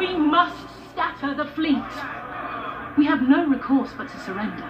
We must scatter the fleet. We have no recourse but to surrender.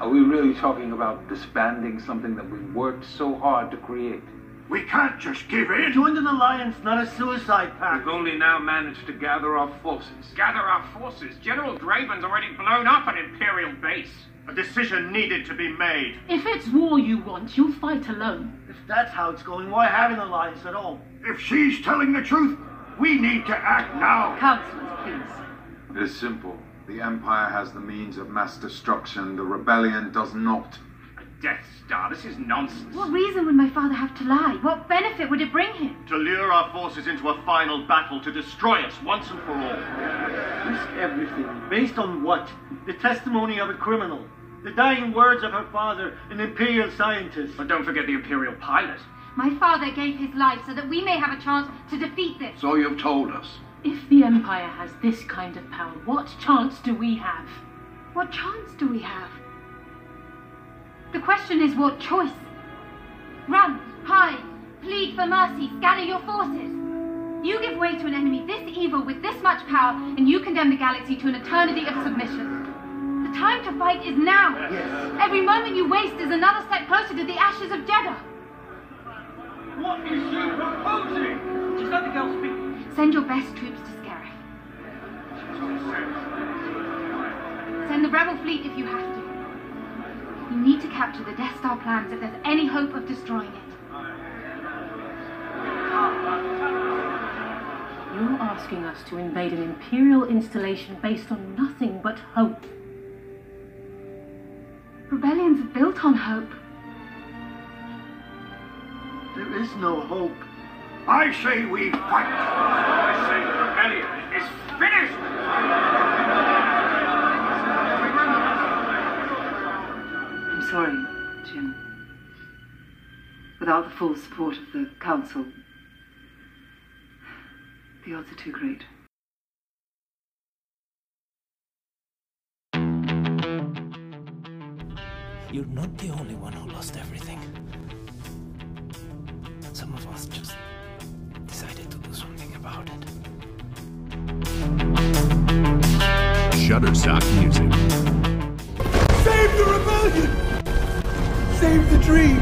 Are we really talking about disbanding something that we worked so hard to create? We can't just give in. Joined an alliance, not a suicide pact. We've only now managed to gather our forces. Gather our forces. General Draven's already blown up an Imperial base. A decision needed to be made. If it's war you want, you'll fight alone. If that's how it's going, why have an alliance at all? If she's telling the truth, we need to act now. Councilors, please. It's simple. The Empire has the means of mass destruction. The rebellion does not. A Death Star. This is nonsense. What reason would my father have to lie? What benefit would it bring him? To lure our forces into a final battle to destroy us once and for all. Risk everything. Based on what? The testimony of a criminal. The dying words of her father, an imperial scientist. But don't forget the Imperial pilot. My father gave his life so that we may have a chance to defeat this. So you've told us. If the Empire has this kind of power, what chance do we have? What chance do we have? The question is what choice? Run, hide, plead for mercy, scatter your forces. You give way to an enemy this evil with this much power, and you condemn the galaxy to an eternity of submission. The time to fight is now. Yes. Every moment you waste is another step closer to the ashes of Jedha. What is she proposing? Just let the girl speak. Send your best troops to Scarif. Send the rebel fleet if you have to. You need to capture the Death Star plans if there's any hope of destroying it. You're asking us to invade an Imperial installation based on nothing but hope. Rebellions are built on hope. There is no hope. I say we fight. I say the rebellion is finished. I'm sorry, Jyn. Without the full support of the Council, the odds are too great. You're not the only one who lost everything. Some of us just decided to do something about it. Shutterstock Music. Save the rebellion! Save the dream!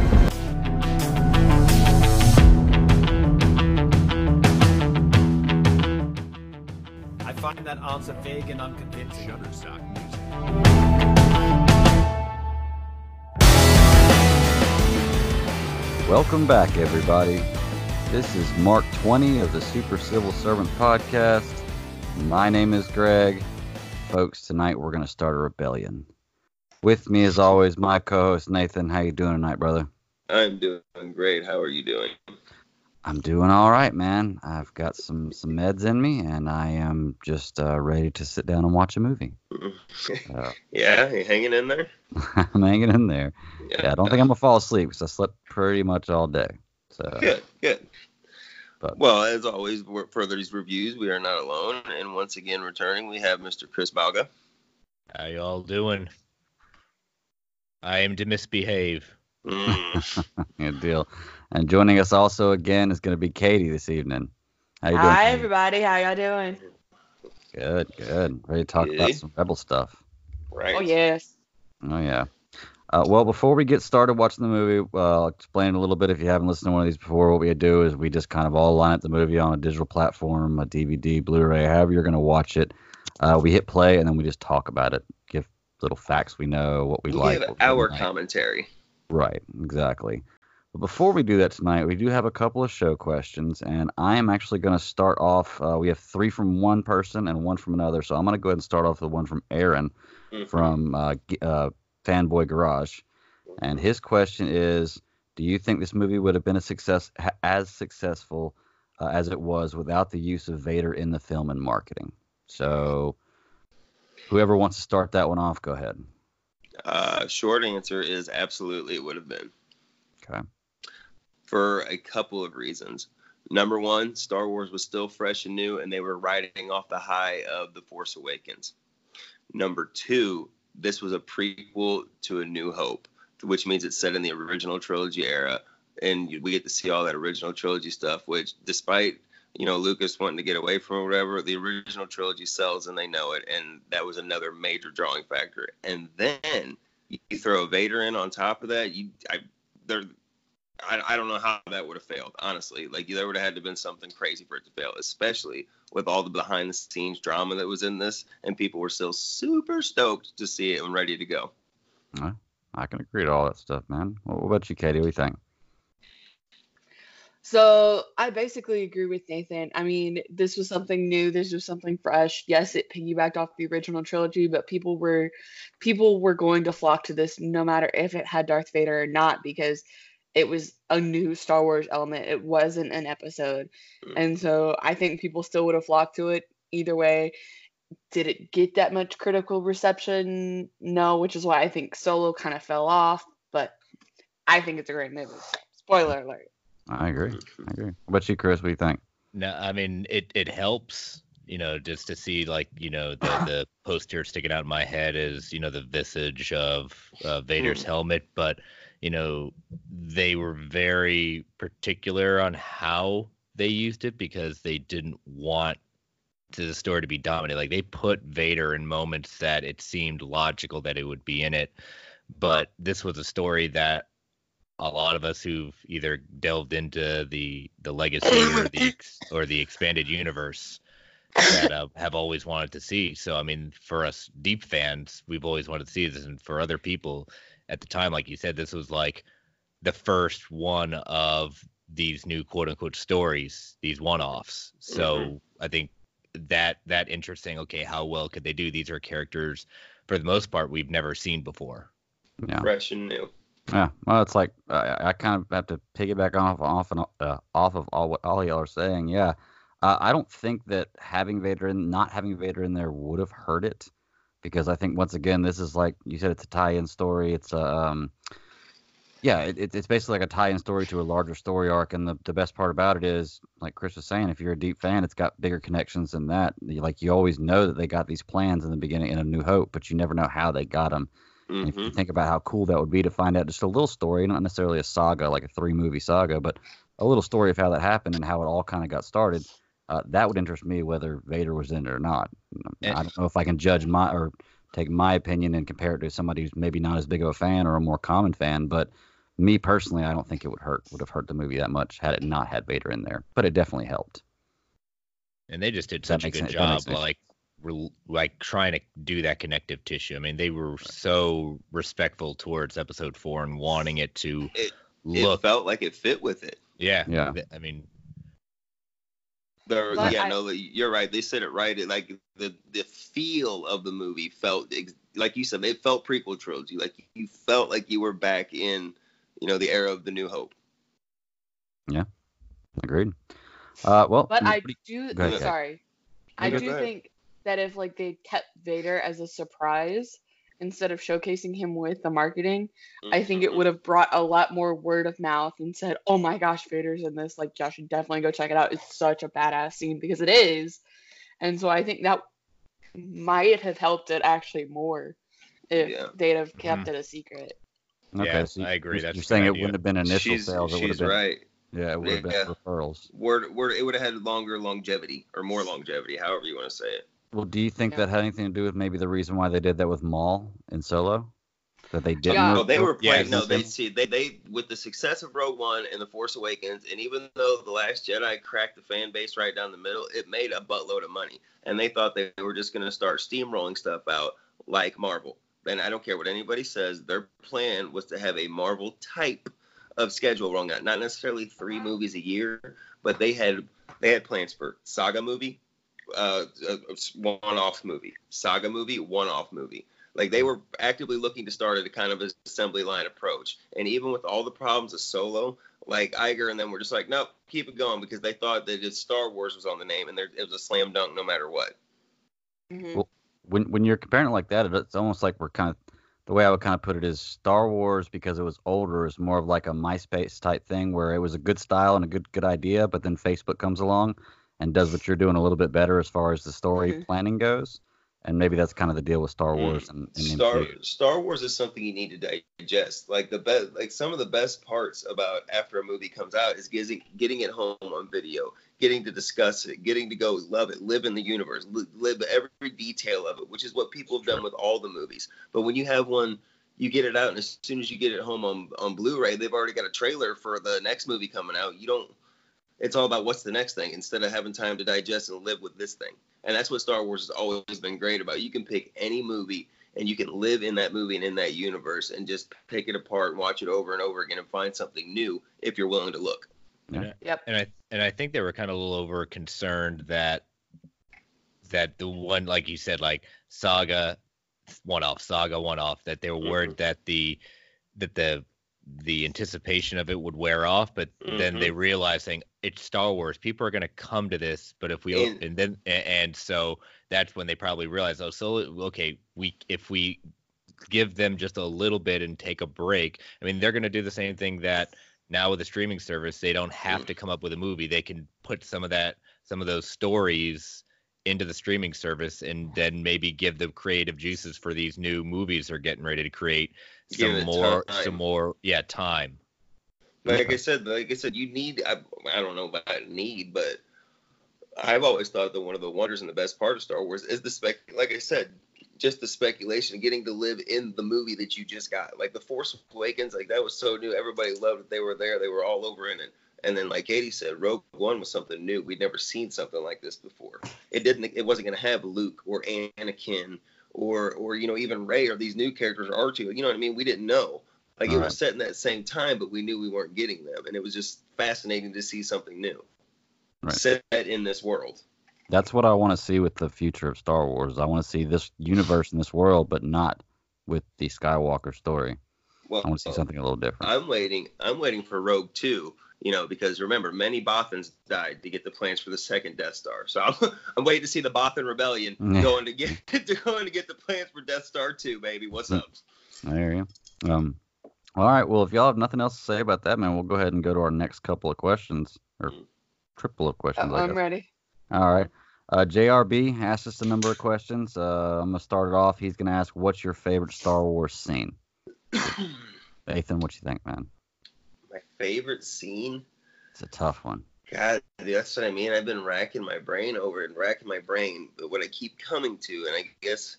I find that answer vague and unconvincing. Shutterstock Music. Welcome back, everybody. This is Mark 20 of the Super Civil Servant Podcast. My name is Greg. Folks, tonight we're going to start a rebellion. With me, as always, my co-host Nathan. How you doing tonight, brother? I'm doing great. How are you doing? I'm doing all right, man. I've got some some meds in me, and I am just uh, ready to sit down and watch a movie. Uh, yeah, you hanging in there? I'm hanging in there. Yeah. Yeah, I don't think I'm gonna fall asleep because I slept pretty much all day. So Good, good. But- well, as always, we're- for these reviews, we are not alone. And once again, returning, we have Mr. Chris Balga. How y'all doing? I am to misbehave. Mm. good deal. And joining us also again is gonna be Katie this evening. How you doing? Hi, Katie? everybody. How y'all doing? Good, good. Ready to talk about some rebel stuff. right. Oh, yes. Oh yeah. Uh, well, before we get started watching the movie, uh, I'll explain a little bit. If you haven't listened to one of these before, what we do is we just kind of all line up the movie on a digital platform, a DVD, Blu-ray, however you're going to watch it. Uh, we hit play and then we just talk about it, give little facts we know, what we We like. have what we our like. commentary. Right, exactly. But before we do that tonight, we do have a couple of show questions, and I am actually going to start off. Uh, we have three from one person and one from another, so I'm going to go ahead and start off with the one from Aaron Mhm. from uh, uh, Fanboy Garage, and his question is: Do you think this movie would have been a success, ha- as successful uh, as it was without the use of Vader in the film and marketing? So, whoever wants to start that one off, go ahead. Uh, short answer is absolutely it would have been. Okay. For a couple of reasons. Number one, Star Wars was still fresh and new, and they were riding off the high of The Force Awakens. Number two, this was a prequel to A New Hope, which means it's set in the original trilogy era, and we get to see all that original trilogy stuff. Which, despite you know, Lucas wanting to get away from whatever. The original trilogy sells and they know it, and that was another major drawing factor. And then you throw Vader in on top of that, you, I, there, I, I don't know how that would have failed, honestly. Like there would have had to been something crazy for it to fail, especially with all the behind the scenes drama that was in this, and people were still super stoked to see it and ready to go. I can agree to all that stuff, man. What about you, Katie? What do you think? So I basically agree with Nathan. I mean, this was something new. This was something fresh. Yes, it piggybacked off the original trilogy, but people were people were going to flock to this no matter if it had Darth Vader or not because it was a new Star Wars element. It wasn't an episode. And so I think people still would have flocked to it either way. Did it get that much critical reception? No, which is why I think Solo kind of fell off, but I think it's a great movie. Spoiler alert. I agree. I agree. What about you, Chris? What do you think? No, I mean it. It helps, you know, just to see like you know the the poster sticking out in my head is you know the visage of uh, Vader's helmet, but you know they were very particular on how they used it because they didn't want to the story to be dominated. Like they put Vader in moments that it seemed logical that it would be in it, but this was a story that a lot of us who've either delved into the the legacy or the or the expanded universe that uh, have always wanted to see. So I mean, for us deep fans, we've always wanted to see this, and for other people at the time, like you said, this was like the first one of these new quote unquote stories, these one offs. So Mhm. I think that that interesting. Okay, how well could they do? These are characters for the most part we've never seen before. Yeah. Fresh and new. Yeah, well, it's like I, I kind of have to piggyback off off and uh, off of all what all y'all are saying. Yeah, uh, I don't think that having Vader in, not having Vader in there would have hurt it, because I think once again this is like you said, it's a tie-in story. It's a um, yeah, it, it- it's basically like a tie-in story to a larger story arc, and the the best part about it is, like Chris was saying, if you're a deep fan, it's got bigger connections than that. You- Like you always know that they got these plans in the beginning in A New Hope, but you never know how they got them. And if you think about how cool that would be to find out just a little story, not necessarily a saga like a three movie saga, but a little story of how that happened and how it all kind of got started, uh, that would interest me whether Vader was in it or not. I don't know if I can judge my or take my opinion and compare it to somebody who's maybe not as big of a fan or a more common fan, but me personally, I don't think it would hurt would have hurt the movie that much had it not had Vader in there. But it definitely helped. and they just did That such a good sense- job like re- like trying to do that connective tissue i mean they were so respectful towards episode four and wanting it to It, look it felt like it fit with it. yeah Yeah. i mean The, But yeah, I- no, you're right. They said it right. It, like the the feel of the movie felt ex- like you said. It felt prequel trilogy. Like you felt like you were back in, you know, the era of the New Hope. Yeah, agreed. Uh, well, But I what do do. Ahead. Sorry, I do think that if like they kept Vader as a surprise instead of showcasing him with the marketing, I think Mm-hmm. it would have brought a lot more word of mouth and said, "Oh my gosh, Vader's in this! Like, y'all should definitely go check it out. It's such a badass scene because it is." And so I think that might have helped it actually more if Yeah. they'd have kept it a secret. Okay, Yeah, so I agree. You're, That's you're a good saying it idea. wouldn't have been initial She's- sales. It would have she's been right. Yeah, it would have Yeah. been referrals. Word, word. It would have had longer longevity or more longevity, however you want to say it. Well, do you think that had anything to do with maybe the reason why they did that with Maul in Solo? That they didn't. Yeah, No, they were Yeah, no, they see they they with the success of Rogue One and the Force Awakens, and even though the Last Jedi cracked the fan base right down the middle, it made a buttload of money, and they thought they were just going to start steamrolling stuff out like Marvel. And I don't care what anybody says, their plan was to have a Marvel type of schedule rolling out, not necessarily three movies a year, but they had they had plans for saga movie, uh, one off movie, saga movie, one off movie. Like they were actively looking to start at a kind of assembly line approach. And even with all the problems of Solo, like Iger and them were just like, nope, keep it going because they thought that if Star Wars was on the name and there, it was a slam dunk no matter what. Well, when when you're comparing it like that, it's almost like we're kind of the way I would kind of put it is Star Wars because it was older is more of like a MySpace type thing where it was a good style and a good good idea, but then Facebook comes along and does what you're doing a little bit better as far as the story Mhm. planning goes. and maybe that's kind of the deal with Star Wars and, and Star MCU. Star Wars is something you need to digest. Like the best, like some of the best parts about after a movie comes out is getting getting it home on video, getting to discuss it, getting to go love it, live in the universe, live every detail of it, which is what people have done with all the movies. But when you have one, you get it out, and as soon as you get it home on on Blu-ray, they've already got a trailer for the next movie coming out. You don't. It's all about what's the next thing instead of having time to digest and live with this thing. And that's what Star Wars has always been great about. You can pick any movie and you can live in that movie and in that universe and just pick it apart and watch it over and over again and find something new if you're willing to look. And I- Yep. And I and I think they were kind of a little over concerned that that the one like you said like saga one off saga one off that they were worried mm-hmm. that the that the the anticipation of it would wear off but then they mm-hmm. realized saying it's Star Wars. People are going to come to this but if we And- and then and so that's when they probably realized oh so okay we if we give them just a little bit and take a break I mean they're going to do the same thing that now with the streaming service they don't have to come up with a movie. They can put some of that some of those stories into the streaming service and then maybe give the creative juices for these new movies they're getting ready to create Give some more time. some more yeah time Like I said, like I said, you need. I, I don't know about need, but I've always thought that one of the wonders and the best part of Star Wars is the spec. Like I said, just the speculation, getting to live in the movie that you just got. Like the Force Awakens, like that was so new. Everybody loved it. They were there. They were all over in it. And then, like Katie said, Rogue One was something new. We'd never seen something like this before. It didn't. It wasn't going to have Luke or Anakin or or you know even Rey or these new characters or R2. You know what I mean? We didn't know. Like it Right. was set in that same time, but we knew we weren't getting them, and it was just fascinating to see something new Right. set in this world. That's what I want to see with the future of Star Wars. I want to see this universe and this world, but not with the Skywalker story. Well, I want to see something a little different. I'm waiting. I'm waiting for Rogue Two. You know, because remember, many Bothans died to get the plans for the second Death Star. So I'm, I'm waiting to see the Bothan Rebellion Yeah. going to get to going to get the plans for Death Star Two, baby. What's up? There you go. Um, all right. Well, if y'all have nothing else to say about that, man, we'll go ahead and go to our next couple of questions or triple of questions. I I'm ready. All right. Uh, JRB asked us a number of questions. Uh, I'm gonna start it off. He's gonna ask, "What's your favorite Star Wars scene?" Ethan, what you think, man? My favorite scene. It's a tough one. God, that's what I mean. I've been racking my brain over and racking my brain, but what I keep coming to, and I guess,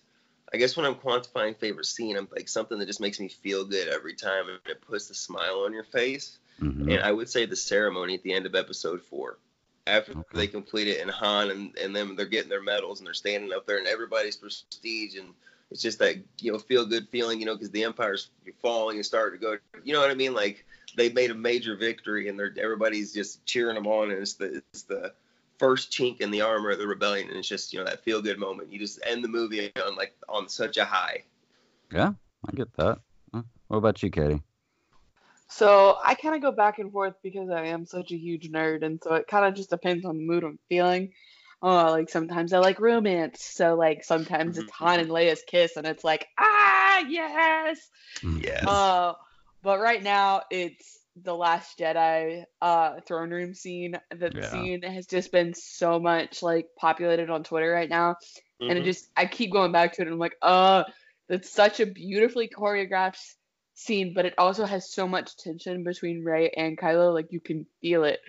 I guess when I'm quantifying favorite scene, I'm like something that just makes me feel good every time, and it puts a smile on your face. Mhm. And I would say the ceremony at the end of episode four, after they complete it, and Han and and them they're getting their medals and they're standing up there, and everybody's prestige, and it's just that you know feel good feeling, you know, because the Empire's falling and starting to go, you know what I mean, like they made a major victory and they're everybody's just cheering them on and it's the it's the first chink in the armor of the rebellion and it's just you know that feel good moment you just end the movie on like on such a high Yeah, I get that. What about you, Katie? So I kind of go back and forth because I am such a huge nerd, and so it kind of just depends on the mood I'm feeling. Oh, like sometimes I like romance, so like sometimes it's Han and Leia's kiss, and it's like ah yes. yes Uh, but right now it's the Last Jedi uh throne room scene. The Yeah. scene has just been so much like populated on Twitter right now, and it Mhm. just I keep going back to it. and I'm like, uh, that's such a beautifully choreographed scene, but it also has so much tension between Rey and Kylo. Like you can feel it.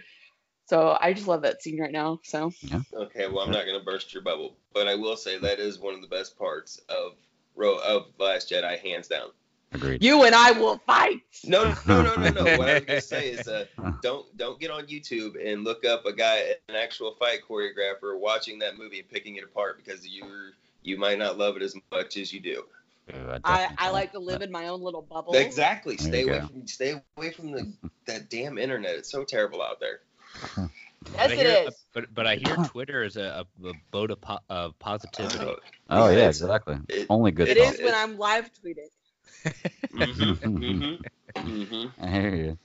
So I just love that scene right now. So okay well i'm not going to burst your bubble but i will say that is one of the best parts of Ro- of last jedi hands down Agreed. you and I will fight. no no no no no what i was going to say is uh, don't don't get on youtube and look up a guy an actual fight choreographer watching that movie and picking it apart because you you might not love it as much as you do I, I like to live in my own little bubble. Exactly. There Stay away go. from stay away from the that damn internet. It's so terrible out there. Yes, but I it hear, is. But but I hear Twitter is a, a, a boat of, po- of positivity. Oh yeah, exactly. it- Only good. It thoughts. is when I'm live tweeting. Mm-hmm. mm-hmm, I hear you.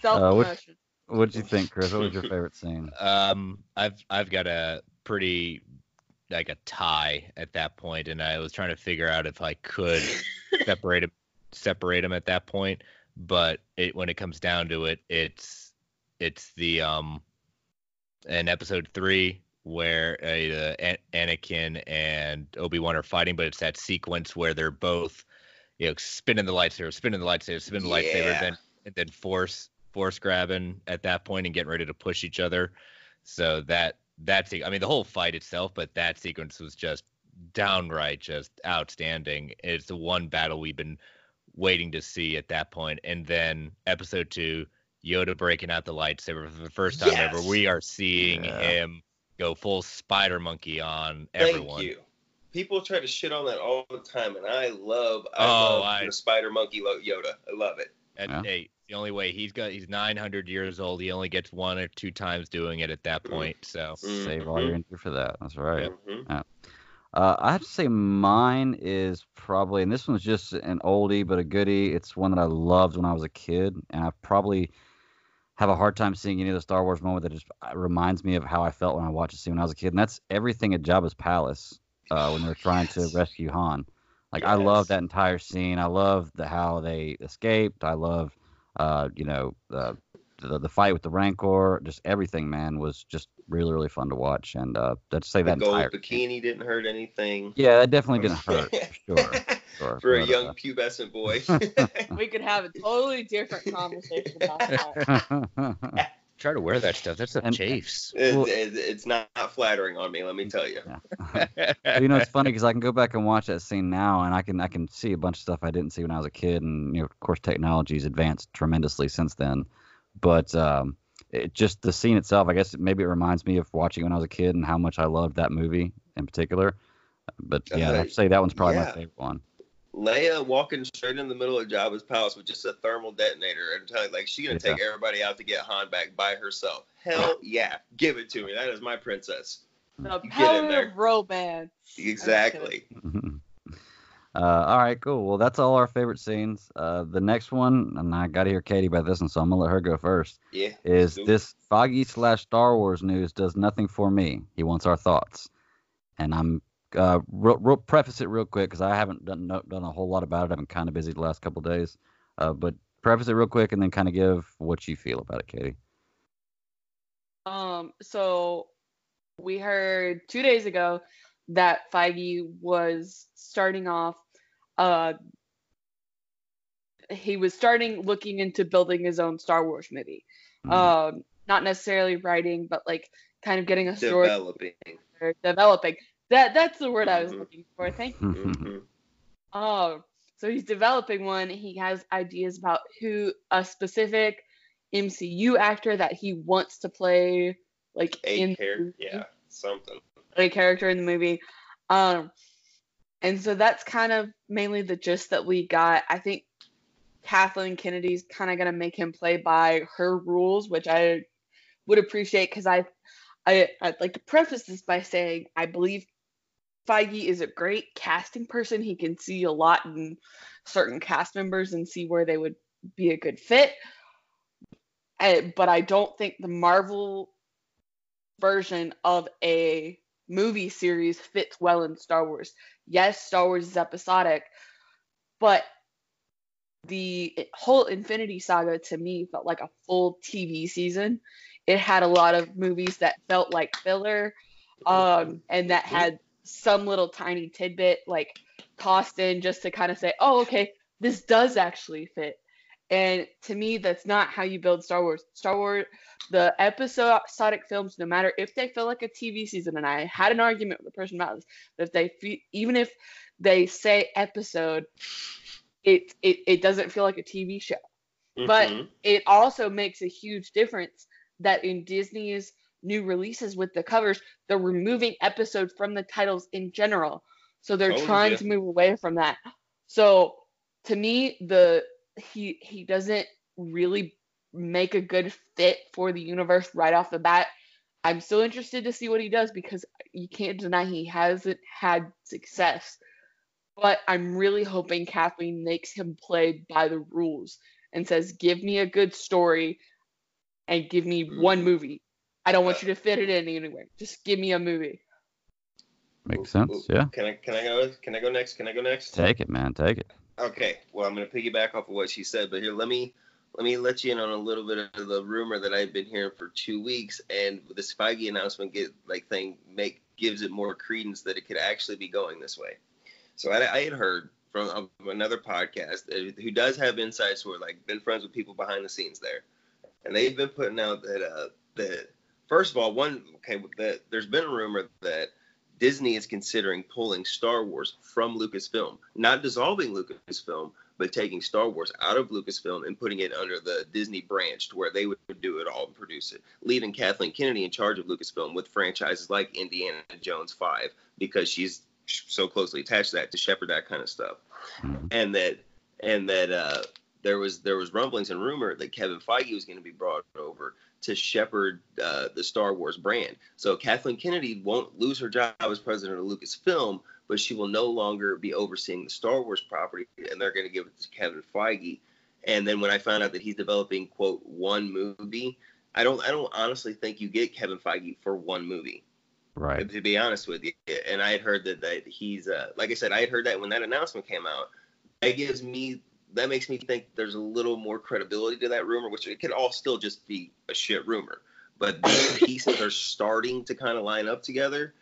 Self Uh, what, what'd you think, Chris? What was your favorite scene? Um, I've I've got a pretty like a tie at that point, and I was trying to figure out if I could separate 'em- separate them at that point. But it, when it comes down to it, it's it's the um in episode three where uh, An- Anakin and Obi Wan are fighting, but it's that sequence where they're both, you know, spinning the lightsaber, spinning the lightsaber, spinning the lightsaber, then and then force force grabbing at that point and getting ready to push each other. So that that I mean the whole fight itself, but that sequence was just downright just outstanding. It's the one battle we've been waiting to see at that point. And then episode two, Yoda breaking out the lightsaber for the first time ever. We are seeing Yeah. him go full spider monkey on Thank everyone. you. People try to shit on that all the time, and I love, I Oh, love I- the Spider Monkey lo- Yoda. I love it. That, Yeah. Hey, the only way he's got he's 900 years old. He only gets one or two times doing it at that point. So Save all your energy for that. That's right. Mhm. Yeah. Uh, I have to say mine is probably, and this one's just an oldie but a goodie. It's one that I loved when I was a kid, and I probably have a hard time seeing any of the Star Wars moment that just uh, reminds me of how I felt when I watched the scene when I was a kid, and that's everything at Jabba's palace uh, when they're trying to rescue Han. Like I love that entire scene. I love the how they escaped. I love, uh, you know, the, the the fight with the Rancor. Just everything, man, was just really really fun to watch. And uh, let's say The that gold entire bikini didn't hurt anything. yeah, that definitely didn't hurt for sure. sure. For a but, young uh, pubescent boy. We could have a totally different conversation about that. try to wear that stuff. That's stuff And- chafes. It- Well- it- it's not flattering on me, let me tell you. you know, it's funny because I can go back and watch that scene now, and I can I can see a bunch of stuff I didn't see when I was a kid, and you know, of course, technology's advanced tremendously since then. But um, it just the scene itself, I guess maybe it reminds me of watching when I was a kid and how much I loved that movie in particular. But yeah, Uh, I'd say that one's probably yeah. my favorite one. Leia walking straight in the middle of Jabba's palace with just a thermal detonator and tell like she's gonna Yeah. take everybody out to get Han back by herself. Hell yeah, give it to me. That is my princess. The You get in power of romance. Exactly. Uh, all right, cool. Well, that's all our favorite scenes. Uh, the next one, and I got to hear Katie about this one, so I'm gonna let her go first. Yeah. is this Feige slash Star Wars news does nothing for me. He wants our thoughts, and I'm uh, real, real, preface it real quick because I haven't done no, done a whole lot about it. I've been kind of busy the last couple days, uh, but preface it real quick and then kind of give what you feel about it, Katie. Um, so we heard two days ago that Feige was starting off. Uh, he was starting looking into building his own Star Wars movie. Mhm. Um, not necessarily writing, but like kind of getting a story Developing. or developing. That that's the word I was Mhm. looking for. Thank you. Mhm. Oh, so he's developing one. He has ideas about who a specific MCU actor that he wants to play, like A in character. Yeah. Something. a character in the movie. Um, and so that's kind of mainly the gist that we got. I think Kathleen Kennedy's kind of gonna make him play by her rules, which I would appreciate because I, I, I'd like to preface this by saying I believe Feige is a great casting person. He can see a lot in certain cast members and see where they would be a good fit. Uh, but I don't think the Marvel version of a movie series fits well in Star Wars. Yes, Star Wars is episodic, but the whole Infinity Saga to me felt like a full TV season. It had a lot of movies that felt like filler, um, and that had some little tiny tidbit like tossed in just to kind of say, oh, okay, this does actually fit. And to me, that's not how you build Star Wars. Star Wars, the episodic films, no matter if they feel like a TV season, and I had an argument with a person about this, that if they fe- even if they say episode, it it it doesn't feel like a TV show. But Mhm. it also makes a huge difference that in Disney's new releases with the covers, they're removing episodes from the titles in general. So they're Told trying ya. to move away from that. So to me, the he he doesn't really make a good fit for the universe right off the bat. I'm still interested to see what he does because you can't deny he hasn't had success. But I'm really hoping Kathleen makes him play by the rules and says, give me a good story and give me one mm-hmm. movie. I don't want you to fit it in anywhere. Just give me a movie. Makes sense. Yeah. Can I can I go can I go next? Can I go next? Take it, man. Take it. Okay. Well, I'm gonna piggyback off of what she said, but here let me let me let you in on a little bit of the rumor that I've been hearing for two weeks, and this Feige announcement get like thing make gives it more credence that it could actually be going this way. So I, I had heard from um, another podcast who does have insights who are like been friends with people behind the scenes there, and they've been putting out that uh, that first of all, one okay, that there's been a rumor that Disney is considering pulling Star Wars from Lucasfilm, not dissolving Lucasfilm, but taking Star Wars out of Lucasfilm and putting it under the Disney branch to where they would do it all and produce it, leaving Kathleen Kennedy in charge of Lucasfilm with franchises like Indiana Jones 5 because she's so closely attached to that to shepherd that kind of stuff. Mm-hmm. And that and that uh, there was there was rumblings and rumor that Kevin Feige was going to be brought over to shepherd uh, the Star Wars brand. So Kathleen Kennedy won't lose her job as president of Lucasfilm, but she will no longer be overseeing the Star Wars property, and they're going to give it to Kevin Feige. And then when I found out that he's developing quote one movie, I don't I don't honestly think you get Kevin Feige for one movie. Right. To be honest with you, and I had heard that that he's uh, like I said, I had heard that when that announcement came out. That gives me that makes me think there's a little more credibility to that rumor, which it could all still just be a shit rumor. But these pieces are starting to kind of line up together,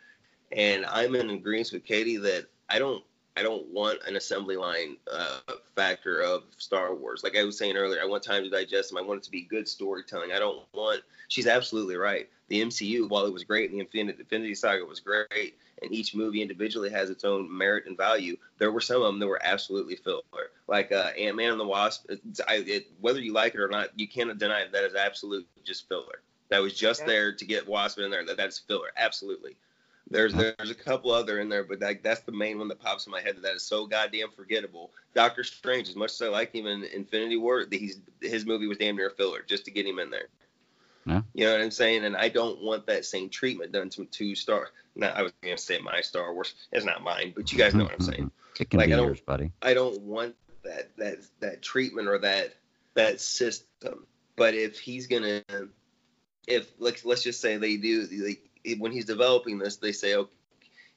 and I'm in agreement with Katie that I don't I don't want an assembly line uh, factor of Star Wars. Like I was saying earlier, I want time to digest them. I want it to be good storytelling. I don't want. She's absolutely right. The MCU, while it was great, and the Infinity, Infinity Saga was great, and each movie individually has its own merit and value. There were some of them that were absolutely filler, like uh, Ant Man and the Wasp. I, it, whether you like it or not, you cannot deny that is absolute just filler. That was just there to get Wasp in there. That that's filler, absolutely. There's there's a couple other in there, but that, that's the main one that pops in my head. That, that is so goddamn forgettable. Doctor Strange, as much as I like him in Infinity War, he's his movie was damn near filler just to get him in there. Yeah. You know what I'm saying? And I don't want that same treatment done to two Star. Now I was gonna say my Star Wars. It's not mine, but you guys know what I'm saying. Mm-hmm. It can like, be I don't, yours, buddy. I don't want that that that treatment or that that system. But if he's gonna, if like let's just say they do, like when he's developing this, they say, okay,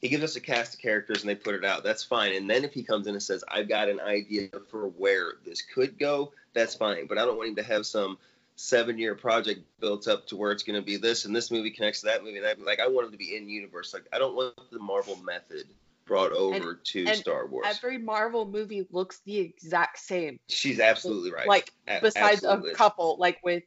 he gives us a cast of characters and they put it out. That's fine. And then if he comes in and says, I've got an idea for where this could go, that's fine. But I don't want him to have some seven year project built up to where it's going to be this and this movie connects to that movie. And that. Like, I want him to be in universe. Like, I don't want the Marvel method brought over and, to and Star Wars. Every Marvel movie looks the exact same. She's absolutely right. Like, A- besides absolutely. a couple, like with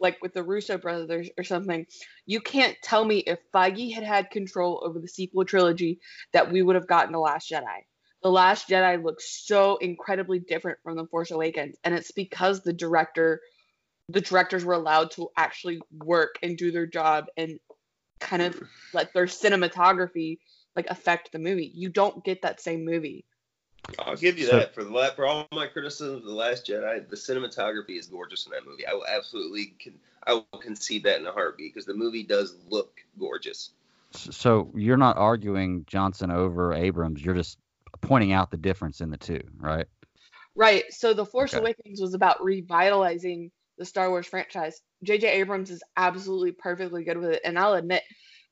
like with the Russo brothers or something, you can't tell me if Feige had had control over the sequel trilogy that we would have gotten The Last Jedi. The Last Jedi looks so incredibly different from The Force Awakens, and it's because the director, the directors were allowed to actually work and do their job and kind of let their cinematography like affect the movie. You don't get that same movie. I'll give you So- that for the la- for all my criticism of the Last Jedi. The cinematography is gorgeous in that movie. I will absolutely con- I will concede that in a heartbeat because the movie does look gorgeous. So you're not arguing Johnson over Abrams. You're just pointing out the difference in the two, right? Right. So The Force Okay. Awakens was about revitalizing the Star Wars franchise. J.J. Abrams is absolutely perfectly good with it, and I'll admit,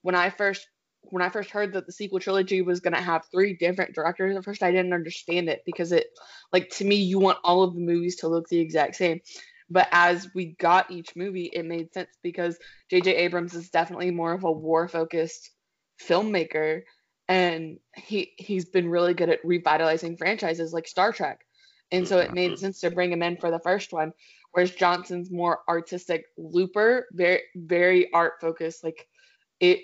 when I first when I first heard that the sequel trilogy was gonna have three different directors, at first I didn't understand it because it, like to me, you want all of the movies to look the exact same. But as we got each movie, it made sense because J.J. Abrams is definitely more of a war focused filmmaker, and he he's been really good at revitalizing franchises like Star Trek. And so it made mm-hmm. sense to bring him in for the first one. Whereas Johnson's more artistic looper, very very art focused. Like it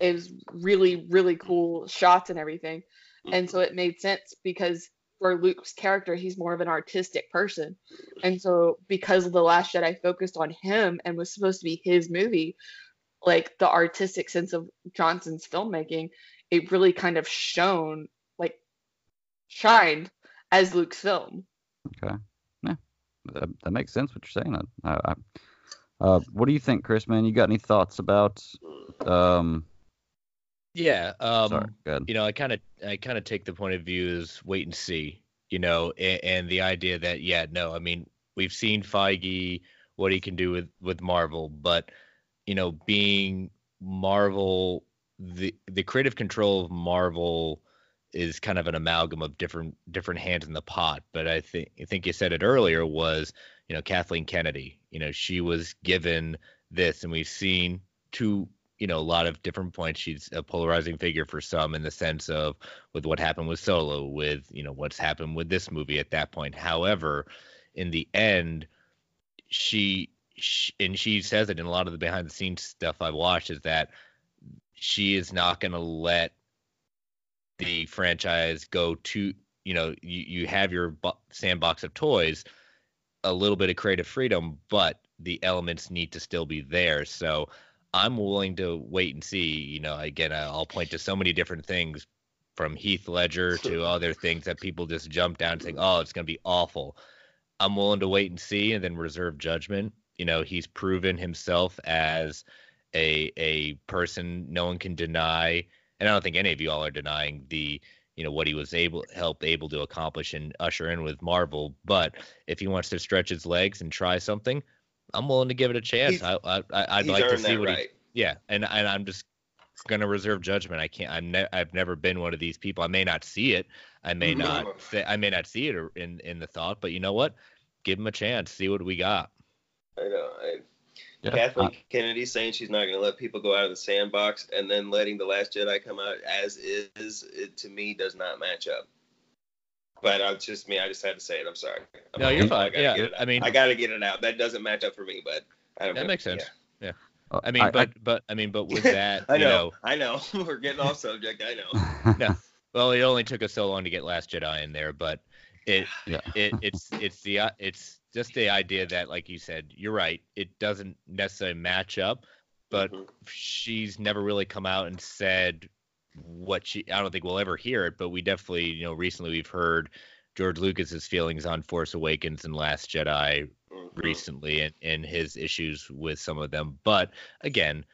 is really really cool shots and everything. And so mm-hmm. it made sense because for Luke's character, he's more of an artistic person. And so because of The Last Jedi focused on him and was supposed to be his movie, like the artistic sense of Johnson's filmmaking, it really kind of shone like shined as Luke's film. Okay. That, that makes sense what you're saying. I, I, uh, what do you think, Chris? Man, you got any thoughts about? Um, Yeah. Um, Sorry. You know, I kind of I kind of take the point of view is wait and see. You know, and, and the idea that yeah, no, I mean we've seen Feige what he can do with with Marvel, but you know, being Marvel, the the creative control of Marvel is kind of an amalgam of different different hands in the pot. But I think I think you said it earlier was you know Kathleen Kennedy. You know, she was given this, and we've seen to you know, a lot of different points. She's a polarizing figure for some in the sense of with what happened with Solo, with, you know, what's happened with this movie at that point. However, in the end, she, she and she says it in a lot of the behind the scenes stuff I've watched is that she is not going to let the franchise go to, you know, you, you have your sandbox of toys, a little bit of creative freedom, but the elements need to still be there. So I'm willing to wait and see. You know, again, I'll point to so many different things from Heath Ledger to other things that people just jump down saying, "Oh, it's going to be awful." I'm willing to wait and see, and then reserve judgment. You know, he's proven himself as a a person no one can deny, and I don't think any of you all are denying the you know what he was able help able to accomplish and usher in with Marvel. But if he wants to stretch his legs and try something, I'm willing to give it a chance. He's- I, I I'd like to see what he. Yeah, and and I'm just gonna reserve judgment. I can't. I'm ne- I've never been one of these people. I may not see it. I may No. not. Say, I may not see it in in the thought. But you know what? Give him a chance. See what we got. I know. I, Yeah. Kathleen Uh, Kennedy saying she's not going to let people go out of the sandbox, and then letting the Last Jedi come out as is, it, to me does not match up. But uh, it's just me. I just had to say it. I'm sorry. I'm No, sorry. you're I fine. gotta Yeah, get it I mean- I got to get it out. That doesn't match up for me, but I don't. That know. makes sense. Yeah. Yeah. Uh, I mean, I- but but I mean, but with that, I you know, know, I know. We're getting off subject. I know. no. Well, it only took us so long to get Last Jedi in there, but it Yeah. it it's it's the uh, it's just the idea that, like you said, you're right. It doesn't necessarily match up, but Mm-hmm. she's never really come out and said what she. I don't think we'll ever hear it, but we definitely, you know, recently we've heard George Lucas's feelings on Force Awakens and Last Jedi Mm-hmm. recently, and and his issues with some of them. But again,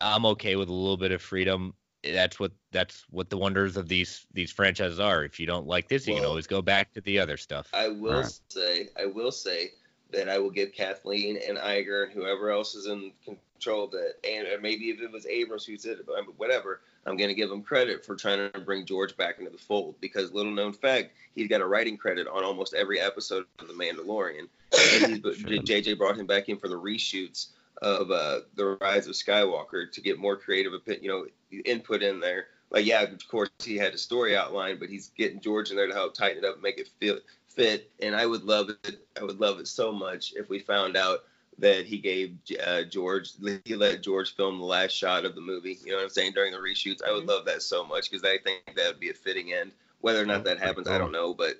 I'm okay with a little bit of freedom. That's what that's what the wonders of these these franchises are. If you don't like this, you can always go back to the other stuff. I will Right. say, I will say that I will give Kathleen and Iger and whoever else is in control of that, and maybe if it was Abrams who did it, but whatever, I'm going to give him credit for trying to bring George back into the fold because little known fact, he's got a writing credit on almost every episode of The Mandalorian. And he's, JJ brought him back in for the reshoots of uh, the Rise of Skywalker to get more creative, you know, input in there. Like, yeah, of course he had a story outline, but he's getting George in there to help tighten it up, and make it feel fit. And I would love it. I would love it so much if we found out that he gave uh, George, he let George film the last shot of the movie. You know what I'm saying during the reshoots. I would love that so much because I think that would be a fitting end. Whether or not that happens, I don't know, but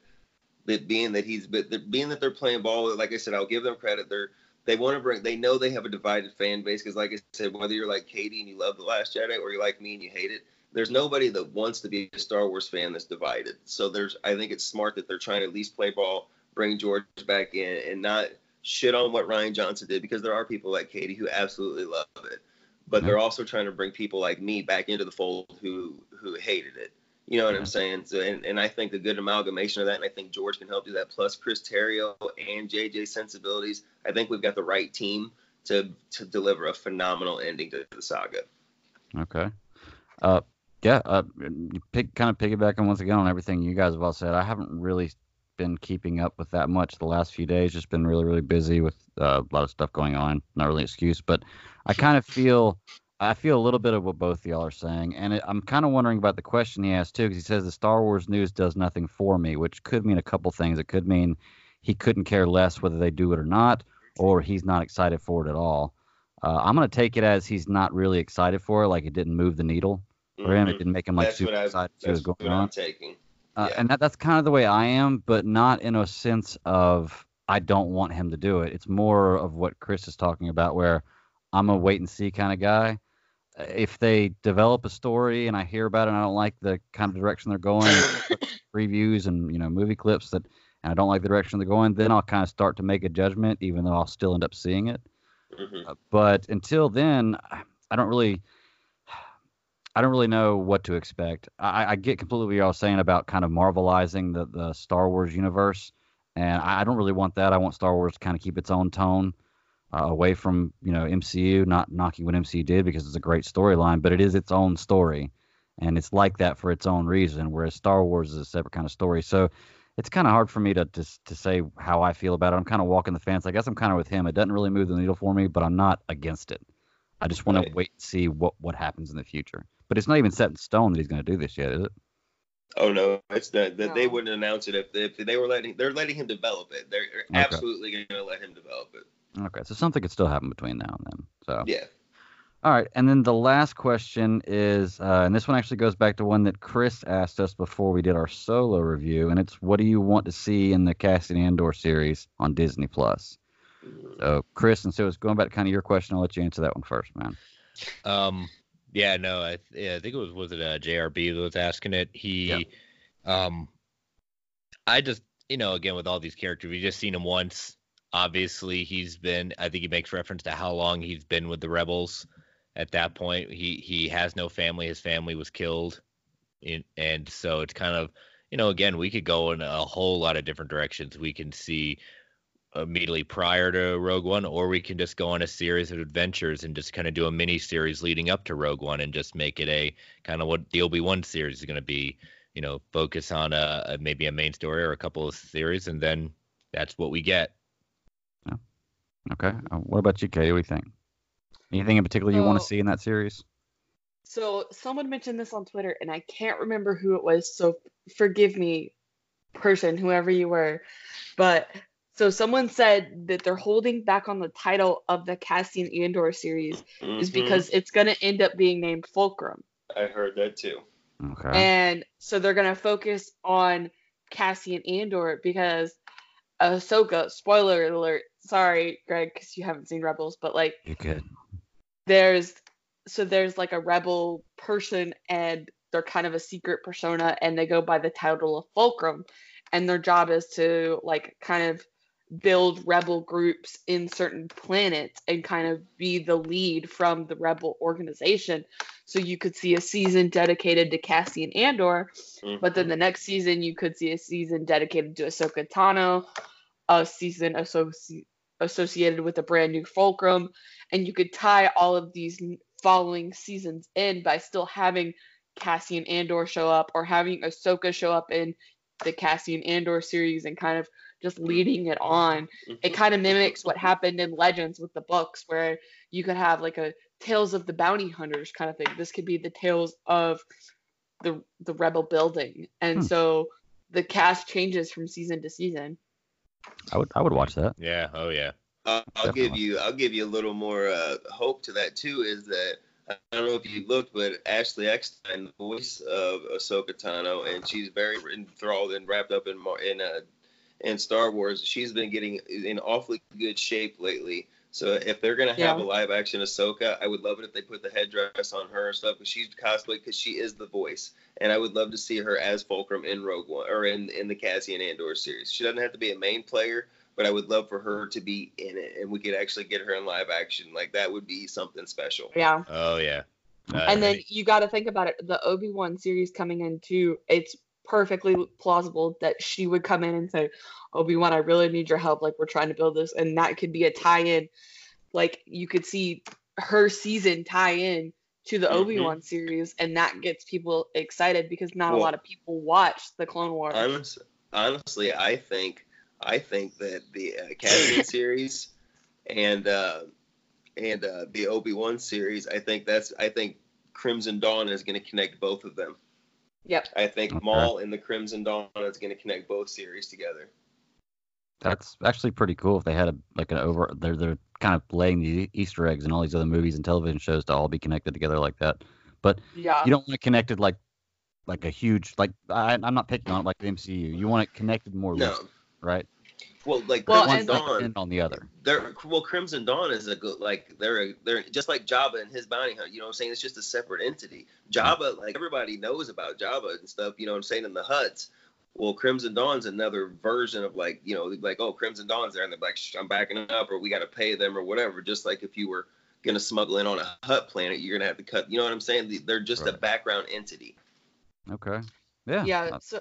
but being that he's but being that they're playing ball, like I said, I'll give them credit. They're they want to bring. They know they have a divided fan base because, like I said, whether you're like Katie and you love the Last Jedi, or you're like me and you hate it, there's nobody that wants to be a Star Wars fan that's divided. So there's, I think it's smart that they're trying to at least play ball, bring George back in, and not shit on what Rian Johnson did because there are people like Katie who absolutely love it, but mm-hmm. they're also trying to bring people like me back into the fold who who hated it. You know what I'm saying? So, and, and I think a good amalgamation of that, and I think George can help do that. Plus Chris Terrio and JJ sensibilities. I think we've got the right team to to deliver a phenomenal ending to the saga. Okay. Uh, yeah. Uh, pick kind of piggybacking once again on everything you guys have all said. I haven't really been keeping up with that much the last few days. Just been really, really busy with uh, a lot of stuff going on. Not really an excuse, but I kind of feel. I feel a little bit of what both y'all are saying, and it, I'm kind of wondering about the question he asked too, because he says the Star Wars news does nothing for me, which could mean a couple things. It could mean he couldn't care less whether they do it or not, or he's not excited for it at all. Uh, I'm gonna take it as he's not really excited for it, like it didn't move the needle for him. It Mhm. didn't make him like That's super I, excited to see what's that's going what I'm on. taking. Uh, And that, that's kind of the way I am, but not in a sense of I don't want him to do it. It's more of what Chris is talking about, where I'm a wait and see kind of guy. If they develop a story and I hear about it and I don't like the kind of direction they're going, previews and you know movie clips that, and I don't like the direction they're going, then I'll kind of start to make a judgment, even though I'll still end up seeing it. Mhm. Uh, but until then, I- I don't really, I don't really know what to expect. I, I get completely what y'all saying about kind of marvelizing the the Star Wars universe, and I, I don't really want that. I want Star Wars to kind of keep its own tone, uh, away from you know MCU. Not knocking what MCU did because it's a great storyline, but it is its own story, and it's like that for its own reason. Whereas Star Wars is a separate kind of story. So it's kind of hard for me to, to to say how I feel about it. I'm kind of walking the fence. I guess I'm kind of with him. It doesn't really move the needle for me, but I'm not against it. I just want Right. to wait and see what what happens in the future. But it's not even set in stone that he's going to do this yet, is it? Oh no, it's not. That they wouldn't announce it if they, if they were letting. They're letting him develop it. They're absolutely going to let him develop it. Okay, so something could still happen between now and then. So Yeah. All right, and then the last question is, uh, and this one actually goes back to one that Chris asked us before we did our solo review, and it's what do you want to see in the Cassian Andor series on Disney Plus? So, Chris, and so it's going back to kind of your question. I'll let you answer that one first, man. Um, yeah, no, I, yeah, I think it was was it uh, JRB that was asking it. He, um, I just you know again with all these characters, we just seen him once. Obviously, he's been. I think he makes reference to how long he's been with the rebels. At that point, he he has no family. His family was killed, in, and so it's kind of you know again we could go in a whole lot of different directions. We can see immediately prior to Rogue One, or we can just go on a series of adventures and just kind of do a mini series leading up to Rogue One and just make it a kind of what the Obi Wan series is going to be. You know, focus on a, a maybe a main story or a couple of series, and then that's what we get. Okay. Uh, what about you, Katie? What do you think? Anything in particular you want to see in that series? So someone mentioned this on Twitter, and I can't remember who it was. So forgive me, person, whoever you were. But so someone said that they're holding back on the title of the Cassian Andor series is Mhm. because it's going to end up being named Fulcrum. I heard that too. Okay. And so they're gonna focus on Cassian Andor because Ahsoka. Spoiler alert. Sorry, Greg, because you haven't seen Rebels, but like You could. there's so there's like a rebel person and they're kind of a secret persona and they go by the title of Fulcrum and their job is to like kind of build rebel groups in certain planets and kind of be the lead from the rebel organization so you could see a season dedicated to Cassian Andor mm-hmm. but then the next season you could see a season dedicated to Ahsoka Tano a season associ- associated with a brand new Fulcrum and you could tie all of these following seasons in by still having Cassian Andor show up or having Ahsoka show up in the Cassian Andor series and kind of just leading it on. It mm-hmm. kind of mimics what happened in Legends with the books where you could have like a Tales of the Bounty Hunters kind of thing. This could be the tales of the the rebel building. And Hmm. so the cast changes from season to season. I would I would watch that. Yeah. Oh yeah. I'll, I'll give you I'll give you a little more uh, hope to that too. Is that I don't know if you looked, but Ashley Eckstein, the voice of Ahsoka Tano, and she's very enthralled and wrapped up in in uh, in Star Wars. She's been getting in awfully good shape lately. So if they're gonna have Yeah. a live action Ahsoka, I would love it if they put the headdress on her and stuff because she's cosplay because she is the voice, and I would love to see her as Fulcrum in Rogue One or in in the Cassian Andor series. She doesn't have to be a main player, but I would love for her to be in it, and we could actually get her in live action. Like that would be something special. Yeah. Oh yeah. Uh, and then you got to think about it the obi-wan series coming in too it's perfectly plausible that she would come in and say obi-wan i really need your help like we're trying to build this and that could be a tie-in like you could see her season tie in to the Mhm. obi-wan series and that gets people excited because not a lot of people watch the clone wars Honest, honestly, I think I think that the Academy series and uh, and uh, the Obi Wan series, I think that's I think Crimson Dawn is going to connect both of them. Yep. I think Okay. Maul and the Crimson Dawn is going to connect both series together. That's actually pretty cool if they had a like an over they're they're kind of laying the Easter eggs and all these other movies and television shows to all be connected together like that. But Yeah. you don't want it connected like like a huge like I, I'm not picking on it like the MCU. You want it connected more No. loosely, right? Well, like Well, Crimson One Dawn, depend on the other. they're well Crimson Dawn is a good like they're they're just like Jabba and his bounty hunter. You know what I'm saying? It's just a separate entity. Jabba, like everybody knows about Jabba and stuff. You know what I'm saying in the Hutts. Well, Crimson Dawn's another version of like you know like oh Crimson Dawn's there and they're like I'm backing up or we got to pay them or whatever. Just like if you were gonna smuggle in on a Hutt planet, you're gonna have to cut. You know what I'm saying? They're just a background entity. Okay. Yeah. yeah so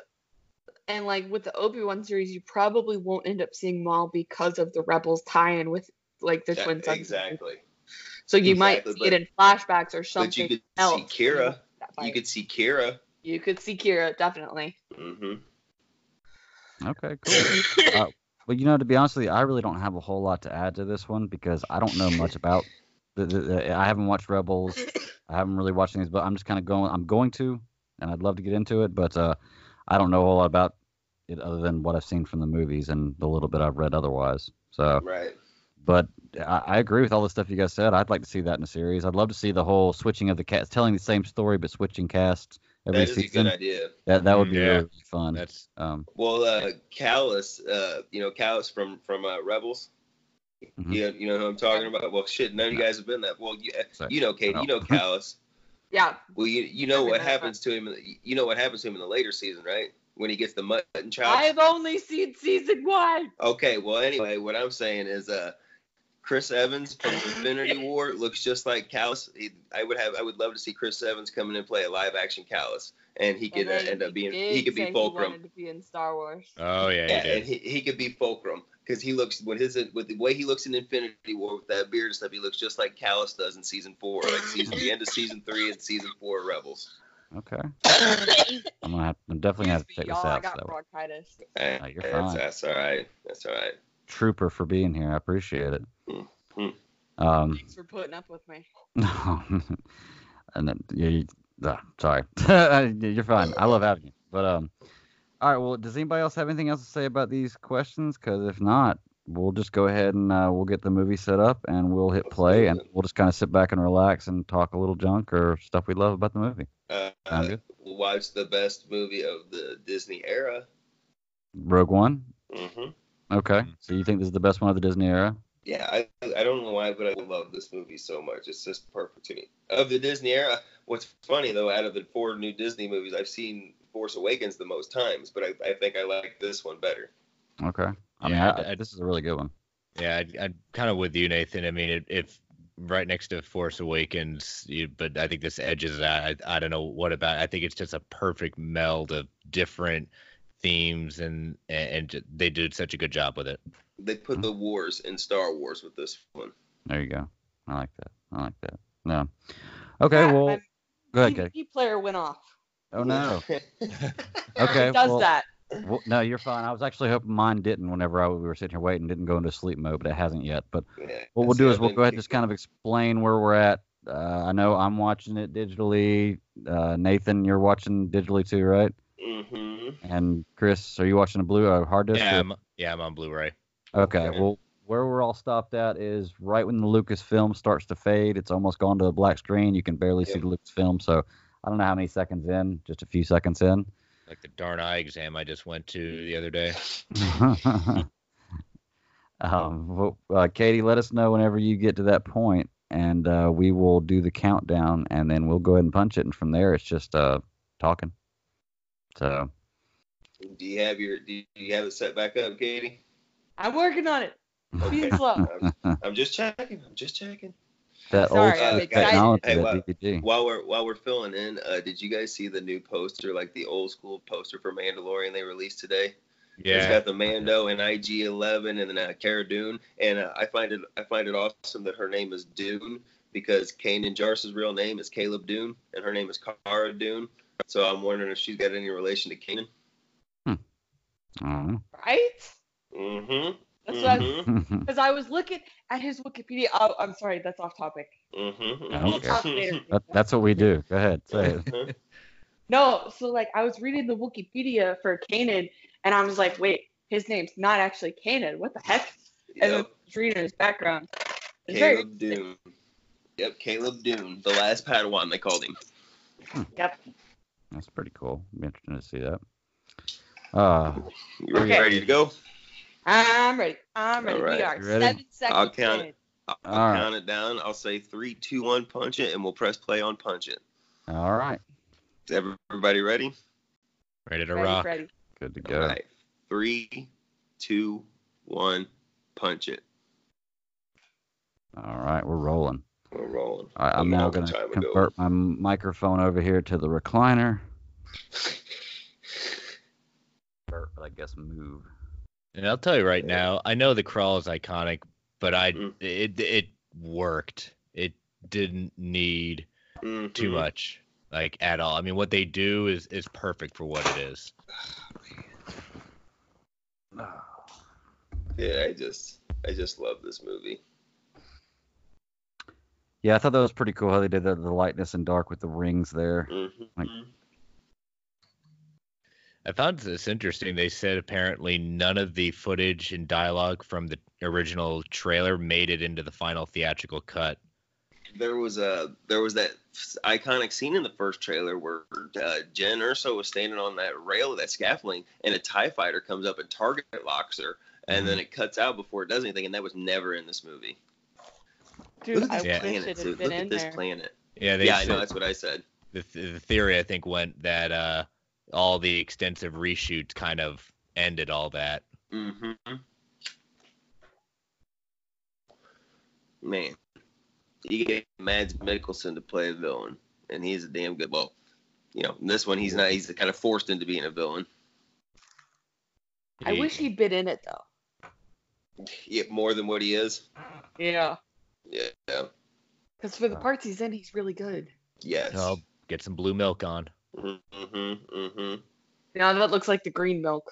and like with the obi-wan series you probably won't end up seeing maul because of the rebels tie-in with like the That- twin sons exactly. so you might Exactly, see it in flashbacks or But something you could else see Qi'ra. You could see Qi'ra. you could see Qi'ra definitely Mm-hmm. Okay, cool. uh, well, you know, to be honest with you, I really don't have a whole lot to add to this one because I don't know much about The, the, the- I haven't watched Rebels. I haven't really watched these, but I'm just kind of going. I'm going to, and I'd love to get into it, but uh, I don't know a lot about it other than what I've seen from the movies and the little bit I've read otherwise. So, Right. but I, I agree with all the stuff you guys said. I'd like to see that in a series. I'd love to see the whole switching of the cast, telling the same story but switching casts every season. That is a good idea. That that would be Yeah. really, really fun. That's um, Well, uh, Kallus, uh, you know Kallus from from uh, Rebels. Mhm. You, you know who I'm talking about? Well, shit, none of you guys have been that. Well, you, Sorry. you know, Katie, you know Kallus. Yeah. Well, you you know what Remember that. happens to him. You know what happens to him in the later season, right? When he gets the mutton chops. I've only seen season one. Okay, well, anyway, what I'm saying is, uh, Chris Evans from Infinity War looks just like Kallus. He, I would have, I would love to see Chris Evans come in and play a live action Kallus, and he could And uh, end up being, he could be Fulcrum. wanted to be in Star Wars. oh yeah, Yeah, and he, he could be Fulcrum because he looks with his with the way he looks in Infinity War with that beard and stuff. He looks just like Kallus does in season four, like season the end of season three and season four of Rebels. okay. I'm gonna have. I'm definitely gonna have to check this Y'all, I out. got So. bronchitis. Eh, Oh, you're that's, fine. that's all right. That's all right. Trooper for being here. I appreciate it. Mhm. Um, Thanks for putting up with me. No, and then yeah, you, uh, sorry, you're fine. I love having you. But um, all right. Well, does anybody else have anything else to say about these questions? Because if not, we'll just go ahead and uh, we'll get the movie set up and we'll hit play and we'll just kind of sit back and relax and talk a little junk or stuff we love about the movie. Uh, Sound good? watch the best movie of the Disney era. Rogue One. hmm Okay. So you think this is the best one of the Disney era? Yeah, I, I don't know why, but I love this movie so much. It's just perfect to me. Of the Disney era, what's funny though, out of the four new Disney movies, I've seen Force Awakens the most times, but I, I think I like this one better. Okay. I mean, Yeah, I, I, this is a really good one. Yeah, I, I'm kind of with you, Nathan. I mean, if right next to Force Awakens, you, but I think this edges that. I, I don't know what about. I think it's just a perfect meld of different themes, and and, and they did such a good job with it. They put the wars in Star Wars with this one. There you go. I like that. I like that. No. Okay. Well, my go ahead, DVD player went off. Oh no. Okay. It does well, that. Well, no, you're fine. I was actually hoping mine didn't whenever I, we were sitting here waiting, didn't go into sleep mode, but it hasn't yet. But Yeah, what we'll do is we'll go ahead and just kind of explain where we're at. Uh, I know I'm watching it digitally. Uh, Nathan, you're watching digitally too, right? Mm-hmm. And Chris, are you watching a blue or hard disk? Yeah, I'm, yeah, I'm on Blu-ray. Okay. Okay. Well, where we're all stopped at is right when the Lucasfilm starts to fade. It's almost gone to a black screen. You can barely see Yep. the Lucasfilm. So I don't know how many seconds in, just a few seconds in. Like the darn eye exam I just went to the other day. um, well, uh, Katie, let us know whenever you get to that point, and uh, we will do the countdown, and then we'll go ahead and punch it. And from there, it's just uh, talking. So Do you have your Do you have it set back up, Katie? I'm working on it. Being slow. I'm, I'm just checking. I'm just checking. That Sorry, old I'm school excited. technology, Hey, that well- DVD. While we're while we're filling in, uh, did you guys see the new poster, like the old school poster for Mandalorian they released today? Yeah. It's got the Mando and IG-11 and then uh, Cara Dune, and uh, I find it I find it awesome that her name is Dune because Kanan Jarrus's real name is Caleb Dune and her name is Cara Dune. So I'm wondering if she's got any relation to Kanan. I. Right? Mm-hmm. That's what I Mm-hmm. because I was looking at his Wikipedia. Oh, I'm sorry, that's off topic. Mm-hmm. I don't We'll talk care. later. That, that's what we do. Go ahead, say it. Mm-hmm. No, so like I was reading the Wikipedia for Kanan, and I was like, wait, his name's not actually Kanan. What the heck? And then Yep. I was reading his background. It's very Caleb Dune. Yep, Caleb Dune, the last Padawan they called him. yep. That's pretty cool. Be interesting to see that. Uh, You Okay. ready to go? I'm ready. I'm ready. All right. We are ready? seven seconds I'll count in. it. I'll, I'll right. count it down. I'll say three, two, one, punch it, and we'll press play on punch it. all right. Is everybody ready? ready to Ready, rock. ready. Good to go. All right. Three, two, one, punch it. All right, we're rolling. We're rolling. All right, I'm now going to time ago. convert my microphone over here to the recliner. Convert, but I guess move. And I'll tell you right now, I know the crawl is iconic, but I Mm. it it worked. It didn't need Mhm. too much, like at all. I mean, what they do is is perfect for what it is. Yeah, I just, I just love this movie. Yeah, I thought that was pretty cool how they did the, the lightness and dark with the rings there. Mm-hmm. Like, I found this interesting. They said apparently none of the footage and dialogue from the original trailer made it into the final theatrical cut. There was a there was that iconic scene in the first trailer where uh, Jyn Erso was standing on that rail of that scaffolding, and a Tie Fighter comes up and target locks her, and Mm-hmm. then it cuts out before it does anything, and that was never in this movie. Dude, Look I at this wish planet, it had dude. been Look in at this there. planet. Yeah, they yeah, I know that's what I said. The, th- the theory I think went that uh, all the extensive reshoots kind of ended all that. Mm-hmm. Man, you get Mads Mikkelsen to play a villain, and he's a damn good. Well, you know, in this one he's not. He's kind of forced into being a villain. I wish he'd been in it though. Yeah, more than what he is. Yeah. Yeah. Because for the parts he's in, he's really good. Yes. Oh, get some blue milk on. Mm-hmm. Mm-hmm. Now that looks like the green milk.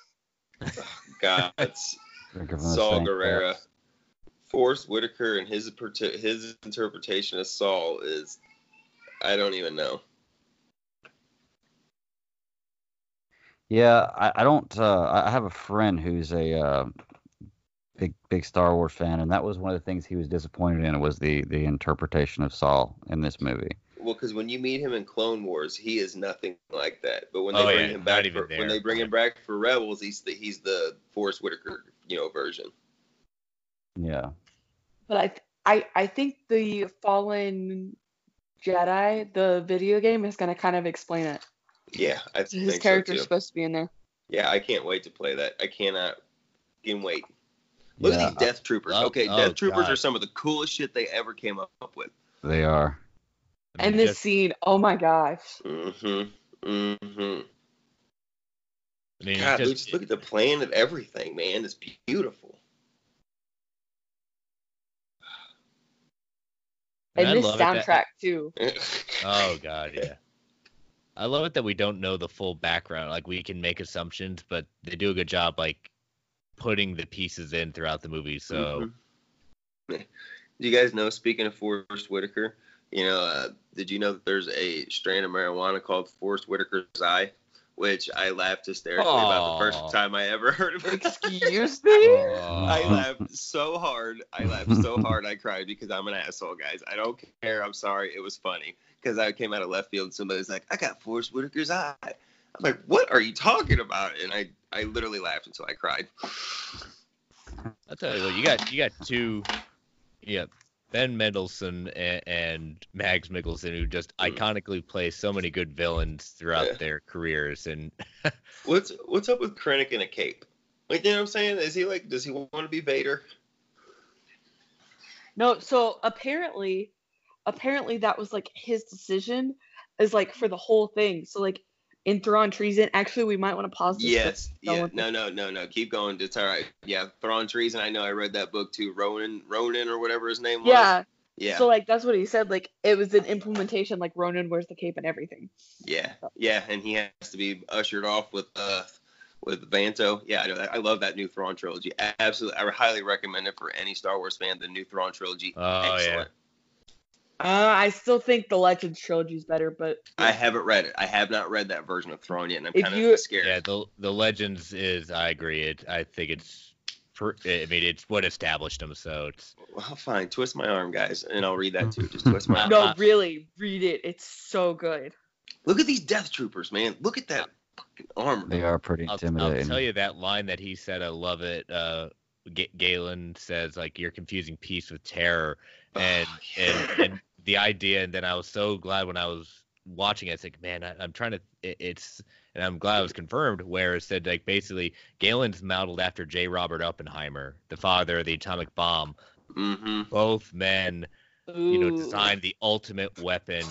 God, it's Drink of the Saul same Gerrera. cups. Forest Whitaker and his his interpretation of Saul is, I don't even know. Yeah, I, I don't. Uh, I I have a friend who's a uh, big big Star Wars fan, and that was one of the things he was disappointed in was the the interpretation of Saul in this movie. Well, because when you meet him in Clone Wars, he is nothing like that. But when Oh, they bring yeah, him back for, there. when they bring him back for Rebels, he's the he's the Forest Whitaker, you know, version. Yeah. But I, I, I think the Fallen Jedi, the video game, is gonna kind of explain it. Yeah, I His think character's so too. supposed to be in there. Yeah, I can't wait to play that. I cannot can wait. Look Yeah, at these Death Troopers. Oh, okay, oh, Death Troopers God. are some of the coolest shit they ever came up with. They are. I mean, And this just- scene, oh my gosh. Mm-hmm. Mm-hmm. I mean, God, just, just look at the plan of everything, man. It's beautiful. and I And this love it that- soundtrack too. Oh god, yeah. I love it that we don't know the full background. Like we can make assumptions, but they do a good job like putting the pieces in throughout the movie. So Do you guys know? Speaking of Forest Whitaker, you know, uh, did you know that there's a strain of marijuana called Forest Whitaker's Eye, which I laughed hysterically about the first time I ever heard of it. Excuse me? I laughed so hard. I laughed so hard I cried because I'm an asshole, guys. I don't care. I'm sorry. It was funny because I came out of left field and somebody's like, "I got Forest Whitaker's eye." I'm like, "What are you talking about?" And I, I literally laughed until I cried. I'll tell you what, you got you got two, yeah, Ben Mendelsohn and, and Mads Mikkelsen who just iconically play so many good villains throughout Mm. Yeah. their careers, and What's what's up with Krennic in a cape? Like, you know what I'm saying? Is he like, does he want to be Vader? No, so apparently, apparently that was like his decision, is like for the whole thing. So like in Thrawn treason, actually we might want to pause this. Yes. Yeah. No, no, no, no. Keep going. It's all right. Yeah. Thrawn Treason. I know. I read that book too. Ronan, Ronan, or whatever his name was. Yeah. Yeah. So like that's what he said. Like it was an implementation. Like Ronan wears the cape and everything. Yeah, yeah, and he has to be ushered off with uh with Vanto. Yeah, I know. that- I love that new Thrawn trilogy. Absolutely, I highly recommend it for any Star Wars fan. The new Thrawn trilogy. Oh, Excellent. Uh, I still think the Legends trilogy is better, but I haven't read it. I have not read that version of Thrawn yet, and I'm If kind you- of scared. yeah, the the Legends is I agree. It I think it's, per, I mean it's what established them. So it's Well, fine. Twist my arm, guys, and I'll read that too. Just twist my arm. no, really read it. It's so good. Look at these Death Troopers, man. Look at that fucking armor. They are pretty I'll, I'll tell you that line that he said. I love it. Uh, Ga- Galen says like you're confusing peace with terror, and and and the idea. And then I was so glad when I was watching it. It's like man, I, I'm trying to. It, it's and I'm glad it was confirmed. Where it said like basically Galen's modeled after J. Robert Oppenheimer, the father of the atomic bomb. Mm-hmm. Both men, you know, designed the ultimate weapon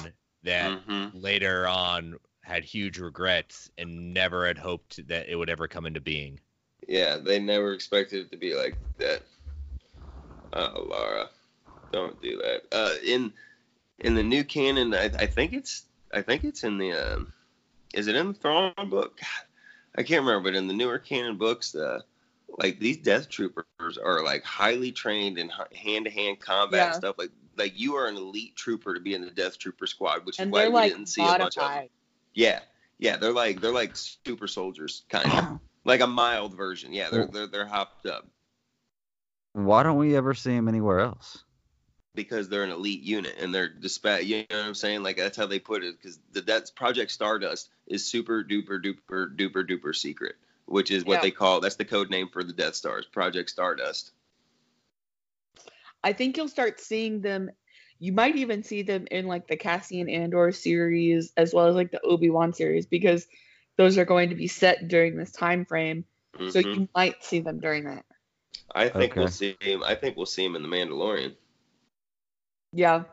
that Mm-hmm. later on had huge regrets and never had hoped that it would ever come into being. Yeah, they never expected it to be like that. Oh, Laura, don't do that. Uh, in in the new canon, I, I think it's I think it's in the um, is it in the Thrawn book? God, I can't remember, but in the newer canon books, uh, like these Death Troopers are like highly trained in hand to hand combat Yeah. stuff. Like like you are an elite trooper to be in the Death Trooper squad, which And is why we like didn't see a bunch of them. Yeah, yeah, they're like they're like super soldiers, kind of like a mild version. Yeah, they're they're they're hopped up Why don't we ever see him anywhere else? Because they're an elite unit and they're dispatch. You know what I'm saying? Like that's how they put it. Because the that's Project Stardust is super duper duper duper duper secret, which is what Yeah. they call that's the code name for the Death Stars, Project Stardust. I think you'll start seeing them. You might even see them in like the Cassian Andor series as well as like the Obi Wan series because those are going to be set during this time frame. So Mhm. you might see them during that. I think we'll see him. I think we'll see him in the Mandalorian. Yeah,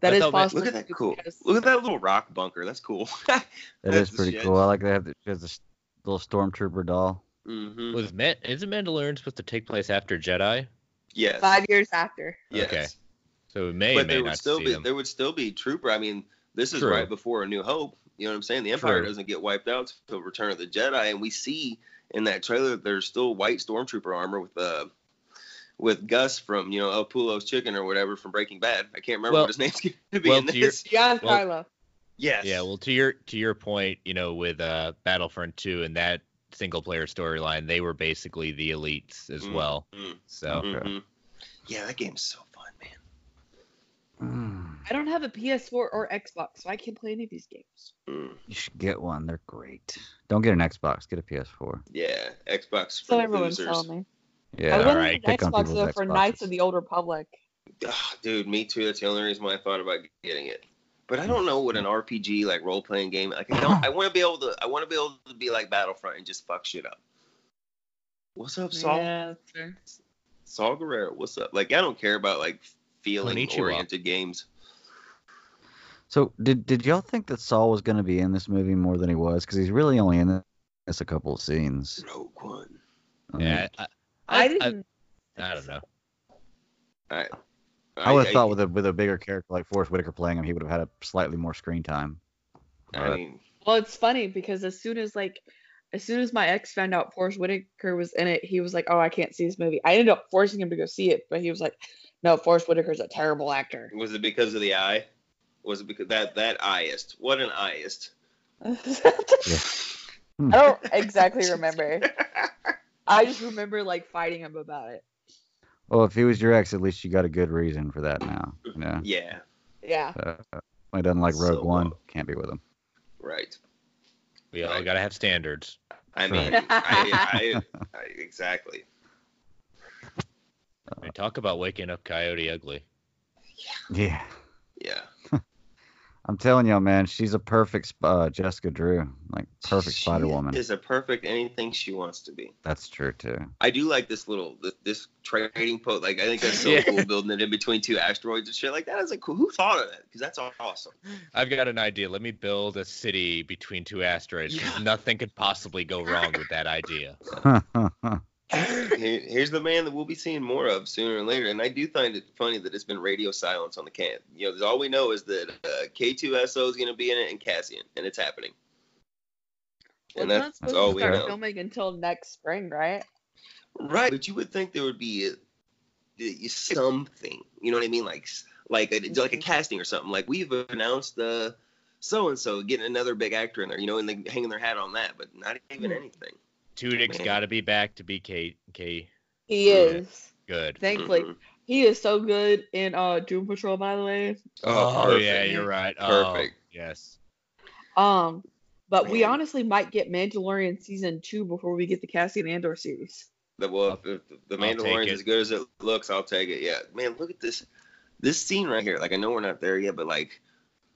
that I is thought possible. Look at that cool. because- Look at that little rock bunker. That's cool. It That's is pretty shit. cool. I like they have the, she has this little stormtrooper doll. hmm Was Man- isn't Mandalorian supposed to take place after Jedi? Yes. Five years after. Yes. Okay. So we may but may there would not still see be them. there would still be trooper. I mean, this is True. right before A New Hope. You know what I'm saying? The Empire True. doesn't get wiped out until Return of the Jedi, and we see in that trailer there's still white stormtrooper armor with uh with Gus from you know El Pulo's Chicken or whatever from Breaking Bad. I can't remember Well- what his name's going to be well, in to your- this. Yeah, Well- Kylo. Yes. Yeah, well, to your to your point, you know, with uh, Battlefront 2 and that single player storyline, they were basically the elites as Mm, well. So Okay. mhm. Yeah, that game's so fun, man. Mm, I don't have a PS4 or Xbox, so I can't play any of these games. Mm. you should get one. They're great. Don't get an Xbox. Get a PS4. Yeah, Xbox for So everyone's losers. telling me. Yeah. I all wanted right. an Xbox people's though for Knights of the Old Republic. Ah, dude, me too. That's the only reason why I thought about getting it. But I don't know what an RPG like role playing game like. I don't. I want to be able to. I want to be able to be like Battlefront and just fuck shit up. What's up, Saul? Yeah. Saul Guerrero. What's up? Like I don't care about like feeling Konnichiwa. oriented games. So did did y'all think that Saul was going to be in this movie more than he was? Because he's really only in this a couple of scenes. Rogue One. Yeah, I, I I- didn't. I don't know. I, I would have thought with a with a bigger character like Forest Whitaker playing him, he would have had a slightly more screen time. I But- mean, Well, it's funny because as soon as like, as soon as my ex found out Forest Whitaker was in it, he was like, "Oh, I can't see this movie." I ended up forcing him to go see it, but he was like, "No, Forest Whitaker's a terrible actor." was it because of the eye? Was it because that that eyeist? What an eyeist. I don't exactly remember. I just remember like fighting him about it. Well, if he was your ex, at least you got a good reason for that now. You know, Yeah. Yeah. uh, when he doesn't like Rogue So, One, uh, can't be with him. Right. We all Right. gotta have standards. I Sure. mean, I, I, I, exactly. I mean, talk about waking up Coyote Ugly. Yeah, Yeah. I'm telling y'all, man, she's a perfect uh, Jessica Drew, like perfect Spider Woman. She is a perfect anything she wants to be. That's true too. I do like this little this, this trading post. Like I think that's so Yeah. cool building it in between two asteroids and shit like that. Is like cool. Who thought of that? Because that's awesome. I've got an idea. Let me build a city between two asteroids. Yeah. Nothing could possibly go wrong with that idea. Here, here's the man that we'll be seeing more of sooner or later. And I do find it funny that it's been radio silence on the can. You know, all we know is that uh, K2SO is going to be in it and Cassian, and it's happening. And that's supposed all we start know. filming until next spring, right? Right, but you would think there would be a, a- something. You know what I mean? Like like a, like a casting or something. Like we've announced uh, so and so getting another big actor in there. You know, and they hanging their hat on that, but not even Hmm. anything. Tudyk's Man. got to be back to be K. K. He is. Good. Thankfully, Mhm. he is so good in uh Doom Patrol. By the way, Oh, yeah, you're right. Oh, Perfect. yes. um, but we honestly might get Mandalorian season two before we get the Cassian Andor series. The, well, if, if the I'll take Mandalorian's as good as it looks, I'll take it. Yeah, man, look at this this scene right here. Like I know we're not there yet, but like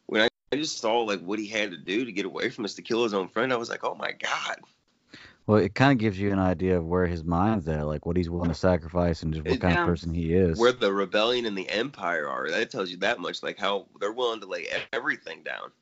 when I, I just saw like what he had to do to get away from us to kill his own friend, I was like, oh my god. Well, it kind of gives you an idea of where his mind's at, like what he's willing to sacrifice and just what It- kind yeah. of person he is. Where the rebellion and the empire are, that tells you that much. Like how they're willing to lay everything down.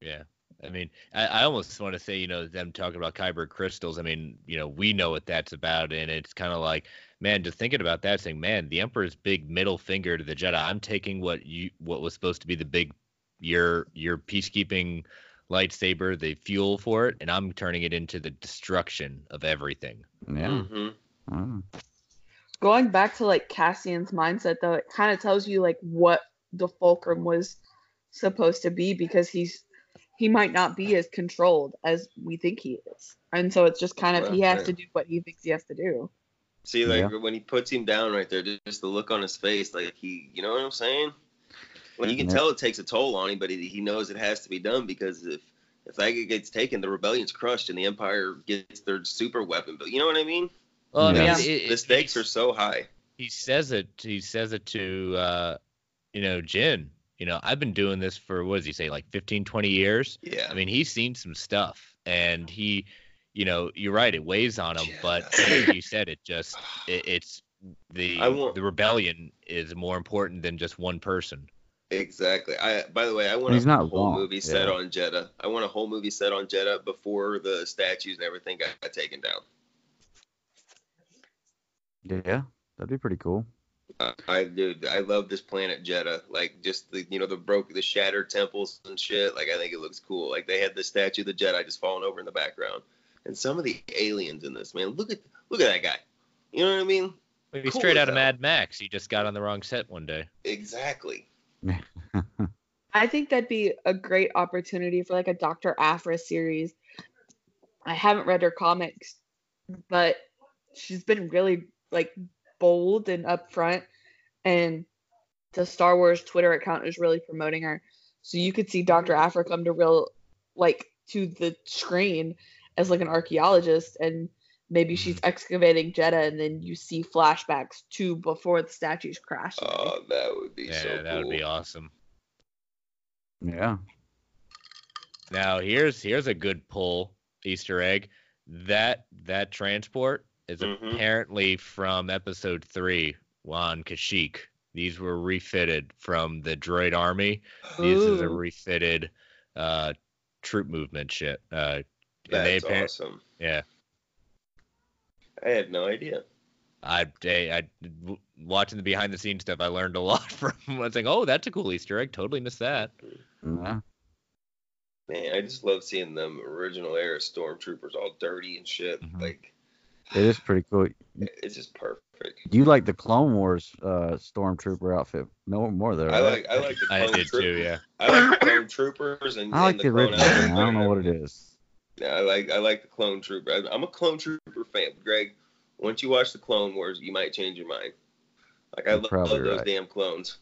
Yeah. I mean, I, I almost want to say, you know, them talking about kyber crystals. I mean, you know, we know what that's about, and it's kind of like, man, just thinking about that, saying, man, the Emperor's big middle finger to the Jedi. I'm taking what you, what was supposed to be the big, your, your peacekeeping lightsaber, the fuel for it, and I'm turning it into the destruction of everything. yeah. hmm Oh. going back to like Cassian's mindset though, it kind of tells you like what the fulcrum was supposed to be because he's he might not be as controlled as we think he is. And so it's just kind of he has to do what he thinks he has to do. See, like Yeah. when he puts him down right there, just the look on his face, like he, you know what I'm saying? Well, you can Yeah. tell it takes a toll on him, but he, he knows it has to be done because if if that gets taken, the rebellion's crushed and the Empire gets their super weapon. But you know what I mean? Well, I mean, Yeah. it- it- the stakes are so high. he says it he says it to uh you know Jyn you know I've been doing this for what does he say like 15 20 years Yeah. I mean he's seen some stuff and he you know you're right it weighs on him but like you said it just it, it's the the rebellion is more important than just one person Exactly. I by the way, I want He's a not whole wrong, movie set yeah. on Jedha. I want a whole movie set on Jedha before the statues and everything got, got taken down. Yeah, that'd be pretty cool. Uh, I dude, I love this planet Jedha. Like just the you know the broke the shattered temples and shit. Like I think it looks cool. Like they had the statue of the Jedi just falling over in the background, and some of the aliens in this man. Look at look at that guy. You know what I mean? maybe Cool straight out of hell. Mad Max he just got on the wrong set one day Exactly. I think that'd be a great opportunity for like a Dr. Aphra series. I haven't read her comics, but she's been really like bold and upfront and the Star Wars Twitter account is really promoting her. So you could see Dr. Aphra come to real like to the screen as like an archaeologist and maybe she's excavating Jedha and then you see flashbacks to before the statues crashed. Oh, that would be yeah so that would be awesome Yeah. Now here's here's a good pull Easter egg. That that transport is Mhm. apparently from episode three on Kashyyyk. These were refitted from the droid army. This is a refitted uh, troop movement shit. Uh, and they That's appar- awesome. Yeah, I had no idea. I, I, I w- watching the behind the scenes stuff. I learned a lot from. I was like, oh, that's a cool Easter egg. Totally missed that. Yeah. Man, I just love seeing them original era stormtroopers all dirty and shit. Mm-hmm. Like It is pretty cool. it's just perfect. Do You like the Clone Wars uh, stormtrooper outfit no more though. I like I like the I clone did too. troopers. Yeah. I like the clone troopers and, I like and the the original. I don't know what it better. is. Yeah, I like I like the clone trooper. I- I'm a clone trooper fan. Greg, once you watch the Clone Wars, you might change your mind. Like I You're love, probably those right. damn clones.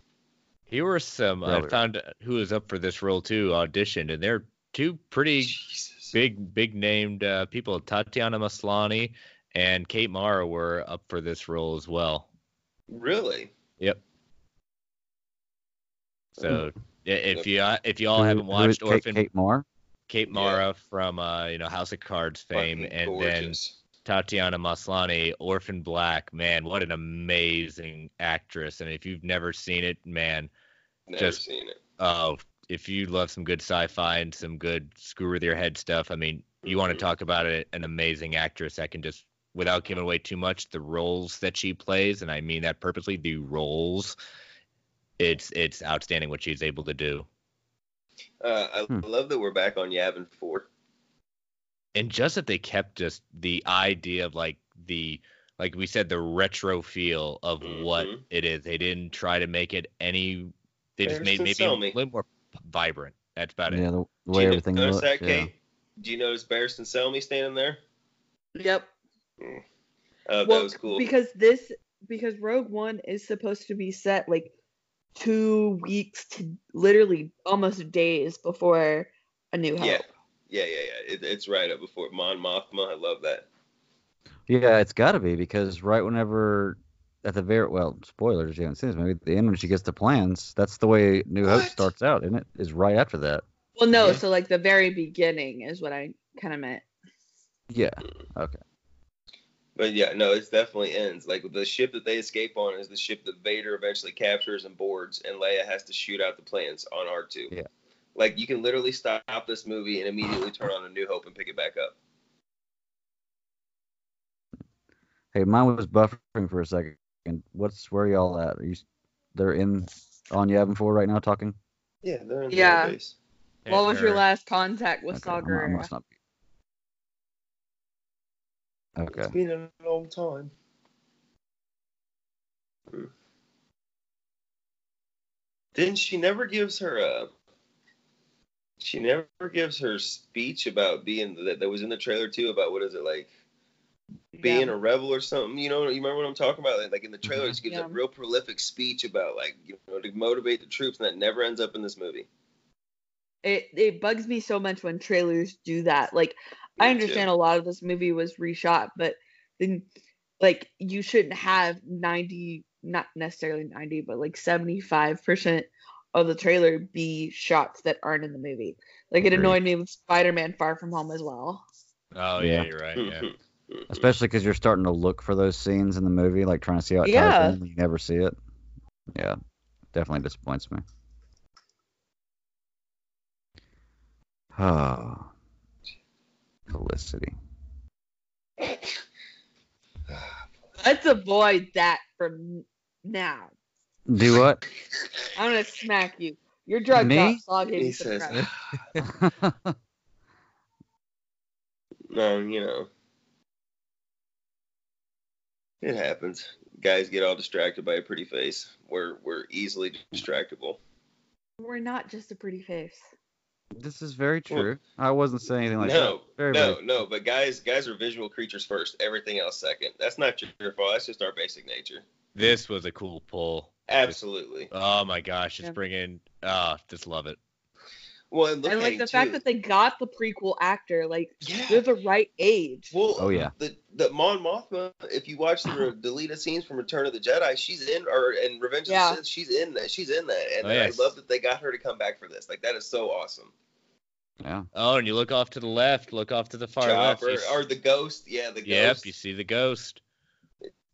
Here were some. I Probably. found who was up for this role too. Auditioned, and they're two pretty Jesus. big, big named uh, people. Tatiana Maslany and Kate Mara were up for this role as well. Really? Yep. So i- if you if you all haven't who is watched Kate, Orphan, Kate Moore. Kate Mara from uh, you know House of Cards fame, Fucking and then. Tatiana Maslany, Orphan Black. Man, what an amazing actress! I And if you've never seen it, man, Never just- seen it. oh, if you love some good sci-fi and some good screw with your head stuff, I mean, you want to talk about it, an amazing actress that can just, without giving away too much, the roles that she plays, and I mean that purposely, the roles. It's it's outstanding what she's able to do, Uh, I Hmm. love that we're back on Yavin Four. and just that they kept just the idea of like the like we said the retro feel of what Mhm. it is. They didn't try to make it any. They just made Barristan maybe a little more vibrant. That's about it. Yeah, the, the Do way you everything notice looks. that, yeah. Kate? Do you notice Barristan Selmy standing there? Yep. Uh, well, that was cool. because this because Rogue One is supposed to be set like two weeks to literally almost days before A New Hope. yeah, yeah, yeah, yeah. It, it's right up before Mon Mothma. I love that. Yeah, it's got to be because right whenever at the very well, spoilers, you haven't seen this movie. At the end when she gets the plans, that's the way New Hope starts out, isn't it? Is right after that. Well, no, Yeah. so like the very beginning is what I kind of meant. Yeah. Okay. But yeah, no, it definitely ends. Like the ship that they escape on is the ship that Vader eventually captures and boards, and Leia has to shoot out the plans on R two. Yeah. Like you can literally stop this movie and immediately turn on A New Hope and pick it back up. Hey, mine was buffering for a second. What's where y'all at? Are you? They're in on Yavin Four right now talking. Yeah, they're in Yeah. the base. What was your last contact with Okay, I Saw mu- I Gerrera? Must not be. Okay. It's been a long time. Then she never gives her a. She never gives her speech about being that that was in the trailer too about what is it like being a rebel or something. You know, you remember what I'm talking about? Like, like in the uh-huh. trailer, she gives Yeah. a real prolific speech about like you know to motivate the troops, and that never ends up in this movie. It it bugs me so much when trailers do that. Like I understand too. a lot of this movie was reshot, but then like you shouldn't have 90 not necessarily 90, but like 75% of the trailer be shots that aren't in the movie. Like it annoyed me with Spider-Man Far From Home as well. Oh Yeah. yeah, you're right. Yeah. Especially because you're starting to look for those scenes in the movie, like trying to see how it Yeah. ties in. and You never see it. Yeah, definitely disappoints me. Oh, Felicity. Let's avoid that from now. Do what? I'm gonna smack you. Your drug Me? drops, so I'll give He you some says, credit. No, you know, it happens. Guys get all distracted by a pretty face. We're we're easily distractible. We're not just a pretty face. This is very true. I wasn't saying anything like no, that. Very, no, very- no. But guys, guys are visual creatures first. Everything else second. That's not your fault. That's just our basic nature. This was a cool pull. Absolutely. Oh my gosh, it's Yeah. bringing. Ah, just love it. Well, and and like it, the fact that they got the prequel actor, like Yeah. they're the right age. Well, Oh, yeah. The the Mon Mothma, if you watch the re- deleted scenes from Return of the Jedi, she's in or in Revenge Yeah. of the Sith, she's in that. She's in that, and Oh, I love that they got her to come back for this. Like that is so awesome. yeah. Oh, and you look off to the left, look off to the far left. Chopper you s- or the ghost, yeah, the ghost. yep, you see the ghost.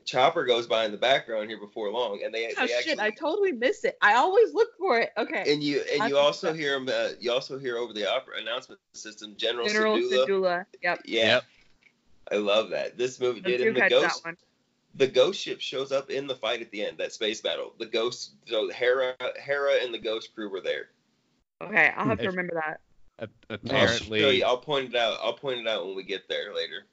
Chopper goes by in the background here before long, and they, Oh they shit! actually I totally miss it. I always look for it. Okay. and you and I you think also hear hear 'em, Uh, you also hear over the opera announcement system General, General Syndulla. Syndulla. Yep. Yeah, Yep. I love that. This movie did, do and the ghost that one. the ghost ship shows up in the fight at the end, that space battle. The ghost, so Hera, Hera, and the ghost crew were there. Okay, I'll have to remember that. A- I'll apparently, you. I'll point it out. I'll point it out when we get there later.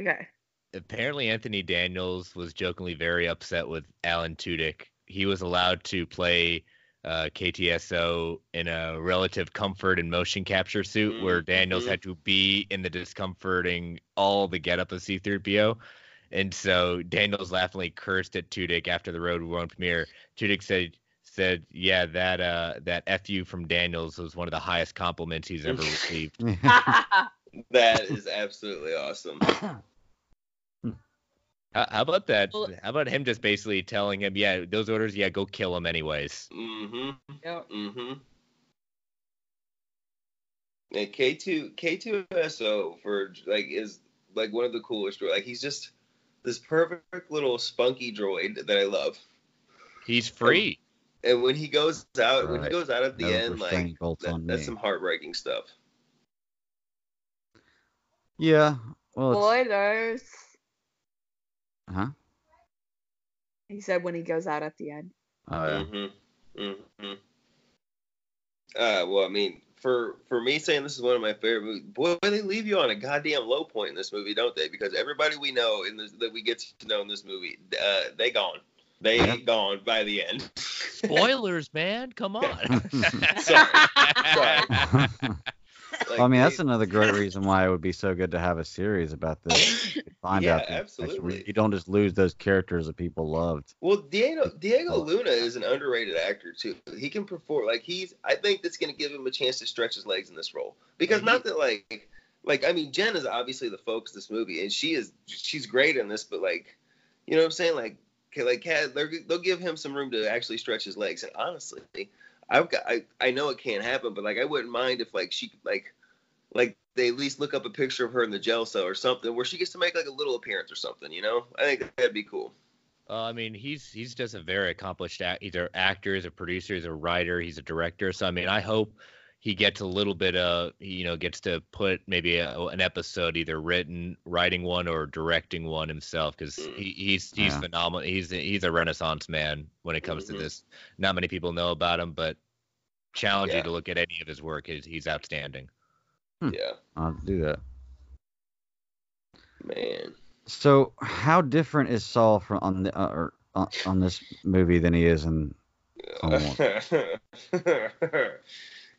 Okay. Apparently Anthony Daniels was jokingly very upset with Alan Tudyk. He was allowed to play uh, K2SO in a relative comfort and motion capture suit, where Daniels Mhm. had to be in the discomforting all the getup of C-3PO. And so Daniels laughingly cursed at Tudyk after the Rogue One premiere. Tudyk said said, "Yeah, that uh that fu from Daniels was one of the highest compliments he's ever received." That is absolutely awesome. How, how about that? Well- how about him just basically telling him, "Yeah, those orders, yeah, go kill him anyways." Mm-hmm. Yeah. Mm-hmm. And K two K two SO for like is like one of the coolest droids. Like he's just this perfect little spunky droid that I love. He's free. And when he goes out, when he goes out at the No end, like bolts that- on that's me. some heartbreaking stuff. Yeah. Well, it's, Spoilers. Huh? He said when he goes out at the end. Oh yeah. Mm-hmm. Mm-hmm. Uh, well, I mean, for for me saying this is one of my favorite movies, boy, they leave you on a goddamn low point in this movie, don't they? Because everybody we know in this that we get to know in this movie, uh, they gone. They Yeah. gone by the end. Spoilers, man. Come on. Sorry. Sorry. Like, Well, I mean, that's they- another great reason why it would be so good to have a series about this. Find Yeah, out absolutely. You don't just lose those characters that people loved. Well, Diego Diego oh. Luna is an underrated actor too. He can perform like he's. I think that's going to give him a chance to stretch his legs in this role because not that like like I mean Jyn is obviously the focus of this movie and she is she's great in this, but like you know what I'm saying like like Cat they'll give him some room to actually stretch his legs and honestly I've got I, I know it can't happen, but like I wouldn't mind if like she like like they at least look up a picture of her in the jail cell or something where she gets to make like a little appearance or something, you know? I think that'd be cool. Uh, I mean, he's he's just a very accomplished act. He's an actor, he's a producer, he's a writer, he's a director. So I mean, I hope he gets a little bit of you know gets to put maybe a, an episode either written, writing one, or directing one himself because he, he's he's Yeah. phenomenal. He's he's a renaissance man when it comes Mhm. to this. Not many people know about him, but challenge Yeah. you to look at any of his work. He's, he's outstanding. Yeah, I'll do that. man. So, how different is Saul from on the uh, or on, on this movie than he is in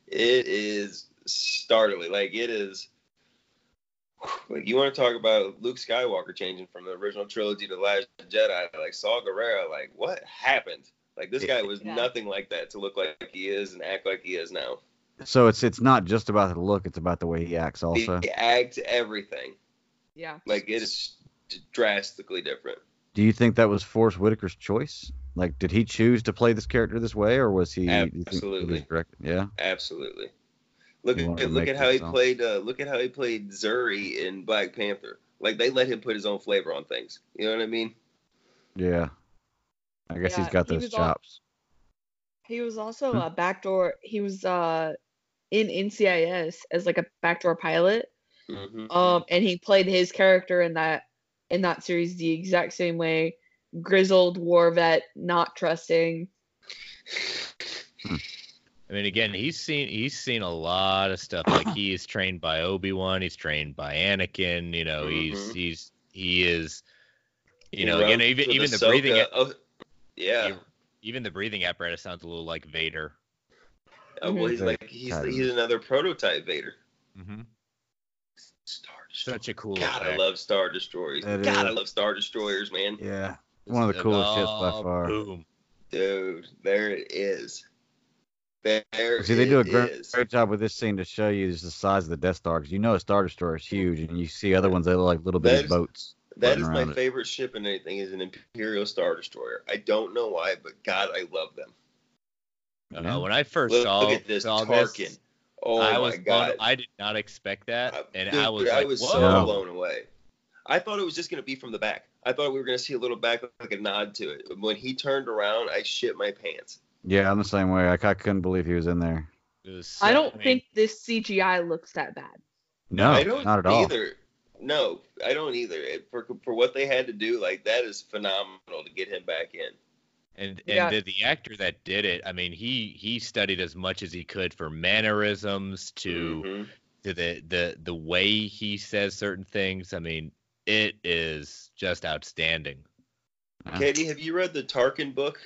it is startling. Like it is. Like you want to talk about Luke Skywalker changing from the original trilogy to the Last Jedi? Like Saul Guerrero, like what happened? Like this guy was Yeah. nothing like that to look like he is and act like he is now. So it's it's not just about the look; it's about the way he acts also. He acts everything. Yeah. Like it is drastically different. Do you think that was Forest Whitaker's choice? Like, did he choose to play this character this way, or was he? do he was Absolutely. directed? Yeah. Absolutely. Look He at look at how he himself. played. Uh, look at how he played Zuri in Black Panther. Like they let him put his own flavor on things. You know what I mean? Yeah. I guess he's got he those al- chops. He was also Hmm. a backdoor. He was uh in NCIS as like a backdoor pilot. Mm-hmm. Um, and he played his character in that in that series the exact same way. Grizzled war vet, not trusting. I mean, again, he's seen he's seen a lot of stuff. Like he is trained by Obi Wan. He's trained by Anakin. You know, he's Mhm. he's he is. You He know, again, even even the Ahsoka. breathing. Oh, yeah. Even the breathing apparatus sounds a little like Vader. Uh, well, he's like he's kind of- he's another prototype Vader. Mm-hmm. Star Destroyer. Such a cool. God, I love Star Destroyers. It God, I love Star Destroyers, man. Yeah. One of the coolest ships by far. Boom. Dude, there it is. There See, they do a great, is. great job with this scene to show you just the size of the Death Star, because you know a Star Destroyer is huge, and you see other ones that look like little That bitty boats. That is my it. favorite ship in anything is an Imperial Star Destroyer. I don't know why, but God, I love them. Uh, when I first Look, saw, look at this saw Tarkin. this, Oh I my was blown- God. I did not expect that, and Dude, I was I was Whoa. so blown away. I thought it was just gonna be from the back. I thought we were gonna see a little back like a nod to it. When he turned around, I shit my pants. Yeah, I'm the same way. I, I couldn't believe he was in there. It was I don't mean, think this CGI looks that bad. No, I don't not at all. either. No, I don't either. It, for for what they had to do, like that is phenomenal to get him back in. And and Yeah. the, the actor that did it, I mean, he he studied as much as he could for mannerisms to Mhm. to the the the way he says certain things. I mean, it is just outstanding. Katie, have you read the Tarkin book?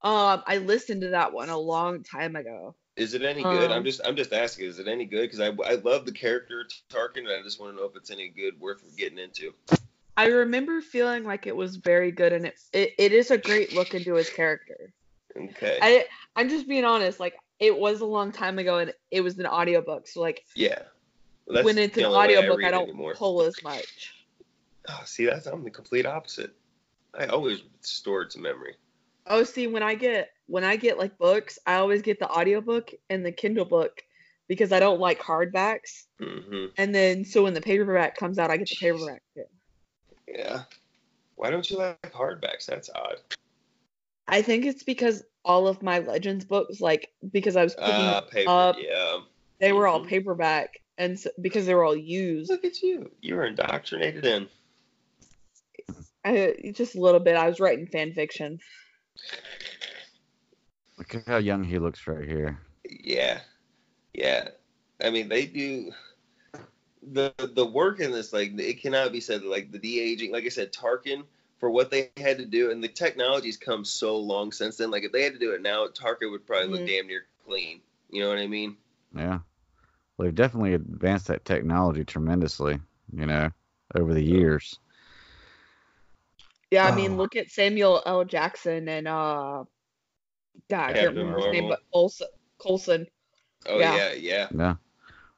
Um, I listened to that one a long time ago. Is it any good? I'm Um, just I'm just asking. Is it any good? Because I I love the character Tarkin, and I just want to know if it's any good, worth getting into. I remember feeling like it was very good, and it it, it is a great look into his character. Okay. I I'm just being honest. Like it was a long time ago, and it was an audiobook. So like yeah. That's when it's an audiobook, I, read don't anymore. pull as much. Oh, see, that's I'm the complete opposite. I always store it to memory. Oh, see, when I get when I get like books, I always get the audiobook and the Kindle book because I don't like hardbacks. Mm-hmm. And then so when the paperback comes out, I get the paperback too. Yeah. Why don't you like hardbacks? That's odd. I think it's because all of my Legends books, like because I was picking ah, them paper. up, yeah. they were all mm-hmm. paperback, and so, because they were all used, Look at you. You were indoctrinated in. I, just a little bit. I was writing fan fiction. Look at how young he looks right here. Yeah, yeah. I mean, they do the the work in this. Like, it cannot be said. Like the de aging. Like I said, Tarkin for what they had to do, and the technology's come so long since then. Like if they had to do it now, Tarkin would probably Mhm. look damn near clean. You know what I mean? Yeah. Well, they've definitely advanced that technology tremendously, you know, over the years. Yeah, I mean, Oh. look at Samuel L. Jackson and uh, God, I can't remember his name, but Coulson. Coulson. Oh Yeah. yeah, yeah. Yeah.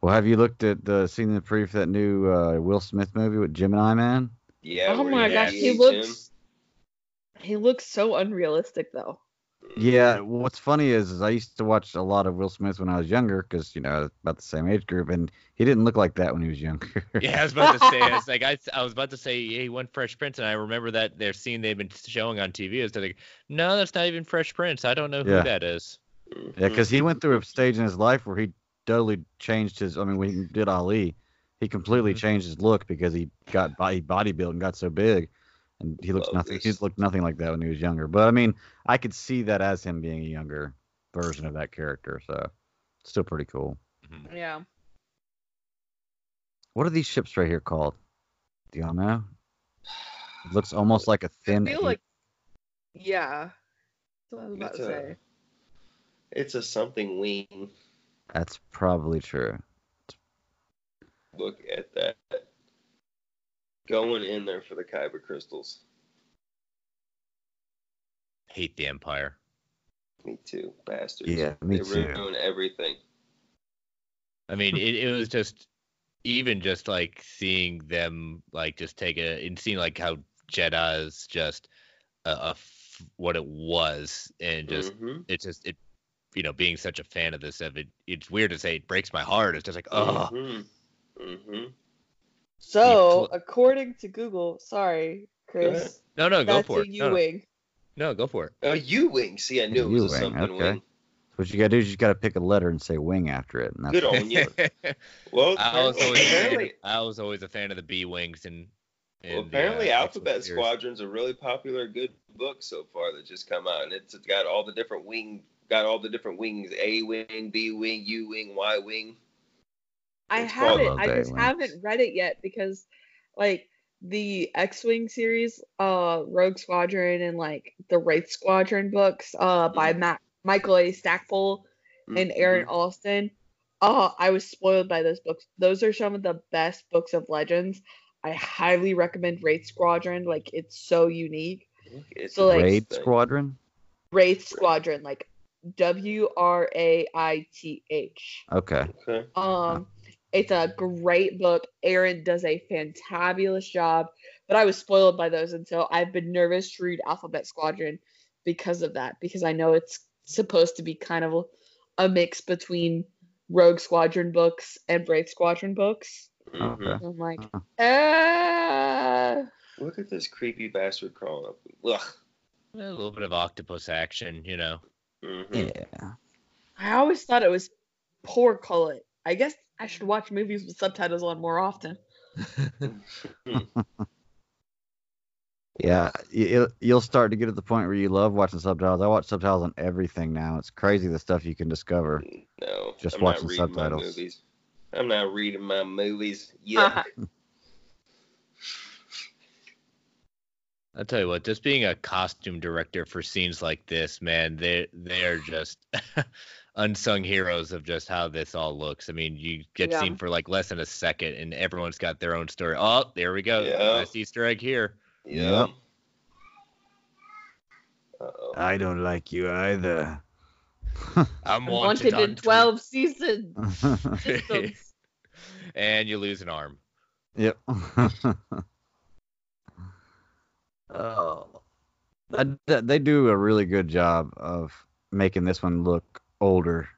Well, have you looked at the seen the preview for that new uh, Will Smith movie with Gemini Man? Yeah. oh my gosh, he de-age him. looks. He looks so unrealistic though. Yeah. What's funny is, is I used to watch a lot of Will Smith when I was younger because you know about the same age group, and he didn't look like that when he was younger. Yeah, I was about to say, it's like I, I was about to say, yeah, he went Fresh Prince, and I remember that their scene they've been showing on TV is like, no, that's not even Fresh Prince. I don't know who Yeah. that is. Yeah, because he went through a stage in his life where he totally changed his. I mean, when he did Ali, he completely Mhm. changed his look because he got body bodybuilt and got so big, and he looks Love nothing. He this. looked nothing like that when he was younger. But I mean, I could see that as him being a younger version of that character. So, still pretty cool. Yeah. What are these ships right here called? Do y'all know? It looks almost like a thin. I feel like Yeah. That's what I was about It's to a- say. It's a something wing. That's probably true. Look at that. Going in there for the Kyber crystals. Hate the Empire. Me too, bastards. Yeah, me they too. ruin everything. I mean, it, it was just even just like seeing them like just take a and seeing like how Jedi's just a, a f- what it was and just Mhm. it just it you know being such a fan of this of it it's weird to say it breaks my heart it's just like oh Mm-hmm. Mm-hmm. So, according to Google, sorry, ahead. Chris. no no go for a it no, no. U-wing. no go for it Oh, U wing. See, I knew it was a U-wing, something okay. wing. What you gotta do is you gotta pick a letter and say wing after it. And that's Good what- on you. Well, I was always a fan, apparently, I was always a fan of the B wings and, and well, apparently uh, Alphabet Squadron's a really popular, good book so far that just come out, and it's got all the different wing, got all the different wings: A wing, B wing, U wing, Y wing. I It's haven't. I just A-Wings. haven't read it yet because, like, the X-wing series, uh, Rogue Squadron, and like the Wraith Squadron books, uh, by Mm-hmm. Matt Michael A. Stackpole and Aaron Alston. Uh, I was spoiled by those books. Those are some of the best books of Legends. I highly recommend Wraith Squadron. Like, it's so unique. It's So, like- Raid. Squadron. Wraith Squadron, like W R A I T H. Okay. Okay. Um, it's a great book. Aaron does a fantabulous job, but I was spoiled by those, and so I've been nervous to read Alphabet Squadron because of that. Because I know it's supposed to be kind of a, a mix between Rogue Squadron books and Wraith Squadron books. Okay. I'm like, ah. Look at this creepy bastard crawling up. Ugh. a little bit of octopus action you know Mhm. Yeah. I always thought it was poor color. I guess I should watch movies with subtitles on more often. Yeah, you- you'll start to get to the point where you love watching subtitles. I watch subtitles on everything now. It's crazy the stuff you can discover. No, Just I'm watching not reading subtitles. My movies. I'm not reading my movies. Yeah. I'll tell you what, just being a costume director for scenes like this, man, they they're just unsung heroes of just how this all looks. I mean, you get Yeah. seen for like less than a second, and everyone's got their own story. Oh, there we go, Yeah. nice Easter egg here. yeah. Uh-oh. I don't like you either. I'm Wanted, wanted, on in 12 seasons. And you lose an arm. yep. Oh, that, that- they do a really good job of making this one look older,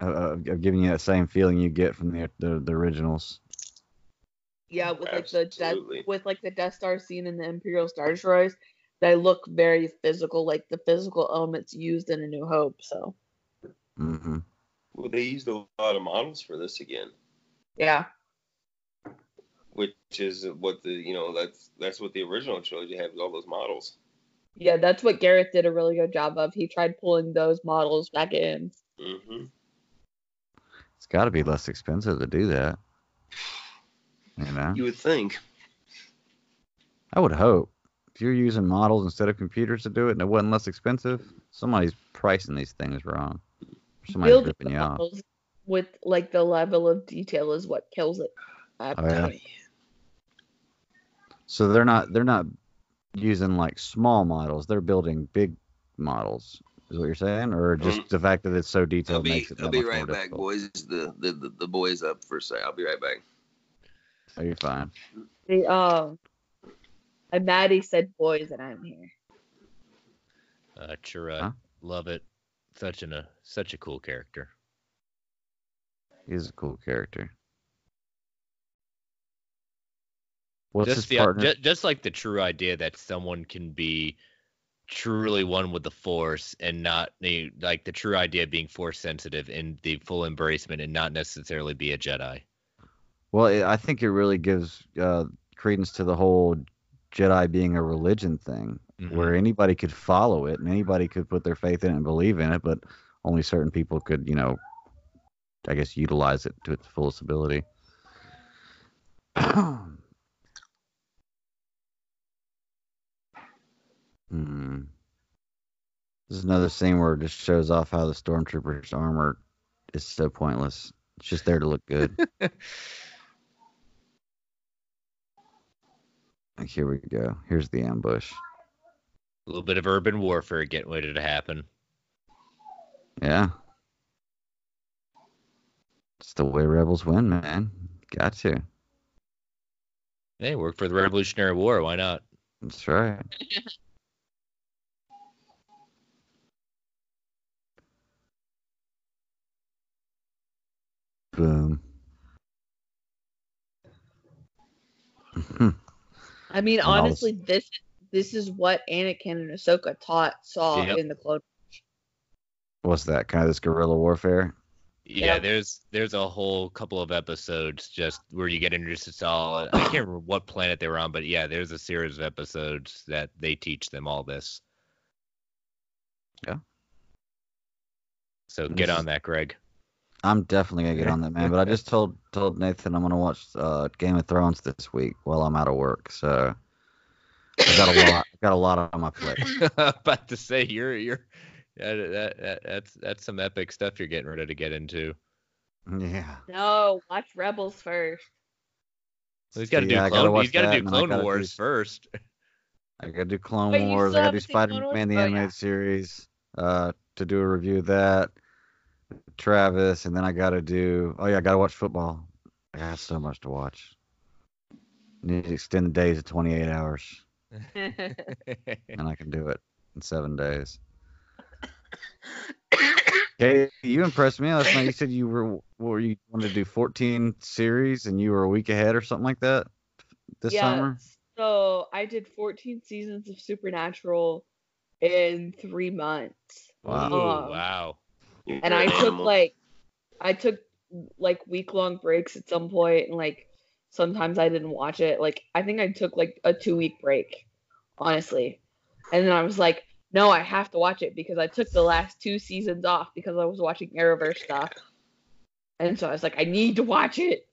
uh, of of giving you that same feeling you get from the the, the originals. Yeah, with like the death, with like the Death Star scene and the Imperial Star Destroyers, they look very physical, like the physical elements used in A New Hope. So Mm-hmm. Well, they used a lot of models for this again, yeah, which is what the you know that's that's what the original trilogy had was all those models. yeah, that's what Gareth did a really good job of. He tried pulling those models back in. Mm-hmm. It's got to be less expensive to do that. You know, You would think. I would hope if you're using models instead of computers to do it and it wasn't less expensive, somebody's pricing these things wrong. Somebody's Building ripping the you off. models with like the level of detail is what kills it. I'm Oh, yeah. Telling you. So they're not they're not using like small models. They're building big models. Is what you're saying, or just Um, the fact that it's so I'll detailed be makes it that I'll be right back, difficult? boys. The, the the the boys up for a sec. I'll be right back. Oh, you're fine. The um, and Maddie said boys, and I'm here. Uh, Chirrut, Huh? love it. Such an a such a cool character. He's a cool character. What's just his the partner? ju- just like the true idea that someone can be truly one with the force and not the like the true idea of being force sensitive and the full embracement and not necessarily be a Jedi. Well, I think it really gives uh, credence to the whole Jedi being a religion thing, Mhm. where anybody could follow it and anybody could put their faith in it and believe in it, but only certain people could, you know, I guess utilize it to its fullest ability. hmm. There's another scene where it just shows off how the stormtroopers' armor is so pointless. It's just there to look good. like here we go. Here's the ambush. A little bit of urban warfare getting ready to happen. Yeah. It's the way rebels win, man. Got to. Hey, work for the Revolutionary War. Why not? That's right. Boom. I mean, And all this- honestly, this this is what Anakin and Ahsoka taught saw Yep. in the Clone. What's that? Kind of this guerrilla warfare? Yeah, Yep. there's there's a whole couple of episodes just where you get introduced to all. I can't remember what planet they were on, but yeah, there's a series of episodes that they teach them all this. Yeah. So This get on that, Greg. I'm definitely gonna get on that, man. But I just told told Nathan I'm gonna watch uh, Game of Thrones this week while I'm out of work. So I got a lot. I got a lot on my plate. About to say you're you're yeah, that, that that's that's some epic stuff you're getting ready to get into. Yeah. No, watch Rebels first. Well, he's got to Yeah, do gotta clone. He's got to do and then I Clone gotta do Wars s- first. I gotta do Clone Wait, Wars. still I gotta do haven't seen Clone Spider Wars? Man the Oh, yeah. animated series. Uh, to do a review of that. Travis, and then I gotta do. Oh yeah, I gotta watch football. I got so much to watch. Need to extend the days to 28 hours, and I can do it in seven days. Okay, you impressed me last night. You said you were, what were you wanted to do 14 series, and you were a week ahead or something like that this yeah, summer. So I did 14 seasons of Supernatural in three months. Wow. Ooh, Um, wow. And I took like I took like week long breaks at some point and like sometimes I didn't watch it. Like I think I took like a two week break, honestly. And then I was like, no, I have to watch it because I took the last two seasons off because I was watching Arrowverse stuff. And so I was like, I need to watch it.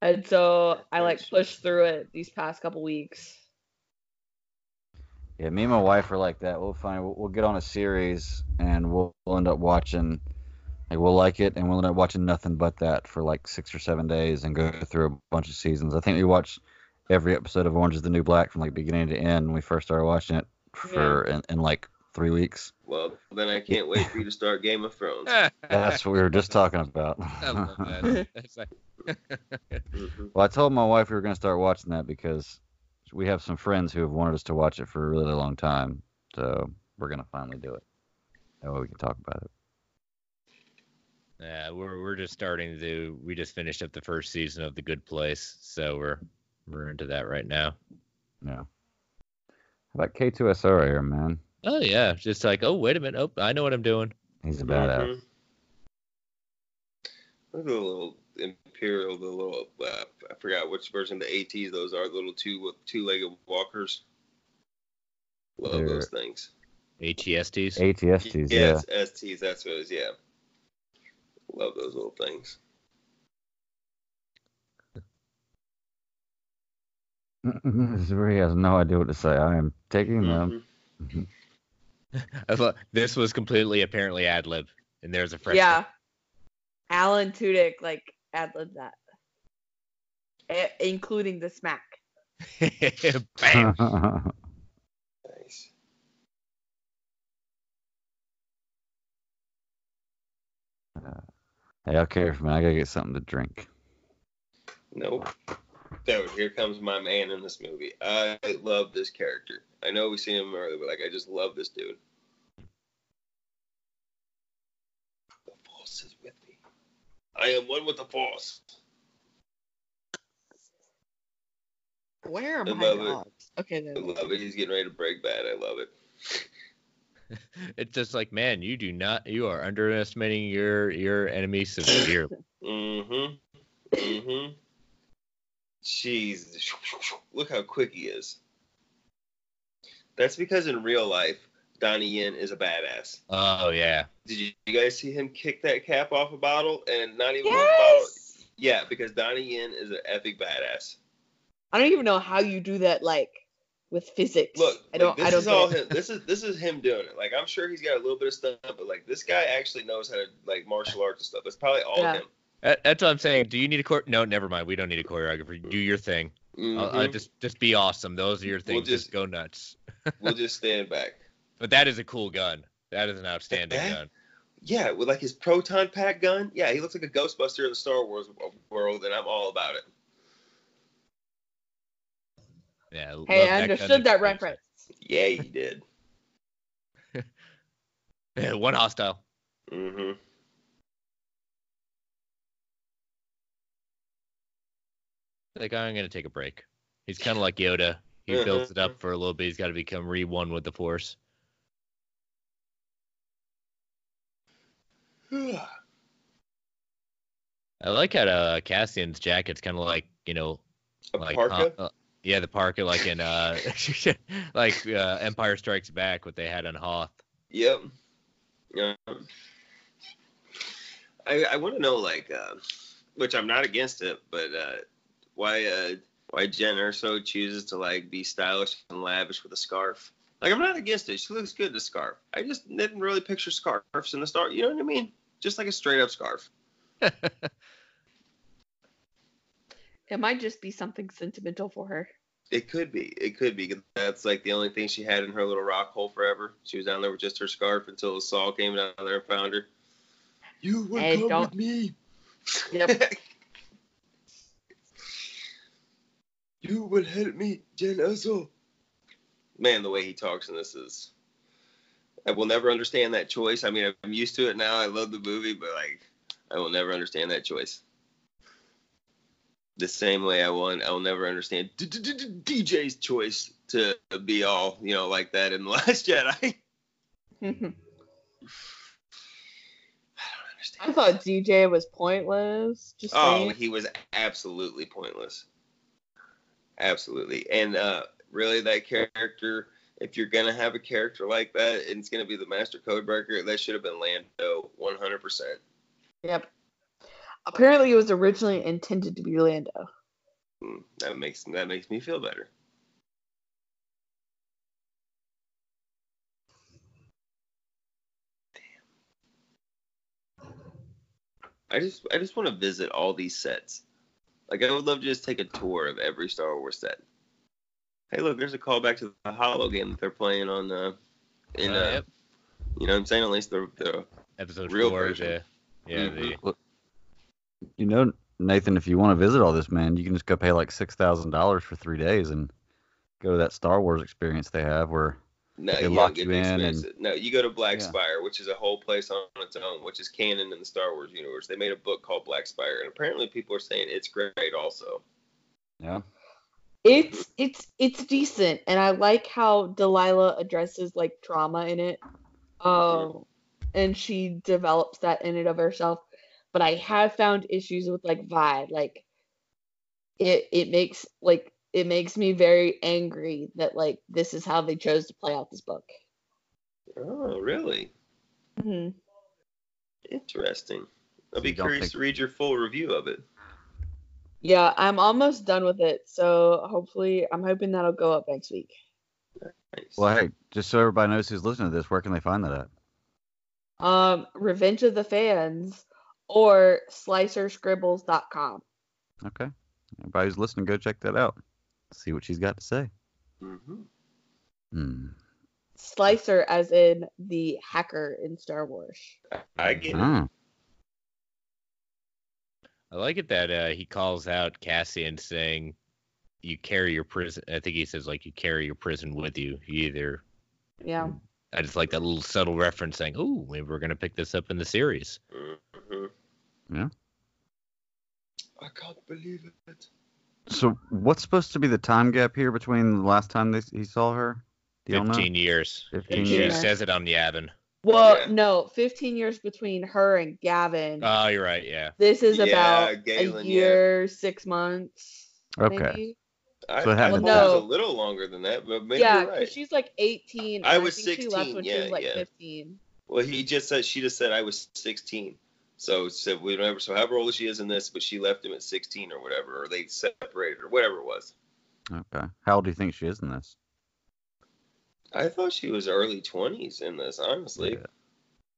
And so I like pushed through it these past couple weeks. Yeah, me and my wife are like that. We'll find we'll, we'll get on a series and we'll, we'll end up watching like we'll like it and we'll end up watching nothing but that for like six or seven days and go through a bunch of seasons. I think we watched every episode of Orange is the New Black from like beginning to end when we first started watching it for in, in like three weeks. Well, then I can't wait for you to start Game of Thrones. That's what we were just talking about. I love that. Like- mm-hmm. well, I told my wife we were going to start watching that because we have some friends who have wanted us to watch it for a really long time. So we're going to finally do it. That way we can talk about it. Yeah, we're we're just starting to. We just finished up the first season of The Good Place, so we're we're into that right now. Yeah. How about K2SO right here, man? Oh yeah, just like oh wait a minute, oh I know what I'm doing. He's a badass. Mhm. Look at the little Imperial, the little uh, I forgot which version of the ATs those are, the little two two-legged walkers. Love They're- those things. ATSTs. ATSTs, yeah. Yes, STs. That's what it is. Yeah. Love those little things. he has no idea what to say. I am taking them. I thought this was completely apparently ad lib, and there's a fresh. Yeah. Alan Tudyk like ad libbed that. I- including the smack. Bam. Nice. hey, I'll carry for a minute. I gotta get something to drink. Nope. So here comes my man in this movie. I love this character. I know we see him earlier, but like I just love this dude. The Force is with me. I am one with the Force. Where are I my love it. dogs? Okay, I love it. He's getting ready to break bad. I love it. It's just like, man, you do not. You are underestimating your your enemy severely. Mm-hmm. Mm-hmm. Jeez. Look how quick he is. That's because in real life, Donnie Yen is a badass. oh yeah. Did you, you guys see him kick that cap off a bottle and not even with a bottle? Yes! Yeah, because Donnie Yen is an epic badass. I don't even know how you do that like with physics. Look, I don't. like, this I don't is all him. This is this is him doing it. Like I'm sure he's got a little bit of stuff, but like this guy actually knows how to like martial arts and stuff. It's probably all Yeah. him. That's what I'm saying. Do you need a chor? No, never mind. We don't need a choreographer. Do your thing. I'll, I'll Mhm. just just be awesome. Those are your We'll things. just, just- go nuts. We'll just stand back. But that is a cool gun. That is an outstanding That- gun. Yeah, with like his proton pack gun. Yeah, he looks like a Ghostbuster in the Star Wars world, and I'm all about it. Yeah. love Hey, I understood that extension. reference. Yeah, he did. Yeah, one hostile. Mm hmm Like I'm gonna take a break. He's kind of like Yoda. He builds it up for a little bit. He's got to become re one with the Force. I like how uh, Cassian's jacket's kind of like you know, A like parka? uh, yeah, the parka like in uh, like uh, Empire Strikes Back, what they had on Hoth. Yep. Yeah. I I want to know like, uh, which I'm not against it, but uh, why uh, why Jyn Erso chooses to like be stylish and lavish with a scarf. Like I'm not against it. She looks good in a scarf. I just didn't really picture scarves in the star. You know what I mean? Just like a straight up scarf. It might just be something sentimental for her. It could be. It could be. That's like the only thing she had in her little rock hole forever. She was down there with just her scarf until Saw came down there and found her. You will Hey, come don't- with me. Yep. You will help me, Jyn. Man, the way he talks in this is. I will never understand that choice. I mean, I'm used to it now. I love the movie, but like, I will never understand that choice. The same way I will, I will never understand DJ's choice to be all, you know, like that in The Last Jedi. I, I thought DJ was pointless. Just Oh, saying. he was absolutely pointless. Absolutely. And uh, really, that character, if you're going to have a character like that and it's going to be the Master Codebreaker, that should have been Lando 100%. Yep. Apparently, it was originally intended to be Lando. Mm, That makes that makes me feel better. I just I just want to visit all these sets. Like I would love to just take a tour of every Star Wars set. Hey, look, there's a callback to the Hollow game that they're playing on uh in Uh, uh, yep. you know what I'm saying? At least the the Episode real four. version. The, yeah, Mhm. the You know, Nathan, if you want to visit all this, man, you can just go pay like six thousand dollars for three days and go to that Star Wars experience they have where No, they you lock don't get you in and. No, you go to Black Yeah. Spire, which is a whole place on its own, which is canon in the Star Wars universe. They made a book called Black Spire, and apparently people are saying it's great also. yeah. It's it's it's decent, and I like how Delilah addresses like trauma in it. Um, and she develops that in and of herself. But I have found issues with like vibe, like it it makes like it makes me very angry that like this is how they chose to play out this book. Oh, really? hmm Interesting. I'll be you curious think- to read your full review of it. Yeah, I'm almost done with it, so hopefully I'm hoping that'll go up next week. Nice. Well, hey, just so everybody knows who's listening to this, where can they find that at? Um, Revenge of the Fans or slicerscribbles.com. Okay. Everybody who's listening, go check that out. See what she's got to say. hmm Hmm. Slicer as in the hacker in Star Wars. I get it. Oh. I like it that uh, he calls out Cassian saying, "You carry your prison." I think he says like, "You carry your prison with you." You either. Yeah. I just like that little subtle reference saying, "Oh, maybe we're gonna pick this up in the series." hmm Yeah. I can't believe it. So, what's supposed to be the time gap here between the last time they, he saw her? Do y'all know? Fifteen years. 15 He years. says it on the Yavin. Well, Yeah. no, 15 years between her and Gavin. Oh, you're right. Yeah. this is yeah, about Galen, a yeah. year, six months. Okay. Maybe. I, So it I happened- thought it was No. a little longer than that, but maybe yeah, you're because right. she's like 18. I and was think she left 16, when she yeah, was like yeah. 15. Well, he just said she just said I was 16. So said we don't ever so however old she is in this, but she left him at 16 or whatever, or they separated or whatever it was. Okay. How old do you think she is in this? I thought she was early twenties in this, honestly. Yeah.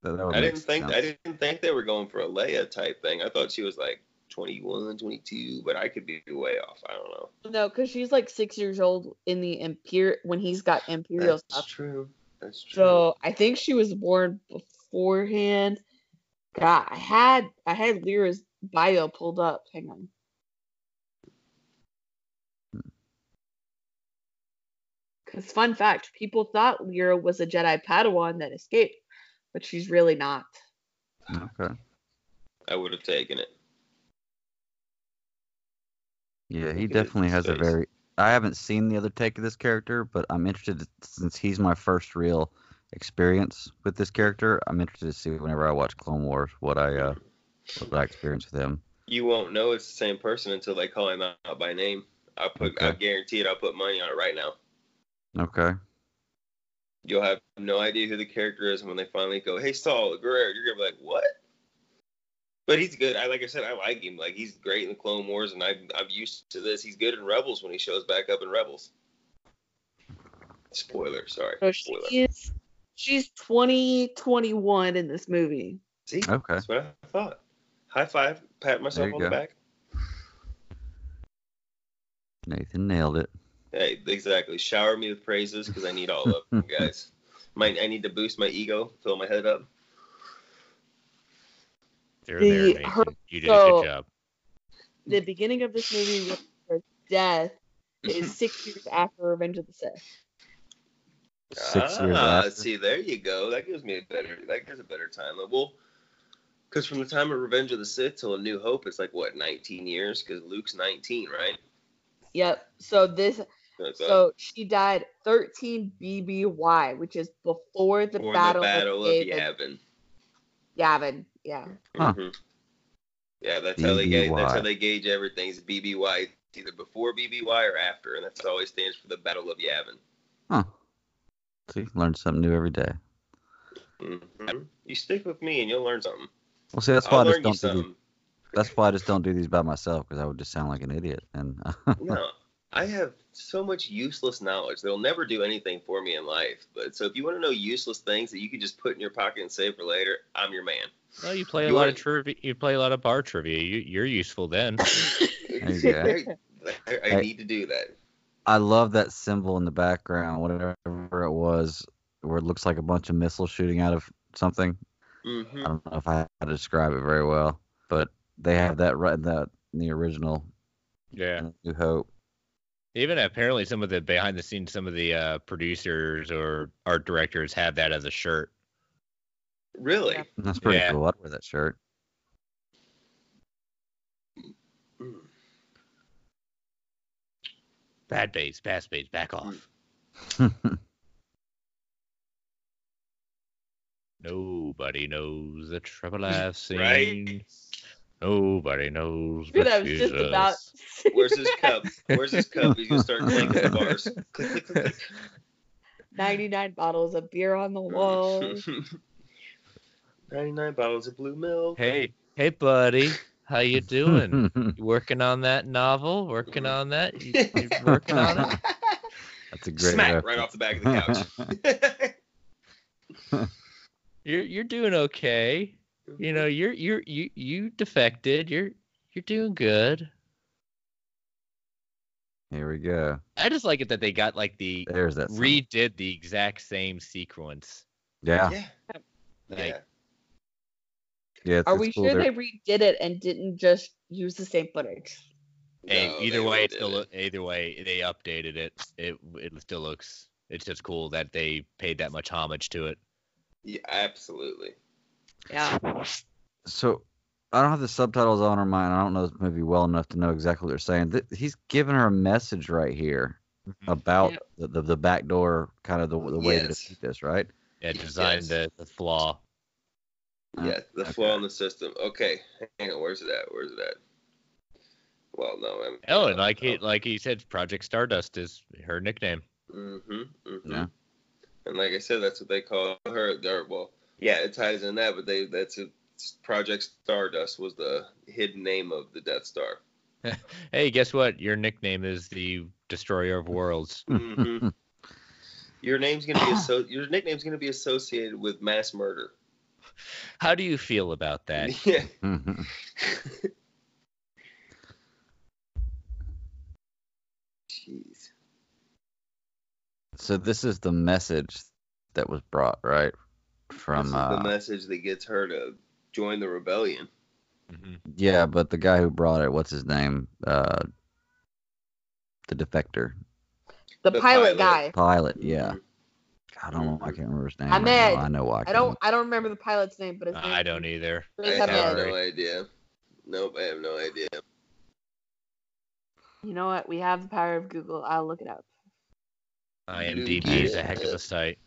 That, that I didn't think sense. I didn't think they were going for a Leia type thing. I thought she was like 21, 22, but I could be way off. I don't know. No, because she's like six years old in the Imperial when he's got Imperial That's stuff. true. That's true. So I think she was born beforehand. God, I had I had Lyra's bio pulled up. Hang on. Because fun fact, people thought Lyra was a Jedi Padawan that escaped, but she's really not. Okay. I would have taken it. Yeah, he Look at his definitely has a very. I haven't seen the other take of this character, but I'm interested since he's my first real experience with this character. I'm interested to see whenever I watch Clone Wars what I uh what I experience with him. You won't know it's the same person until they call him out by name. I put, I guarantee it. I'll put money on it right now. Okay. You'll have no idea who the character is, and when they finally go, "Hey, Saw Gerrera," you're gonna be like, "What?" But he's good. I like I said, I like him. Like he's great in the Clone Wars, and I'm I'm used to this. He's good in Rebels when he shows back up in Rebels. Spoiler, sorry. So Spoiler. she she's twenty twenty one in this movie. See, Okay. that's what I thought. High five, pat myself you on the back. Nathan nailed it. Hey, exactly. Shower me with praises because I need all of them, guys. Might I need to boost my ego, fill my head up. They're The- there, Nathan. her- you did a good job. The beginning of this movie with her death is six years after Revenge of the Sith. Six years ah, after. see, there you go. That gives me a better. That gives a better time. Well, because from the time of Revenge of the Sith till A New Hope, it's like what, 19 years? Because Luke's 19, right? Yep. So this So, so she died 13 BBY, which is before the for battle, the Battle of of Yavin. Yavin. Yavin. Yeah. Huh. Mhm. Yeah, that's how they gauge. That's how they gauge everything. Is BBY It's either before BBY or after, and that's always stands for the Battle of Yavin. Huh. See, learn something new every day. Mhm. You stick with me, and you'll learn something. Well, see, that's why I'll I just don't do these. That's why I just don't do these by myself because I would just sound like an idiot. And No, I have so much useless knowledge that'll never do anything for me in life. But so if you want to know useless things that you can just put in your pocket and save for later, I'm your man. Well, you play a You lot wanna- of trivia. You play a lot of bar trivia. You, you're useful then. There you I, I need to do that. I love that symbol in the background, whatever it was, where it looks like a bunch of missiles shooting out of something. hmm I don't know if I had to describe it very well, but they have that right in that in the original yeah. New Hope. Even apparently, some of the behind the scenes, some of the uh, producers or art directors have that as a shirt. Really? That's pretty Yeah. cool. I'd wear that shirt. Bad base, bad base, back off. Nobody knows the trouble I've seen. Right? Nobody knows Dude, but I was just about. Where's his cup? Where's his cup? He's gonna start clinking the bars. Click, click, click, click. 99 bottles of beer on the wall. 99 bottles of blue milk. Hey, hey, buddy, how you doing? you working on that novel? Working on that? You, you working on it? That's a great Smack reference. right off the back of the couch. You're you're doing okay. You know, you're you're you you defected. You're you're doing good. Here we go. I just like it that they got like the There's that. symbol. redid the exact same sequence. Yeah. yeah. Like, Yeah. Yeah. It's, Are it's we cool. sure They're- they redid it and didn't just use the same footage? Hey, No, either way, redid it still it. either way they updated it. It it still looks. It's just cool that they paid that much homage to it. Yeah, absolutely. Yeah. So I don't have the subtitles on or mine. I don't know this movie well enough to know exactly what they're saying. Th- He's giving her a message right here about Yep. the, the the back door, kind of the the way to Yes. defeat this, right? Yeah, designed Yes. the, the flaw. Uh, Yeah, the okay. flaw in the system. Okay, hang on. Where's it at? Where's it at? Well, no. I'm, Oh, and like he like he said, Project Stardust is her nickname. Mm-hmm. mm-hmm. Yeah. And like I said, that's what they call her. Or, well, yeah, it ties in that, but they that's a, Project Stardust was the hidden name of the Death Star. Hey, guess what? Your nickname is the Destroyer of Worlds. hmm Your name's gonna be asso- your nickname's gonna be associated with mass murder. How do you feel about that? Yeah. Jeez. So this is the message that was brought, right? From this is uh, the message that gets her to join the rebellion. yeah, but the guy who brought it, what's his name? Uh, the defector The, The pilot, pilot. guy. pilot. Yeah. I don't know. I can't remember his name. I'm right Ed. I know why. I don't. I don't remember the pilot's name, but his name. I don't either. I have Ahmed. no idea. Nope, I have no idea. You know what? We have the power of Google. I'll look it up. IMDb is a heck of a site.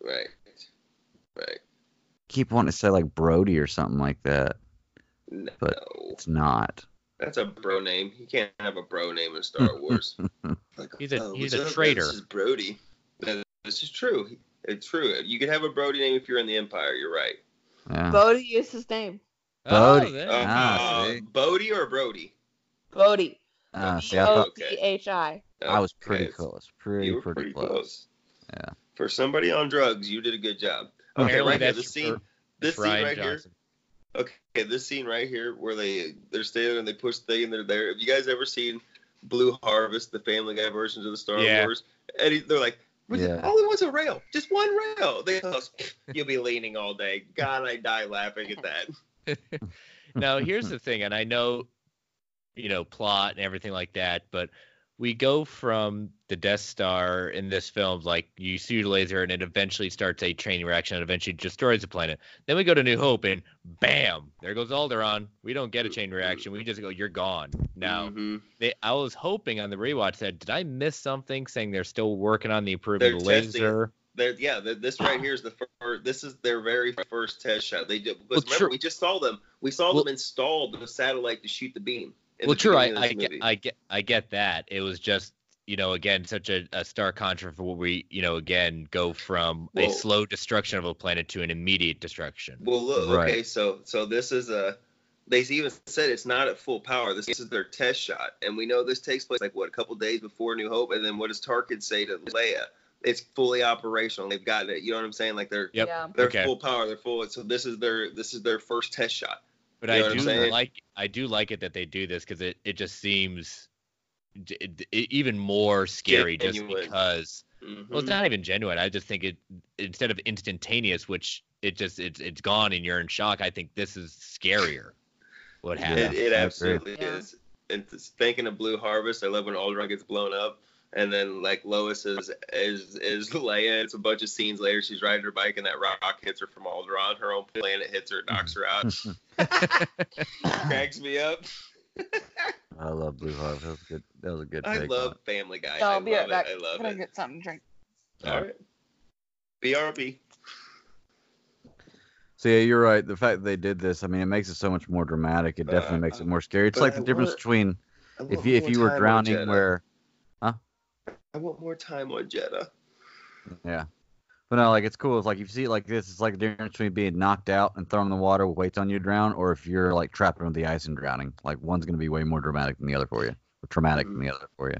Right. Right. Keep wanting to say like Brody or something like that, No. but it's not. That's a bro name. You can't have a bro name in Star Wars. Like, He's a oh, he's a traitor. This is Brody. No, This is true. It's true. You can have a Brody name if you're in the Empire. You're right. Yeah. Bodhi is his name. Bodhi. Oh, Uh, Ah, uh, see? Or Brody? Bodhi. Ah, see, B I O thought D H I. I was pretty Okay. close. Pretty, pretty, pretty close. close. Yeah. For somebody on drugs, you did a good job. Okay, right here, this scene, this for scene right Johnson. here. Okay, this scene right here where they they're standing and they push the thing and they're there. Have you guys ever seen Blue Harvest, the Family Guy versions of the Star Yeah. Wars? And he, they're like, "We just- Yeah. all he wants a rail, just one rail. They tell us, you'll be leaning all day. God, I die laughing at that. now here's the thing, and I know, you know, plot and everything like that, but we go from the Death Star in this film, like you shoot a laser and it eventually starts a chain reaction and eventually destroys the planet. Then we go to New Hope and bam, there goes Alderaan. We don't get a chain reaction. We just go, you're gone. Now, Mhm. they, I was hoping on the rewatch that did I miss something saying they're still working on the improvement of the laser? They're, yeah, th this right here is the first. This is their very first test shot. They did Well, because remember true. we just saw them. We saw Well- them install the satellite to shoot the beam. In well, true. I, I get. I get, I get that. It was just, you know, again, such a, a stark contrast for what we, you know, again, go from a slow destruction of a planet to an immediate destruction. Well, look, Right. okay, so so this is a. They even said it's not at full power. This is their test shot, and we know this takes place like what a couple days before New Hope, and then what does Tarkin say to Leia? It's fully operational. They've got it. You know what I'm saying? Like they're Yep. Yeah. they're Okay. full power. They're full. So this is their this is their first test shot. But You know I do like, I do like it that they do this because it, it just seems d- d- even more scary just Genuine. because. Mhm. Well, it's not even genuine. I just think it instead of instantaneous, which it just it's it's gone and you're in shock. I think this is scarier. What happened? It, it absolutely Yeah. is. And it's thinking of Blue Harvest, I love when Alderaan gets blown up, and then like Lois is is is Leia. It's a bunch of scenes later. She's riding her bike, and that rock hits her from Alderaan. Her own planet hits her, knocks her out. Cracks me up. I love Blue Harvest. That was good. That was a good I take. love Family Guy. I'll be right back. I love Gotta it. get something to drink. All right. BRB. So yeah, you're right. The fact that they did this, I mean, it makes it so much more dramatic. It definitely Uh, makes it more scary. It's like the I difference want- between if you if you were drowning where, I want more time on Jedha. yeah. But no, like it's cool. It's like if you see it like this, it's like the difference between being knocked out and thrown in the water with weights on you to drown, or if you're like trapped under the ice and drowning. Like one's gonna be way more dramatic than the other for you, or traumatic than the other for you.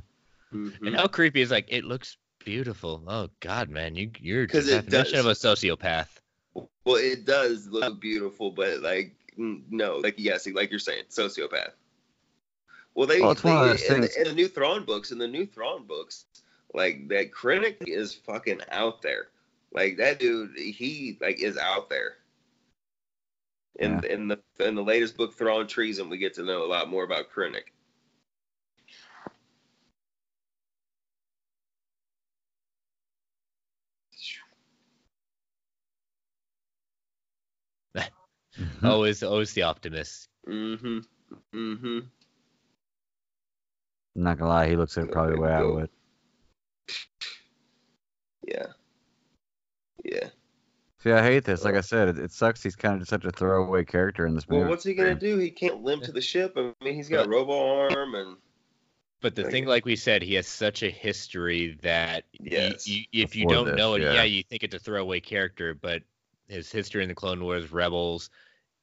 Mhm. And how creepy is like it looks beautiful. Oh God, man, you you're the 'Cause it definition of a sociopath. Well, it does look beautiful, but like no, like yes, like you're saying, sociopath. Well, they, Well, it's one of they- those in, the, in the new Thrawn books, in the new Thrawn books, like that Krennic is fucking out there. Like that dude, he like is out there. In in the in the latest book, Thrawn Treason, we get to know a lot more about Krennic. Always always the optimist. Mm-hmm. Mm-hmm. I'm not gonna lie, he looks at it probably the way I would. Yeah. Yeah. See, I hate this. Like I said, it, it sucks. He's kind of just such a throwaway character in this movie. Well, what's he gonna do? He can't limp to the ship. I mean, he's got a robo arm and But the Like- thing, like we said, he has such a history that y- Yes. you, if you Before don't this, know it, yeah. yeah. you think it's a throwaway character. But his history in the Clone Wars, Rebels,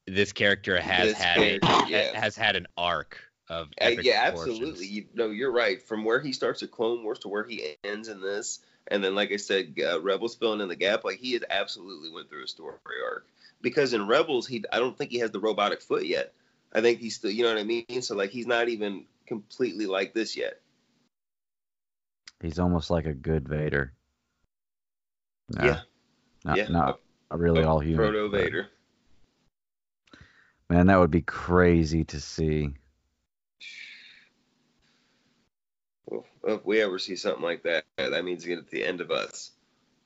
this character has This had a, character, yeah. has had an arc of Uh, epic yeah, absolutely. You, no, you're right. From where he starts at Clone Wars to where he ends in this, And then, like I said, uh, Rebels filling in the gap. Like he has absolutely went through a story arc because in Rebels, he I don't think he has the robotic foot yet. I think he's still, you know what I mean. So like he's not even completely like this yet. He's almost like a good Vader. No, Yeah. Not, Yeah. not a really all human. Proto but- Vader. Man, that would be crazy to see. Well, if we ever see something like that, that means it's at the end of us.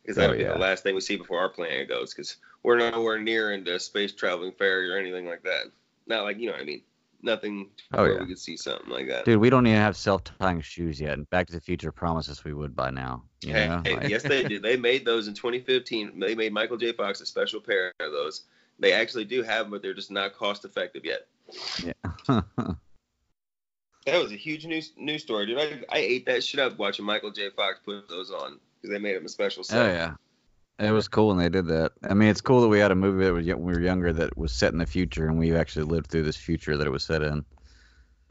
Because Oh, that'll be yeah. the last thing we see before our planet goes. Because we're nowhere near into space traveling ferry or anything like that. Not like you know what I mean. Nothing Oh, where yeah. we could see something like that. Dude, we don't even have self-tying shoes yet. And Back to the Future promised us we would by now. You Hey, know? hey, yes, they did. They made those in 2015. They made Michael J. Fox a special pair of those. They actually do have them, but they're just not cost effective yet. yeah. That was a huge news news story, dude. I, I ate that shit up watching Michael J. Fox put those on because they made him a special set. Oh yeah, it was cool when they did that. I mean, it's cool that we had a movie that was when we were younger that was set in the future, and we actually lived through this future that it was set in.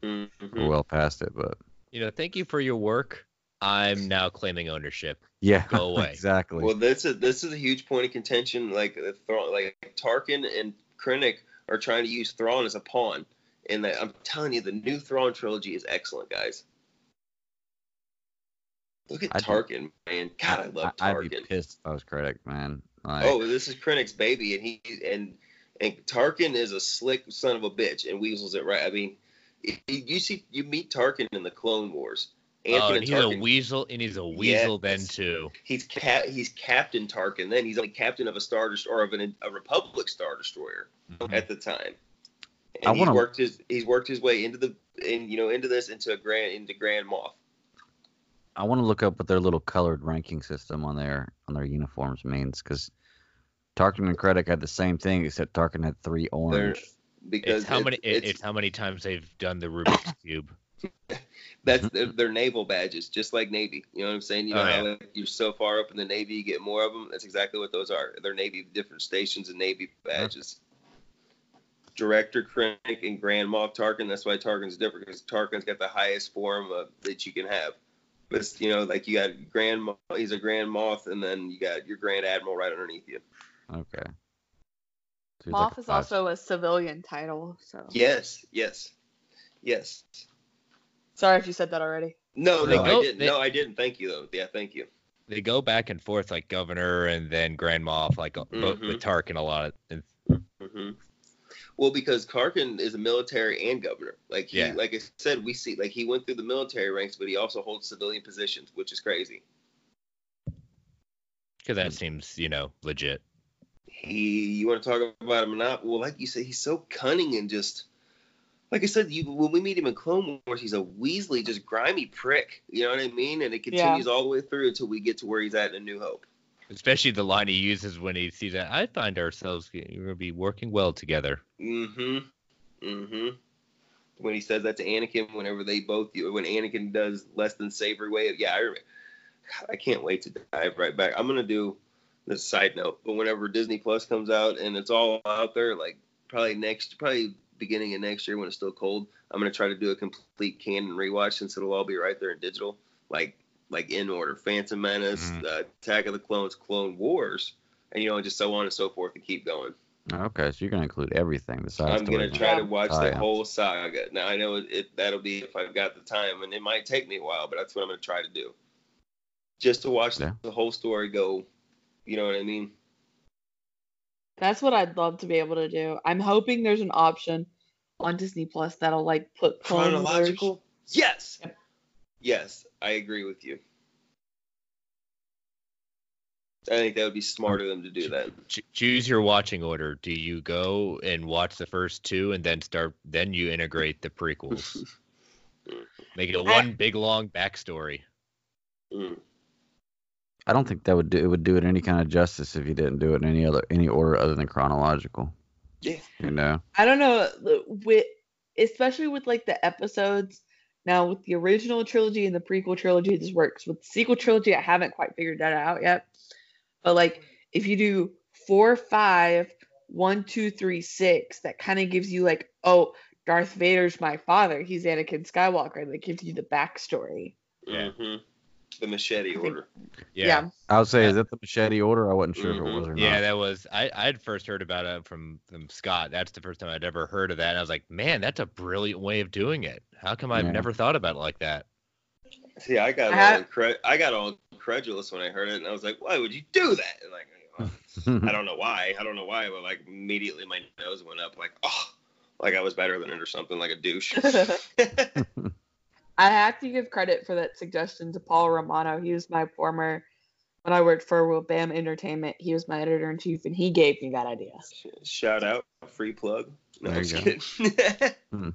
Mhm. We're well past it, but You know, thank you for your work. I'm now claiming ownership. yeah, Go away. exactly. Well, this is this is a huge point of contention. Like the Thrawn, like Tarkin and Krennic are trying to use Thrawn as a pawn, and I'm telling you, the new Thrawn trilogy is excellent, guys. Look at I'd be- Tarkin, man. God, I love I- I'd Tarkin. be pissed if I was Krennic, man. Like, Oh, this is Krennic's baby, and he and and Tarkin is a slick son of a bitch and weasels it right. I mean, you see, you meet Tarkin in the Clone Wars. Oh, and he's Tarkin, a weasel, and he's a weasel then too. He's cap, he's Captain Tarkin. Then he's only captain of a star destroyer, or of an, a Republic star destroyer mm-hmm. at the time. And I he's wanna- worked his he's worked his way into the in you know into this into a grand into Grand Moff. I want to look up what their little colored ranking system on their on their uniforms means, because Tarkin and Krennic had the same thing, except Tarkin had three They're, orange. because It's how it- many? it's, It's, how many times they've done the Rubik's cube. that's mm-hmm. their, their naval badges, just like Navy. You know what I'm saying? You oh, know Oh, how yeah. like, you're so far up in the Navy, you get more of them. That's exactly what those are. They're Navy different stations and Navy badges. Director Krennic and Grand Moff Tarkin. That's why Tarkin's different because Tarkin's got the highest form of, that you can have. But it's, you know, like you got Grand, Mo- he's a Grand Moff, and then you got your Grand Admiral right underneath you. Okay. So he's like Moff is five- also a civilian title, so Yes, yes, yes. sorry if you said that already. No, They no, go- I didn't. they- no, I didn't. Thank you, though. Yeah, thank you. They go back and forth like governor and then Grand Moff, like both Mhm. with Tarkin a lot. And hmm Well, because Tarkin is a military and governor. Like he, Yeah. like I said, we see like he went through the military ranks, but he also holds civilian positions, which is crazy. because that seems, you know, legit. He, you want to talk about a monopoly? Well, like you said, he's so cunning and just, like I said, you when we meet him in Clone Wars, he's a Weasley, just grimy prick. You know what I mean? And it continues all the way through until we get to where he's at in A New Hope. Especially the line he uses when he sees that. I find ourselves going to be working well together. Mm-hmm. Mm-hmm. When he says that to Anakin, whenever they both, when Anakin does less than savory way, yeah, I, remember. I can't wait to dive right back. I'm gonna do this side note, but whenever Disney Plus comes out and it's all out there, like probably next, probably beginning of next year when it's still cold, I'm gonna try to do a complete canon rewatch since it'll all be right there in digital, like like in order: Phantom Menace, Mhm. uh, Attack of the Clones, Clone Wars, and you know, just so on and so forth, and keep going. Okay, so you're gonna include everything besides. I'm gonna try to watch the tie-ins. whole saga. Now I know it, it that'll be if I've got the time, and it might take me a while, but that's what I'm gonna try to do. Just to watch Yeah. the whole story go. You know what I mean? That's what I'd love to be able to do. I'm hoping there's an option on Disney Plus that'll like put Clone Wars. Chronological. Yes. Yes, I agree with you. I think that would be smart of them to do that. Choose your watching order. Do you go and watch the first two and then start? Then you integrate the prequels. Make it one big long backstory. Mm. I don't think that would do it would do it any kind of justice if you didn't do it in any other any order other than chronological. Yeah. You know. I don't know with especially with like the episodes. Now with the original trilogy and the prequel trilogy, this works. With the sequel trilogy, I haven't quite figured that out yet. But like if you do four, five, one, two, three, six, that kind of gives you like, oh, Darth Vader's my father. He's Anakin Skywalker. That gives you the backstory. hmm the machete order. Yeah. I would say, is that the machete order? I wasn't sure if it was or Mm-hmm. Yeah, that was I I'd first heard about it from from Scott. That's the first time I'd ever heard of that. And I was like, man, that's a brilliant way of doing it. How come I've Yeah. never thought about it like that? See, I got I all incre- I got all incredulous when I heard it, and I was like, "Why would you do that?" And like, I don't know why. I don't know why, but like immediately my nose went up, like, oh, like I was better than it or something, like a douche. I have to give credit for that suggestion to Paul Romano. He was my former, when I worked for Will Bam Entertainment, he was my editor in chief, and he gave me that idea. Shout out, free plug. No, There you go. Hmm.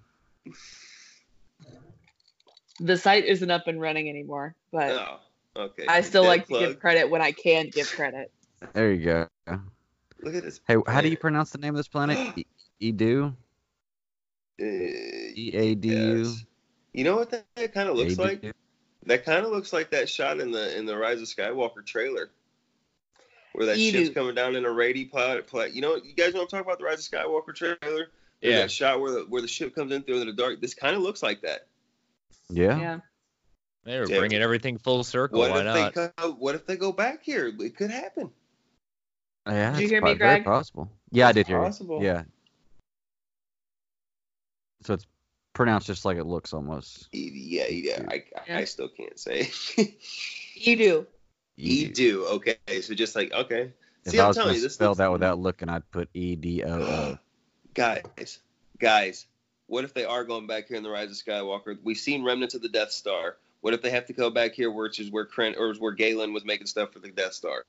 The site isn't up and running anymore, but oh, okay. I still Dead like to give credit when I can give credit. There you go. Look at this. Hey, how do you pronounce the name of this planet? E- Edu? Uh, E A D U? Yes. You know what that, that kind of looks ADU? like? That kind of looks like that shot in the in the Rise of Skywalker trailer, where that Edu. ship's coming down in a rady pod. pod- You know, you guys know what I'm talking about the Rise of Skywalker trailer. There's Yeah. that shot where the where the ship comes in through the dark. This kind of looks like that. Yeah. Yeah. They were Yeah. bringing everything full circle. What Why if not? they go, What if they go back here? It could happen. Yeah, Did you it's hear me, quite- very Greg? possible. Yeah, I did hear possible. you. Yeah. So it's pronounced just like it looks almost. Yeah, yeah. I, Yeah. I still can't say. You do. You do okay. So just like okay. If See, I I'm was telling going you, to this spell looks- that without looking, I'd put E D O O. guys, guys, what if they are going back here in the Rise of Skywalker? We've seen remnants of the Death Star. What if they have to go back here, which is where Krent or where Galen was making stuff for the Death Star?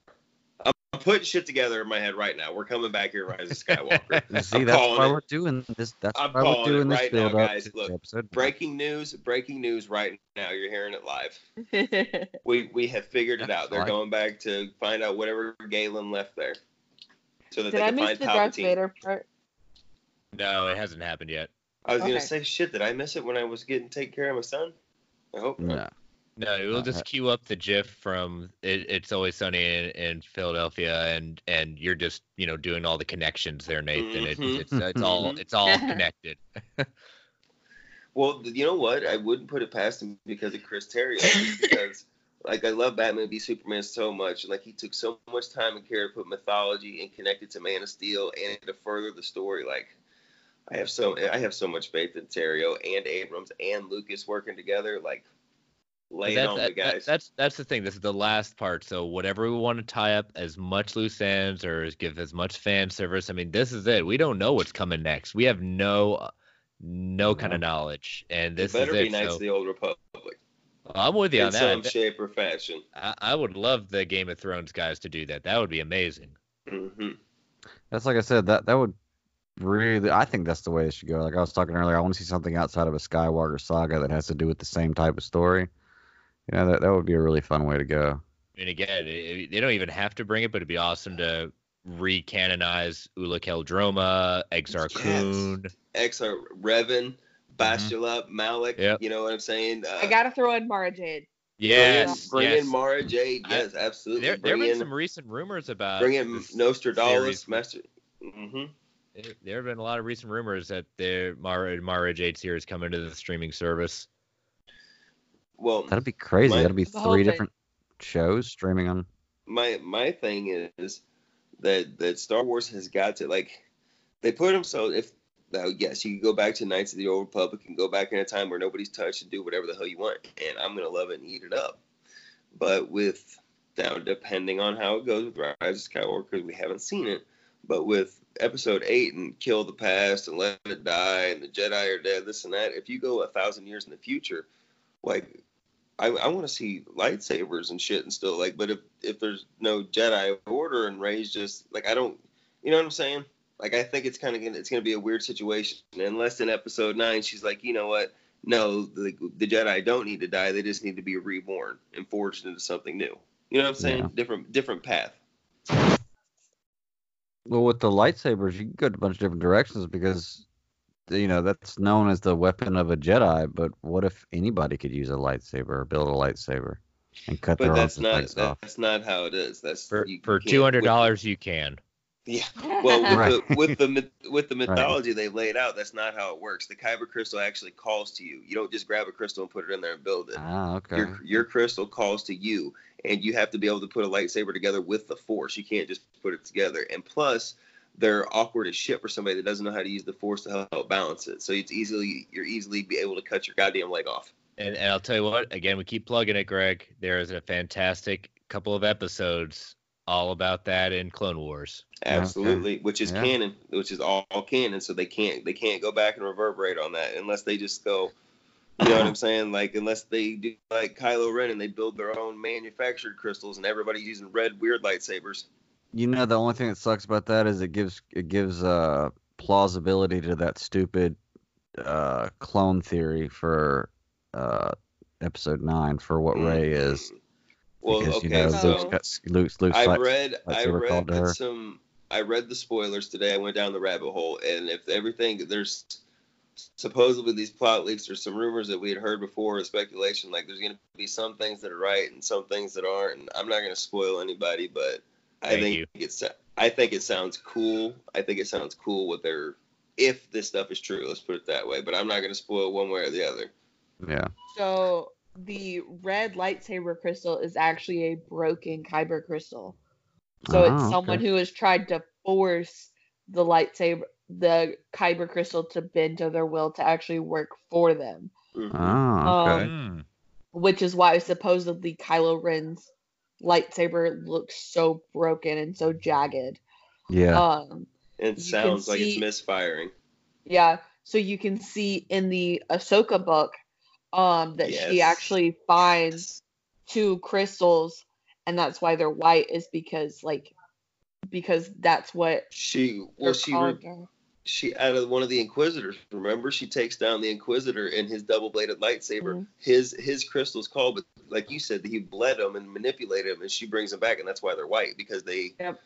I'm putting shit together in my head right now. We're coming back here, Rise of Skywalker. See, I'm that's why it. we're doing this. That's I'm why we're calling it doing this right now, build up guys. Look, episode. Breaking news! Breaking news! Right now, you're hearing it live. We we have figured it out. They're Fine. going back to find out whatever Galen left there, so that Did they I can miss find the Darth Vader part? No, it hasn't happened yet. I was gonna say shit. Did I miss it when I was getting take care of my son? I hope not. No. No, it will Uh, just queue up the GIF from it, "It's Always Sunny in, in Philadelphia," and and you're just you know doing all the connections there, Nathan. It, Mhm. it's it's all it's all connected. Well, you know what? I wouldn't put it past him because of Chris Terrio. because, like, I love Batman v Superman so much. and Like, he took so much time and care to put mythology and connect it to Man of Steel and to further the story. Like, I have so I have so much faith in Terrio and Abrams and Lucas working together. Like, lay it That- on that- me, that- that's that's the thing. This is the last part. So whatever we want to tie up as much loose ends or give as much fan service. I mean, this is it. We don't know what's coming next. We have no no kind of knowledge, and it this better is be it. Knights so of the Old Republic I'm with you in on some shape or fashion. I, I would love the Game of Thrones guys to do that. That would be amazing. hmm That's like I said. That that would really. I think that's the way it should go. Like I was talking earlier, I want to see something outside of a Skywalker saga that has to do with the same type of story. You know, that that would be a really fun way to go. And again, it, it- they don't even have to bring it, but it'd be awesome to recanonize Ulic Qel-Droma, Exar Yes. Kun. Exar Revan, Bastila, Malak. Yep. You know what I'm saying? Uh, I gotta throw in Mara Jade. Yes, Bring yes. in Mara Jade. I- Yes, absolutely. There, there have been in, some recent rumors about. bring in this Nostradamus, series. Master. hmm There there have been a lot of recent rumors that the Mara, Mara Jade series coming to the streaming service. Well, That'd be crazy. My- That'd be The whole three thing. different shows streaming on. my my thing is that that Star Wars has got to like they put them so if now yes you can go back to Knights of the Old Republic and go back in a time where nobody's touched and do whatever the hell you want and I'm gonna love it and eat it up, but with now depending on how it goes with Rise of Skywalker because we haven't seen it, but with Episode eight and kill the past and let it die and the Jedi are dead this and that if you go a thousand years in the future, like I, I want to see lightsabers and shit and still like, but if if there's no Jedi Order and Rey's just like I don't, you know what I'm saying? Like I think it's kind of gonna it's gonna be a weird situation unless in Episode nine she's like, you know what? No, the the Jedi don't need to die. They just need to be reborn and forged into something new. You know what I'm saying? Yeah. Different different path. Well, with the lightsabers, you can go to a bunch of different directions because, you know, that's known as the weapon of a Jedi. But what if anybody could use a lightsaber or build a lightsaber and cut But their that's own not legs off? that's not how it is. That's For you for two hundred dollars, you can. Yeah. Well, with Right. the with the with the Right. mythology they laid out, that's not how it works. The kyber crystal actually calls to you. You don't just grab a crystal and put it in there and build it. Ah, okay. Your your crystal calls to you, and you have to be able to put a lightsaber together with the force. You can't just put it together. And plus, they're awkward as shit for somebody that doesn't know how to use the force to help balance it. So it's easily you're easily be able to cut your goddamn leg off. And, and I'll tell you what, again, we keep plugging it, Greg. There is a fantastic couple of episodes all about that in Clone Wars. Absolutely, which is Yeah. canon, which is all, all canon. So they can't they can't go back and reverberate on that unless they just go. You know what I'm saying? Like unless they do like Kylo Ren and they build their own manufactured crystals and everybody's using red weird lightsabers. You know, the only thing that sucks about that is it gives it gives uh plausibility to that stupid uh clone theory for uh episode nine for what Rey is. Mm. Well, because okay, you know so Luke's got Luke's Luke's I light- read I read some I read the spoilers today. I went down the rabbit hole, and if everything there's supposedly these plot leaks, or some rumors that we had heard before, or speculation. Like there's gonna be some things that are right and some things that aren't. And I'm not gonna spoil anybody, but I think you. it's I think it sounds cool. I think it sounds cool what they're if this stuff is true. Let's put it that way. But I'm not gonna spoil one way or the other. Yeah. So the red lightsaber crystal is actually a broken kyber crystal. So Ah, it's someone okay. who has tried to force the lightsaber, the kyber crystal to bend to their will to actually work for them. Ah, okay. Um, which is why supposedly Kylo Ren's lightsaber looks so broken and so jagged. yeah. Um, It You can sounds like it's misfiring. yeah, so you can see in the Ahsoka book um, that she actually finds two crystals, and that's why they're white is because like because that's what She they're well she called. re- she out of one of the inquisitors remember she takes down the inquisitor and his double-bladed lightsaber Mhm. his his crystal's called but like you said he bled them and manipulated them and she brings them back and that's why they're white because they Yep.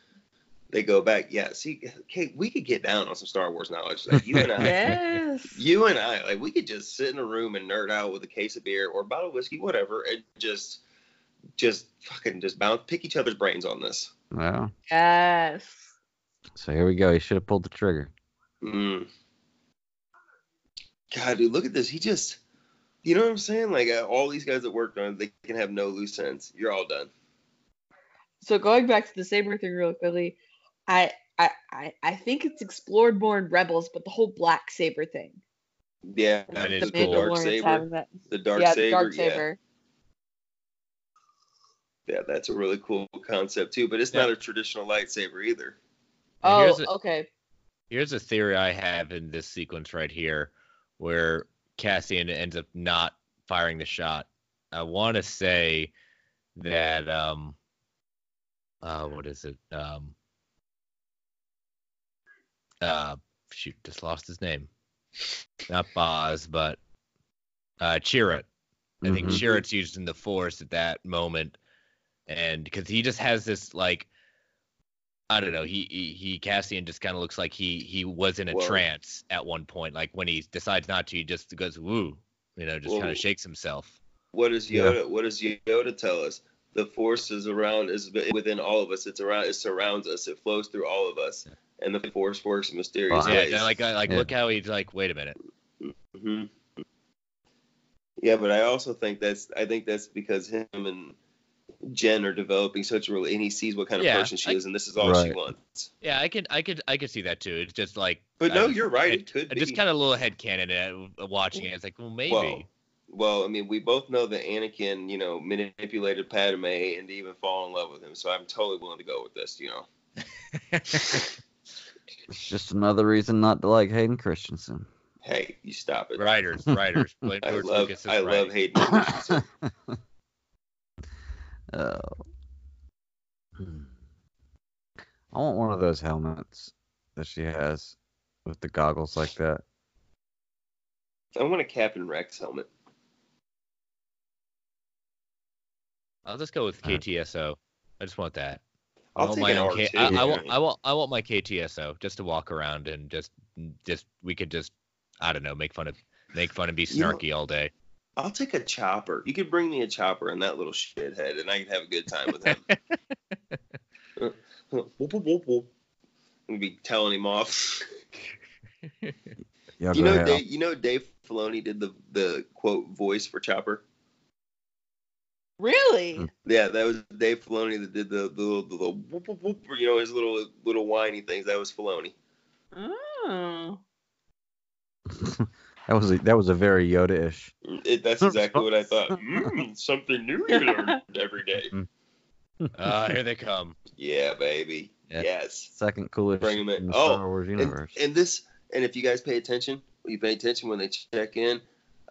they go back yeah see kate we could get down on some star wars knowledge like you and i yes. you and i like we could just sit in a room and nerd out with a case of beer or a bottle of whiskey whatever and just just fucking just bounce pick each other's brains on this Well, Yes. so here we go. He should have pulled the trigger. Mm. God, dude, look at this. He just, you know what I'm saying? Like uh, all these guys that worked on they can have no loose ends. You're all done. So going back to the saber thing real quickly, I I I, I think it's explored more in Rebels, but the whole black saber thing. Yeah, That the, is the cool. dark saber, that. the dark yeah, saber, the dark yeah, saber. yeah, that's a really cool concept too. But it's Yeah. not a traditional lightsaber either. Oh, a- okay. Here's a theory I have in this sequence right here, where Cassian ends up not firing the shot. I want to say that um, uh, what is it? Um, uh, shoot, just lost his name. Not Baze, but uh, Chirrut. I think Mhm. Chirrut's used in the Force at that moment, and because he just has this like I don't know. He he, he Cassian just kind of looks like he he was in a Well- trance at one point. Like when he decides not to, he just goes woo, you know, just kind of shakes himself. What does Yeah. Yoda? What does Yoda tell us? The Force is around, is within all of us. It's around, it surrounds us. It flows through all of us, and the Force works in mysterious Wow. Yeah, ways. and like like Yeah. look how he's like, wait a minute. hmm Yeah, but I also think that's I think that's because him and Jyn are developing such a really, and he sees what kind of Yeah, person she I- is, and this is all she wants. Yeah, I could I could I could see that too. It's just like But I no, just- you're right. It, It could be. just kind of a little head canon uh, at uh, watching it. It's like, well, maybe. Well, well, I mean, we both know that Anakin, you know, manipulated Padme and even fall in love with him. So I'm totally willing to go with this. You know. It's just another reason not to like Hayden Christensen. Hey, you stop it. writers, writers. I love, Lucas's I love. Hayden Christensen. Oh. Hmm. I want one of those helmets that she has with the goggles like that. I want a Captain Rex helmet. I'll just go with Uh, K2SO. I just want that. I I'll want take my an own R2. K- I, I want. I want I want my K2SO just to walk around and just just we could just I don't know make fun of make fun and be You know- snarky all day. I'll take a chopper. You could bring me a chopper and that little shithead, and I could have a good time with him. Whoop, whoop, whoop, whoop. We'll be telling him off. Yeah, you know. Dave, you know, Dave Filoni did the the quote voice for Chopper. Really? Hmm. Yeah, that was Dave Filoni that did the the little, the little whoop, whoop, whoop, you know his little little whiny things. That was Filoni. Oh. That was a, that was a very Yoda-ish. It, that's exactly what I thought. Mm, something new you learn every day. Ah, here they come. Yeah, baby. Yeah. Yes. Second coolest Bring 'em shit in. in the Oh, Star Wars and, universe. and this, and if you guys pay attention, you pay attention when they check in.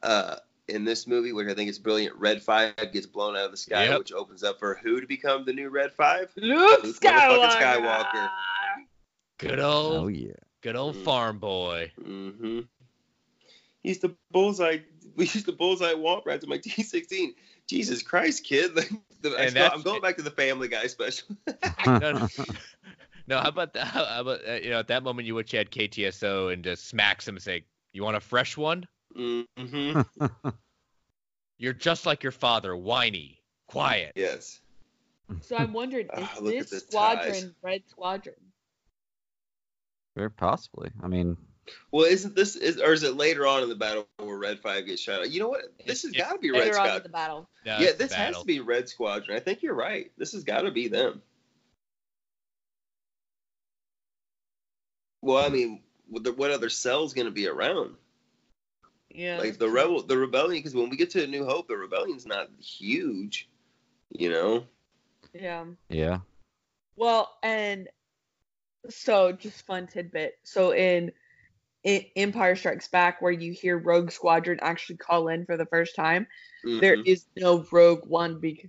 Uh, in this movie, which I think is brilliant, Red Five gets blown out of the sky, Yep. which opens up for who to become the new Red Five? Luke Luke Skywalker. Skywalker. Good old, oh yeah. good old farm boy. Mm-hmm. He's the bullseye. We used the bullseye womp rats in my T16. Jesus Christ, kid! Like, the, I still, I'm going back to the Family Guy special. no, no, no, how about that? How about uh, you know at that moment you wish you had K2SO and just smacks him and say, "You want a fresh one? mm-hmm. You're just like your father, whiny, quiet." Yes. So I'm wondering, is Ah, this squadron ties. Red Squadron? Very possibly. I mean, Well, isn't this is or is it later on in the battle where Red Five gets shot out? You know what? This has got to be Red Later Squadron. the battle. No, yeah, it's this has to be Red Squadron. I think you're right. This has got to be them. Well, I mean, what, what other cell's going to be around? Yeah. Like the rebel, the rebellion. Because when we get to A New Hope, the rebellion's not huge. You know. Yeah. yeah. Well, and so just fun tidbit. So in, in Empire Strikes Back, where you hear Rogue Squadron actually call in for the first time, there Mhm. is no Rogue One bec-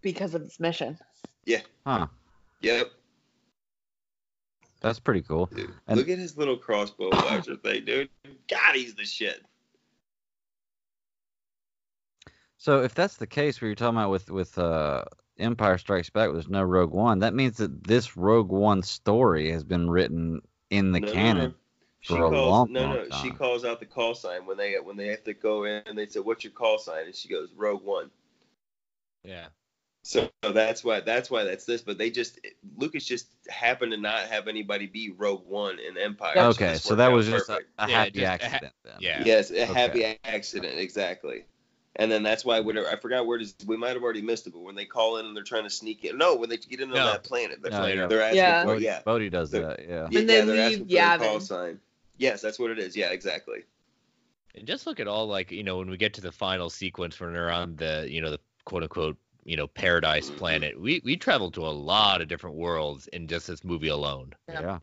because of this mission. Yeah. Huh. Yep. That's pretty cool. Dude, And- look at his little crossbow launcher thing, dude. God, he's the shit. So if that's the case, where you're talking about with with uh, Empire Strikes Back, there's no Rogue One. That means that this Rogue One story has been written in the No, no, canon no. She a calls long, no long no. She calls out the call sign when they when they have to go in and they say, "What's your call sign?" And she goes, "Rogue One." Yeah. So that's why that's why that's this. But they just Lucas just happened to not have anybody be Rogue One in Empire. Okay, this so that was just a, perfect. a Yeah, happy just a ha- accident then. Yeah. Yes, a happy accident, exactly. And then that's why whenever I forgot where it is, we might have already missed it, but when they call in and they're trying to sneak in, no, when they get into No. that planet, they're, No, yeah. they're asking Yeah. for Bodhi, yeah, Bodhi does The- that. Yeah. yeah, When they yeah, they're leave asking for the call Yavin. Sign. Yes, that's what it is. Yeah, exactly. And just look at all like you know when we get to the final sequence when they're on the you know the quote unquote you know paradise Mhm. planet. We we traveled to a lot of different worlds in just this movie alone. Yeah.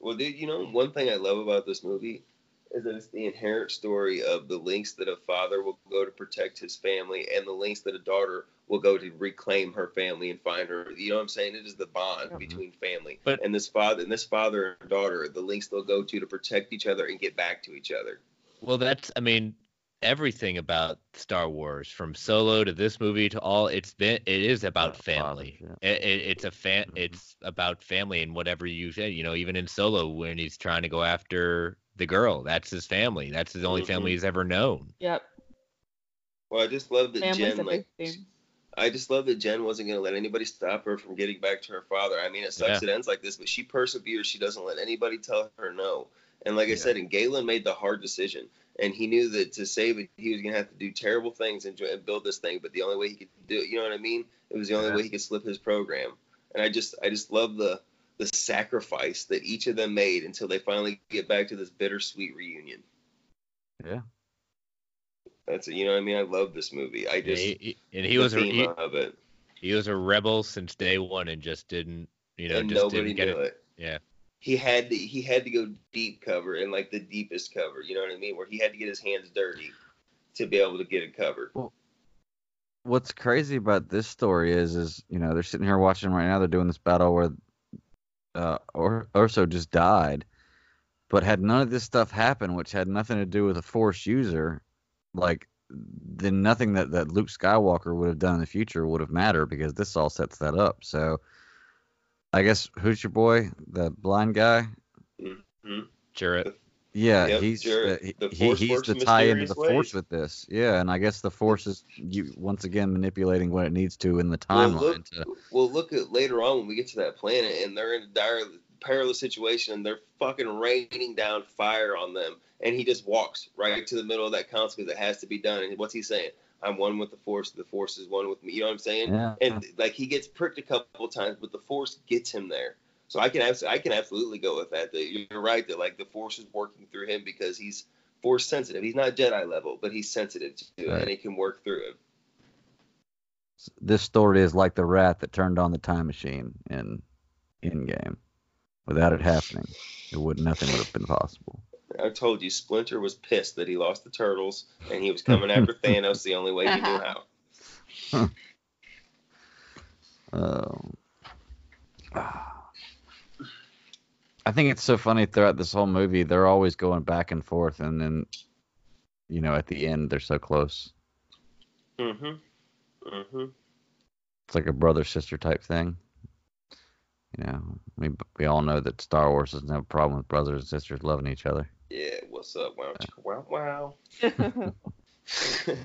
Well, dude, you know, one thing I love about this movie is that it's the inherent story of the lengths that a father will go to protect his family and the lengths that a daughter will go to reclaim her family and find her. You know what I'm saying? It is the bond Mhm. between family. But- and this father and this father and daughter, the lengths they'll go to to protect each other and get back to each other. Well, that's I mean everything about Star Wars from Solo to this movie to all it's been it is about About family. fathers, It, it, it's a fan Mhm. it's about family and whatever you say. You know, even in Solo when he's trying to go after the girl, that's his family. That's his only Mhm. family he's ever known. Yep. Well, I just love that Family's Jyn like big. I just love that Jyn wasn't going to let anybody stop her from getting back to her father. I mean, it sucks Yeah. it ends like this, but she perseveres. She doesn't let anybody tell her no. And like I said, and Galen made the hard decision, and he knew that to save it, he was going to have to do terrible things and, and build this thing. But the only way he could do it, you know what I mean? It was the only Yeah. way he could slip his program. And I just, I just love the the sacrifice that each of them made until they finally get back to this bittersweet reunion. Yeah. That's it. you know what I mean. I love this movie. I just he- he- and he the was a theme he, of it, he was a rebel since day one and just didn't you know and just nobody didn't get knew it. it. Yeah. he had to he had to go deep cover and like the deepest cover you know what i mean where he had to get his hands dirty to be able to get it covered What's crazy about this story is, is you know they're sitting here watching right now. They're doing this battle where, uh, or Erso just died, but had none of this stuff happen, which had nothing to do with a Force user, like then nothing that that Luke Skywalker would have done in the future would have mattered because this all sets that up. So, I guess who's your boy, the blind guy? Mhm. Chirrut. Yeah, Yep, he's uh, he, The he- he's in tie into the force with this. Yeah, and I guess the force is you once again manipulating what it needs to in the Well, timeline. look, to, well look at later on when we get to that planet and they're in a dire perilous situation and they're fucking raining down fire on them, and he just walks right to the middle of that council because it has to be done. And what's he saying? I'm one with the force. The force is one with me. You know what I'm saying? Yeah. And like he gets pricked a couple times, but the force gets him there. So I can abs- I can absolutely go with that. That you're right that like the force is working through him because he's force sensitive. He's not Jedi level, but he's sensitive to it, Right. and he can work through it. This story is like the rat that turned on the time machine in in game. Without it happening, it would nothing would have been possible. I told you, Splinter was pissed that he lost the turtles, and he was coming after Thanos the only way he knew how. Um, I think it's so funny throughout this whole movie. They're always going back and forth, and then, you know, at the end, they're so close. Mm-hmm. Mm-hmm. It's like a brother sister type thing. You know, we we all know that Star Wars doesn't have a problem with brothers and sisters loving each other. Yeah, what's up? Wow, chicka, wow, wow.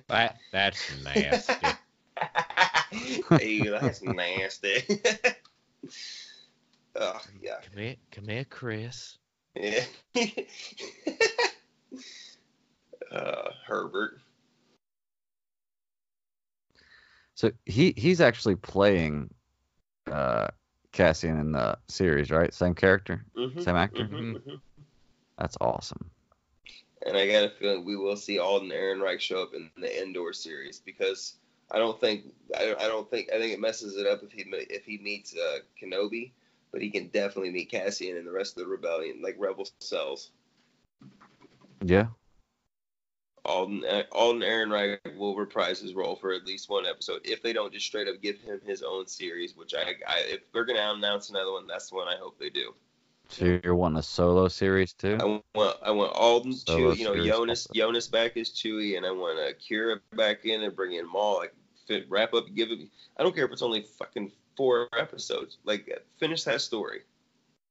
That that's nasty. hey, that's nasty. oh, yeah. Come here, come here, Chris. Yeah. uh, Herbert. So he he's actually playing uh, Cassian in the series, right? Same character, Mhm, same actor. mhm, mhm. That's awesome. And I got a feeling we will see Alden Ehrenreich show up in the Andor series because I don't think I don't, I don't think I think it messes it up if he if he meets uh, Kenobi, but he can definitely meet Cassian and the rest of the rebellion like rebel cells. Yeah. Alden Alden Ehrenreich will reprise his role for at least one episode if they don't just straight up give him his own series. Which I, I if they're gonna announce another one, that's the one I hope they do. So you're wanting a solo series too? I want I want Alden, Solo Chewie, you know, Jonas Jonas back as Chewie, and I want uh, Qi'ra back in and bring in Maul. Like fit, wrap up, give it. I don't care if it's only fucking four episodes. Like finish that story.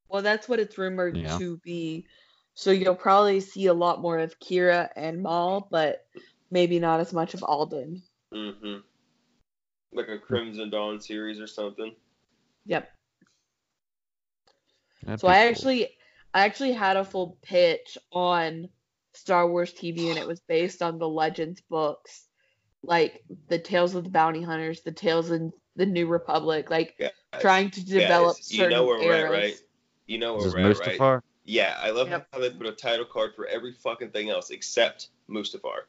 Well, that's what it's rumored Yeah. to be. So you'll probably see a lot more of Qi'ra and Maul, but maybe not as much of Alden. Mm-hmm. Like a Crimson Dawn series or something. Yep. That'd so I cool. actually I actually had a full pitch on Star Wars TV and it was based on the Legends books. Like the Tales of the Bounty Hunters, the Tales in the New Republic, like Guys, trying to develop guys, you certain know where we're eras. at, right? You know where Is this we're at, right? Yeah, I love how they put a title card for every fucking thing else except Mustafar.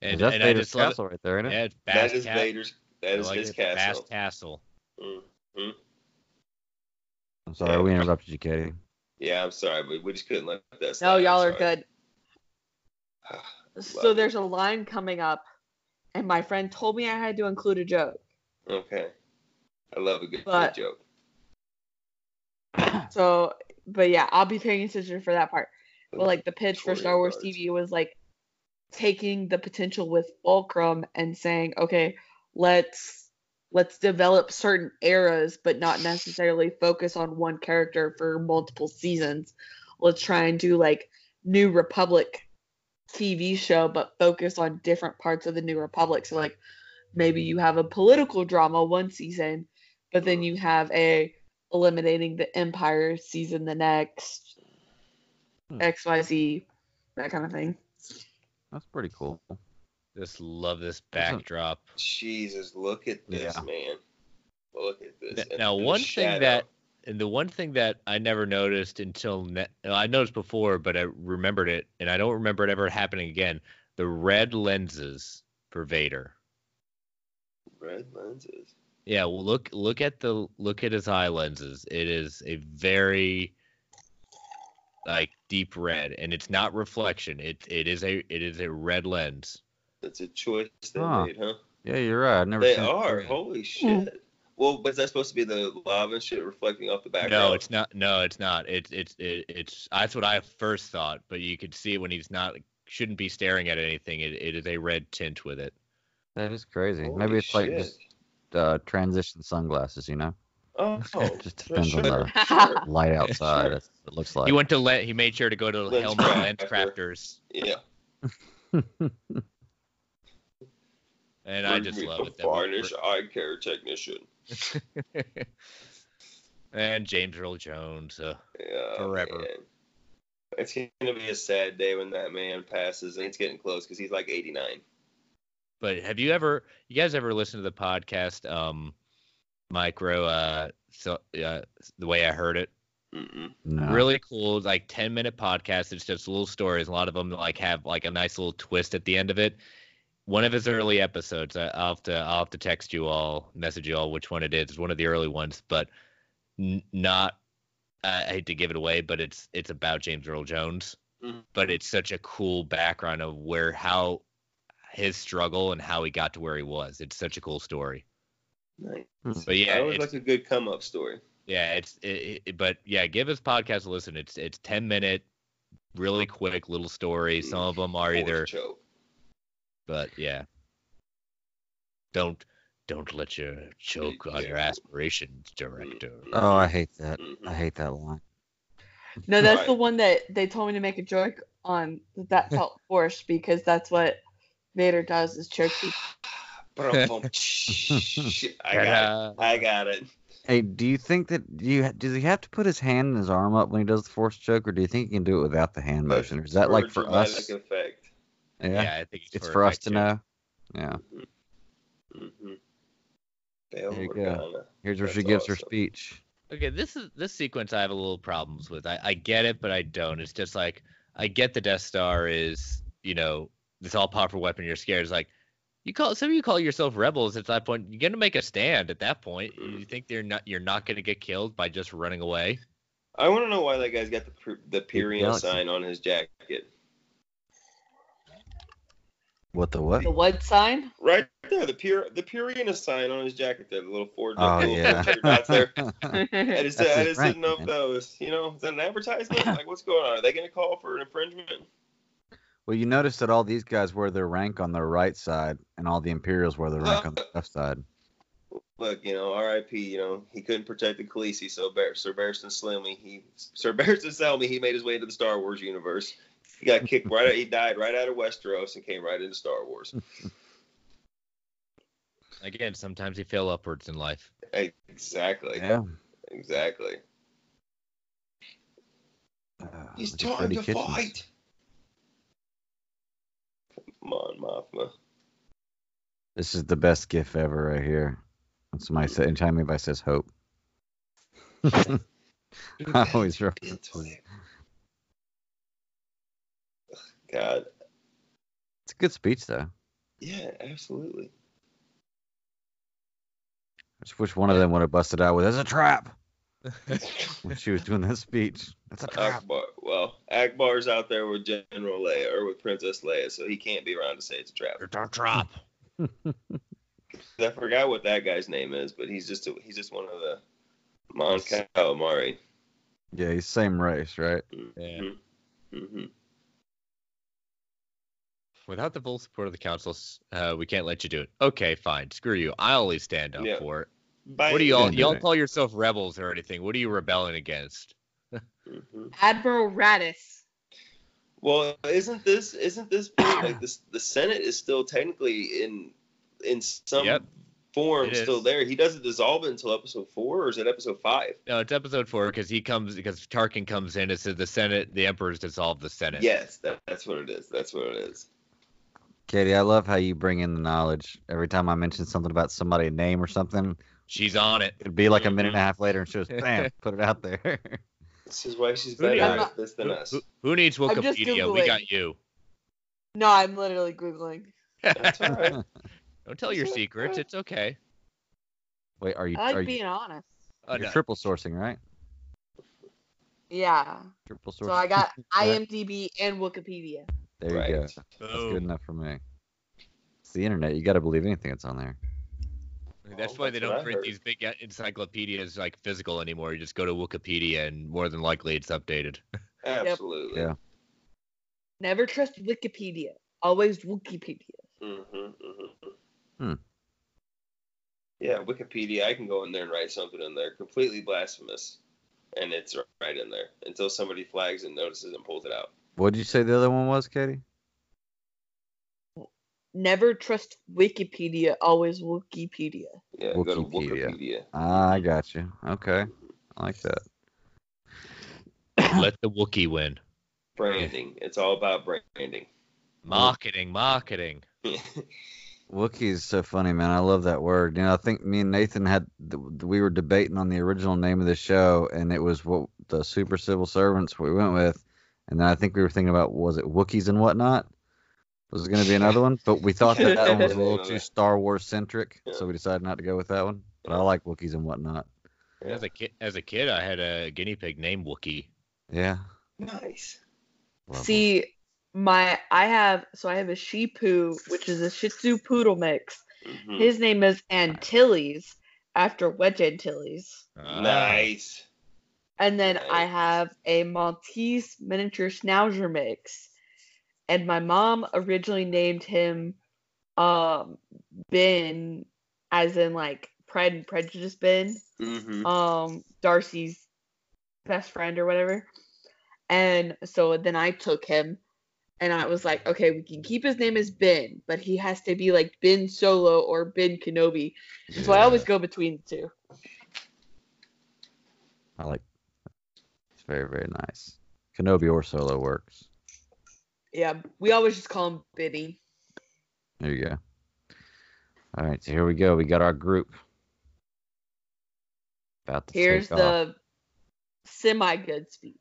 And, that's and I Vader's just love castle right there, isn't it? Yeah, it's That Bast is Ca- Vader's. That I is like his it, Bast castle. Castle. hmm I'm sorry, we interrupted you, Katie. Yeah, I'm sorry, but we just couldn't let that. No, slide. I'm y'all are good. So there's a line coming up, and my friend told me I had to include a joke. Okay. I love a good, But- good joke. So, but yeah, I'll be paying attention for that part. But like the pitch for Star Wars. TV was like taking the potential with Fulcrum and saying, okay, let's let's develop certain eras, but not necessarily focus on one character for multiple seasons. Let's try and do like New Republic TV show, but focus on different parts of the New Republic. So like maybe you have a political drama one season, but then you have a eliminating the Empire season the next, Hmm. XYZ, that kind of thing. That's pretty cool. Just love this backdrop. Jesus, look at this, Yeah. man. Look at this. N- And Now, the one shadow. thing that, and the one thing that I never noticed until ne- uh, I noticed before, but I remembered it, and I don't remember it ever happening again. The red lenses for Vader. Red lenses. Yeah, well, look look at the look at his eye lenses. It is a very like deep red, and it's not reflection. It it is a it is a red lens. That's a choice they Huh. made, huh? Yeah, you're right. I've never They seen it are. Holy hmm. shit. Well, but is that supposed to be the lava shit reflecting off the background? No, it's not. No, it's not. It's it's it, it's that's what I first thought, but you could see when he's not shouldn't be staring at anything. It, it is a red tint with it. That is crazy. Holy Maybe it's like just uh, transition sunglasses, you know? Oh, It just for depends on the sure. light outside. Sure. It looks like. He went to let he made sure to go to Lens Helmet Lens. Crafters, Yeah. and I just love it. that we're- Varnish eye care technician. And James Earl Jones. Uh, Yeah, Forever. man. It's gonna be a sad day when that man passes, and it's getting close because he's like 89. But have you ever, you guys ever listened to the podcast, um, Micro, uh, so, uh, the way I heard it? No. Really cool, like 10 minute podcast. It's just little stories. A lot of them like have like a nice little twist at the end of it. One of his early episodes, I- I'll have to, I'll have to text you all, message you all which one it is. It's one of the early ones, but n- not, I hate to give it away, but it's, it's about James Earl Jones. Mhm. But it's such a cool background of where, how his struggle and how he got to where he was. It's such a cool story. Nice. But yeah, I always like a good come up story. Yeah, it's it, it, but yeah, give his podcast a listen. It's it's 10 minute, really quick little story. Some of them are Force either, choke. But yeah. Don't don't let your choke on your aspirations, director. Oh, I hate that. I hate that line. No, that's Right. the one that they told me to make a joke on. that That felt forced because that's what Vader does is choke people. Ba-dum-bum. I got it. I got it. Hey, do you think that do you does he have to put his hand and his arm up when he does the force choke, or do you think he can do it without the hand motion? Or is that like for us? effect. Yeah, Yeah, I think it's it's for for us to know. Yeah. Mm-hmm. There you go. Here's where she That's gives her speech. Okay, this is this sequence I have a little problems with. I, I get it, but I don't. It's just like I get the Death Star is, you know, this all powerful weapon. You're scared. It's like you call some of you call yourself rebels at that point. You're gonna make a stand at that point. You think they're not you're not gonna get killed by just running away. I want to know why that guy's got the Pur- the Pyrian sign on his jacket. What the what? The what sign? Right there, the Pur the Purina sign on his jacket there, the little Ford, Oh little yeah. Ford dots there. I just, That's I his just rank, didn't know if that was, you know, is that an advertisement? like, what's going on? Are they going to call for an infringement? Well, you notice that all these guys wear their rank on their right side, and all the Imperials wear their rank on the left side. Look, you know, R.I.P. You know, he couldn't protect the Khaleesi, so Bar- Sir Barristan Selmy, he Sir Barristan Selmy, he made his way into the Star Wars universe. He got kicked right. out He died right out of Westeros and came right into Star Wars. Again, sometimes you fail upwards in life. exactly. Yeah. Exactly. Uh, He's look time to Kitchens. fight. Come on, Mothma. This is the best gif ever right here. When somebody said, anytime anybody says hope. I always reference it. God. It's a good speech though. Yeah, absolutely. I just wish one of them would have busted out with "It's a trap" when she was doing that speech. That's a trap. Ackbar. Well, Ackbar's out there with General Leia or with Princess Leia, so he can't be around to say it's a trap. It's a trap. I forgot what that guy's name is, but he's just a, he's just one of the Mon Calamari. Yeah, he's same race, right? Yeah. Mm-hmm. Without the full support of the council, uh, we can't let you do it. Okay, fine. Screw you. I always stand up Yeah. for it. Bye. What do y'all y'all call yourself rebels or anything? What are you rebelling against? Mm-hmm. Admiral Raddus. Well, isn't this isn't this like this the Senate is still technically in in some Yep. form It still is. there. He doesn't dissolve it until episode four, or is it episode five? No, it's episode four because he comes because Tarkin comes in and says the Senate, the Emperor's dissolved the Senate. Yes, that, that's what it is. That's what it is. Katie, I love how you bring in the knowledge. Every time I mention something about somebody's name or something, She's on it. it'd be like a minute and a mm-hmm. half later, and she was bam, put it out there. This is why she's better needs- at this than Who, us. who- who needs Wikipedia? We got you. No, I'm literally googling. That's all right. Don't tell your secrets. It's okay. Wait, are you I like are you being honest. Oh, you're no. triple sourcing, right? Yeah. Triple sourcing. So I got IMDb and Wikipedia. There you Right. go. That's Boom. good enough for me. It's the internet. You got to believe anything that's on there. That's Well, why they that's what don't print these big encyclopedias like physical anymore. You just go to Wikipedia and more than likely it's updated. Absolutely. Yeah. Never trust Wikipedia. Always Wikipedia. Mm-hmm, mm-hmm. Hmm. Yeah, Wikipedia. I can go in there and write something in there completely blasphemous, and it's right in there until somebody flags and notices and pulls it out. What did you say the other one was, Katie? Never trust Wikipedia. Always Wikipedia. Yeah, go to Wikipedia. Wikipedia. Ah, I got you. Okay. I like that. Let the Wookiee win. Branding. It's all about branding. Marketing, marketing. Wookiee is so funny, man. I love that word. You know, I think me and Nathan had we were debating on the original name of the show, and it was what the Super Civil Servants we went with, and then I think we were thinking about was it Wookiees and whatnot? Was it going to be another one? But we thought that that one was a little too Star Wars centric, so we decided not to go with that one. But I like Wookiees and whatnot. As a kid, as a kid, I had a guinea pig named Wookie. Yeah. Nice. Love See, my I have so I have a Shih Poo, which is a Shih Tzu poodle mix. Mhm. His name is Antilles after Wedge Antilles. Nice. And then I have a Maltese miniature Schnauzer mix. And my mom originally named him um Ben as in like Pride and Prejudice Ben. Mm-hmm. Um Darcy's best friend or whatever. And so then I took him and I was like, okay, we can keep his name as Ben, but he has to be like Ben Solo or Ben Kenobi. So I always go between the two. I like. Very very nice. Kenobi or Solo works. Yeah, we always just call him Benny. There you go. All right, so here we go. We got our group. About to Here's take off. the semi good speech.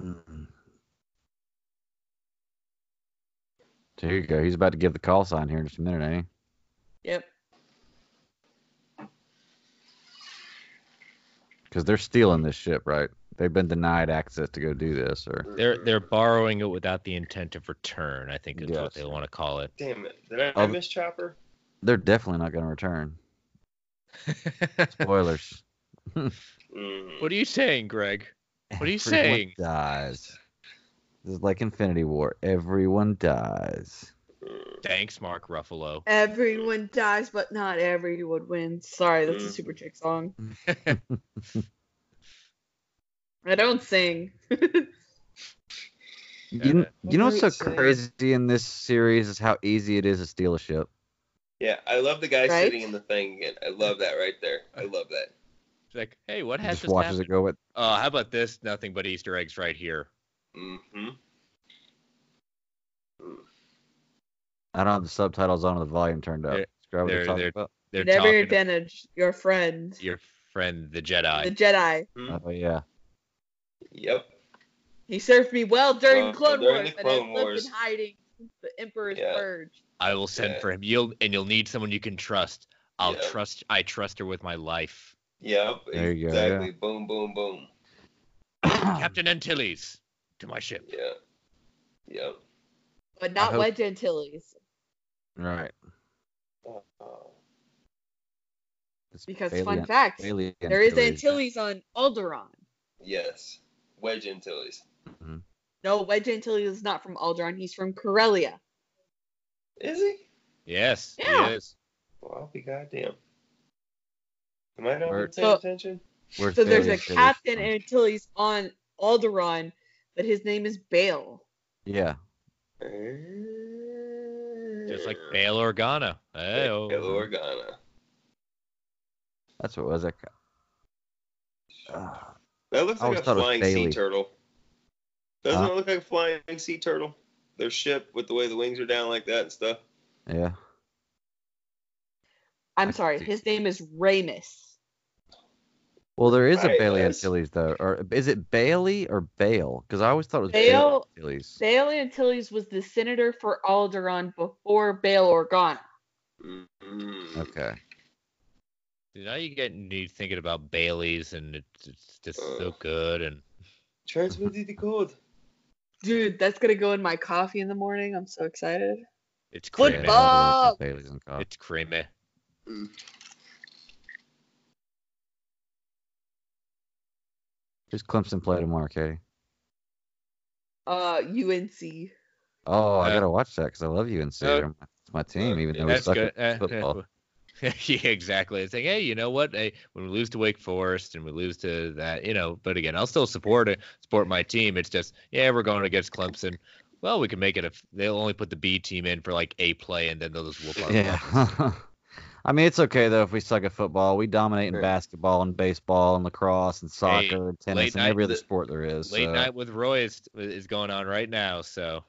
Mm. So here you go. He's about to give the call sign here in just a minute, ain't he? Yep. Because they're stealing this ship, right? They've been denied access to go do this, or They're they're borrowing it without the intent of return. I think is Yes. what they want to call it. Damn it. Did I, I miss Chopper? they're definitely not going to return. Spoilers. Mm. What are you saying, Greg? What are you Everyone saying? Dies. This is like Infinity War. Everyone dies. Thanks, Mark Ruffalo. Everyone dies, but not everyone wins. Sorry, that's a Mm. Super Chick song. I don't sing. You, you know what's so crazy in this series is how easy it is to steal a ship. Yeah, I love the guy Right? sitting in the thing again. I love that right there. I love that. It's like, hey, what has Just just watches happened? it go with. Oh, how about this? Nothing but Easter eggs right here. Mm-hmm. I don't have the subtitles on or the volume turned up. They're- Describe they're- they're talking they're- about. They're Never talking advantage your friend, your friend, the Jedi. the Jedi. Hmm. Oh yeah. Yep. He served me well during Well, Clone during Wars, the and I've Clone lived in hiding since the Emperor's Yeah. Purge. I will send Yeah. for him. You'll and you'll need someone you can trust. I'll Yeah. trust. I trust her with my life. Yep. There you go, exactly. yeah. Boom, boom, boom. Captain Antilles, to my ship. Yeah. Yep. But not hope- Wedge Antilles. Right. Uh, It's Because Bailey fun An- fact, Bailey there is Antilles. Antilles on Alderaan. yes. Wedge Antilles. No, Wedge Antilles is not from Alderaan. He's from Corellia. Is he? Yes, Yeah. he is. Well, I'll be goddamn. Am I not Where- paying So- attention? So there's a Antilles Captain from? Antilles on Alderaan, but his name is Bail. Yeah. Just like Bail Organa. Hey, Bail Organa. That's what it was. That. Uh, That looks like a thought it was flying sea Bailey. turtle. Doesn't Huh? it look like a flying sea turtle? Their ship with the way the wings are down like that and stuff. yeah. I'm I sorry, his name is Raymus. Well, there is a Right, Bailey yes. Antilles though, or is it Bailey or Bale? Because I always thought it was Bale- Bailey Antilles. Bail Antilles was the senator for Alderaan before Bail Organa. Mm-hmm. Okay. Now you get me thinking about Bailey's, and it's, it's just so good. And Transmitted the code. Dude, that's gonna go in my coffee in the morning. I'm so excited. it's Football! creamy. Bob! Bailey's and coffee. It's creamy. Mm. Who's Clemson play tomorrow, Katie? Uh, UNC. Oh, I Uh, gotta watch that because I love UNC. uh, They're my- It's my team, even though we That's suck good. at Uh, football. yeah, exactly. It's like, hey, you know what? Hey, when we lose to Wake Forest and we lose to that, you know, but again, I'll still support it, support my team. It's just, yeah, we're going against Clemson. Well, we can make it if They'll only put the B team in for like a play, and then they'll just whoop our. Yeah. butts. I mean, it's okay though if we suck at football. We dominate in Sure. basketball and baseball and lacrosse and soccer and tennis and every other with- sport there is. Late so- night with Roy is, is going on right now, so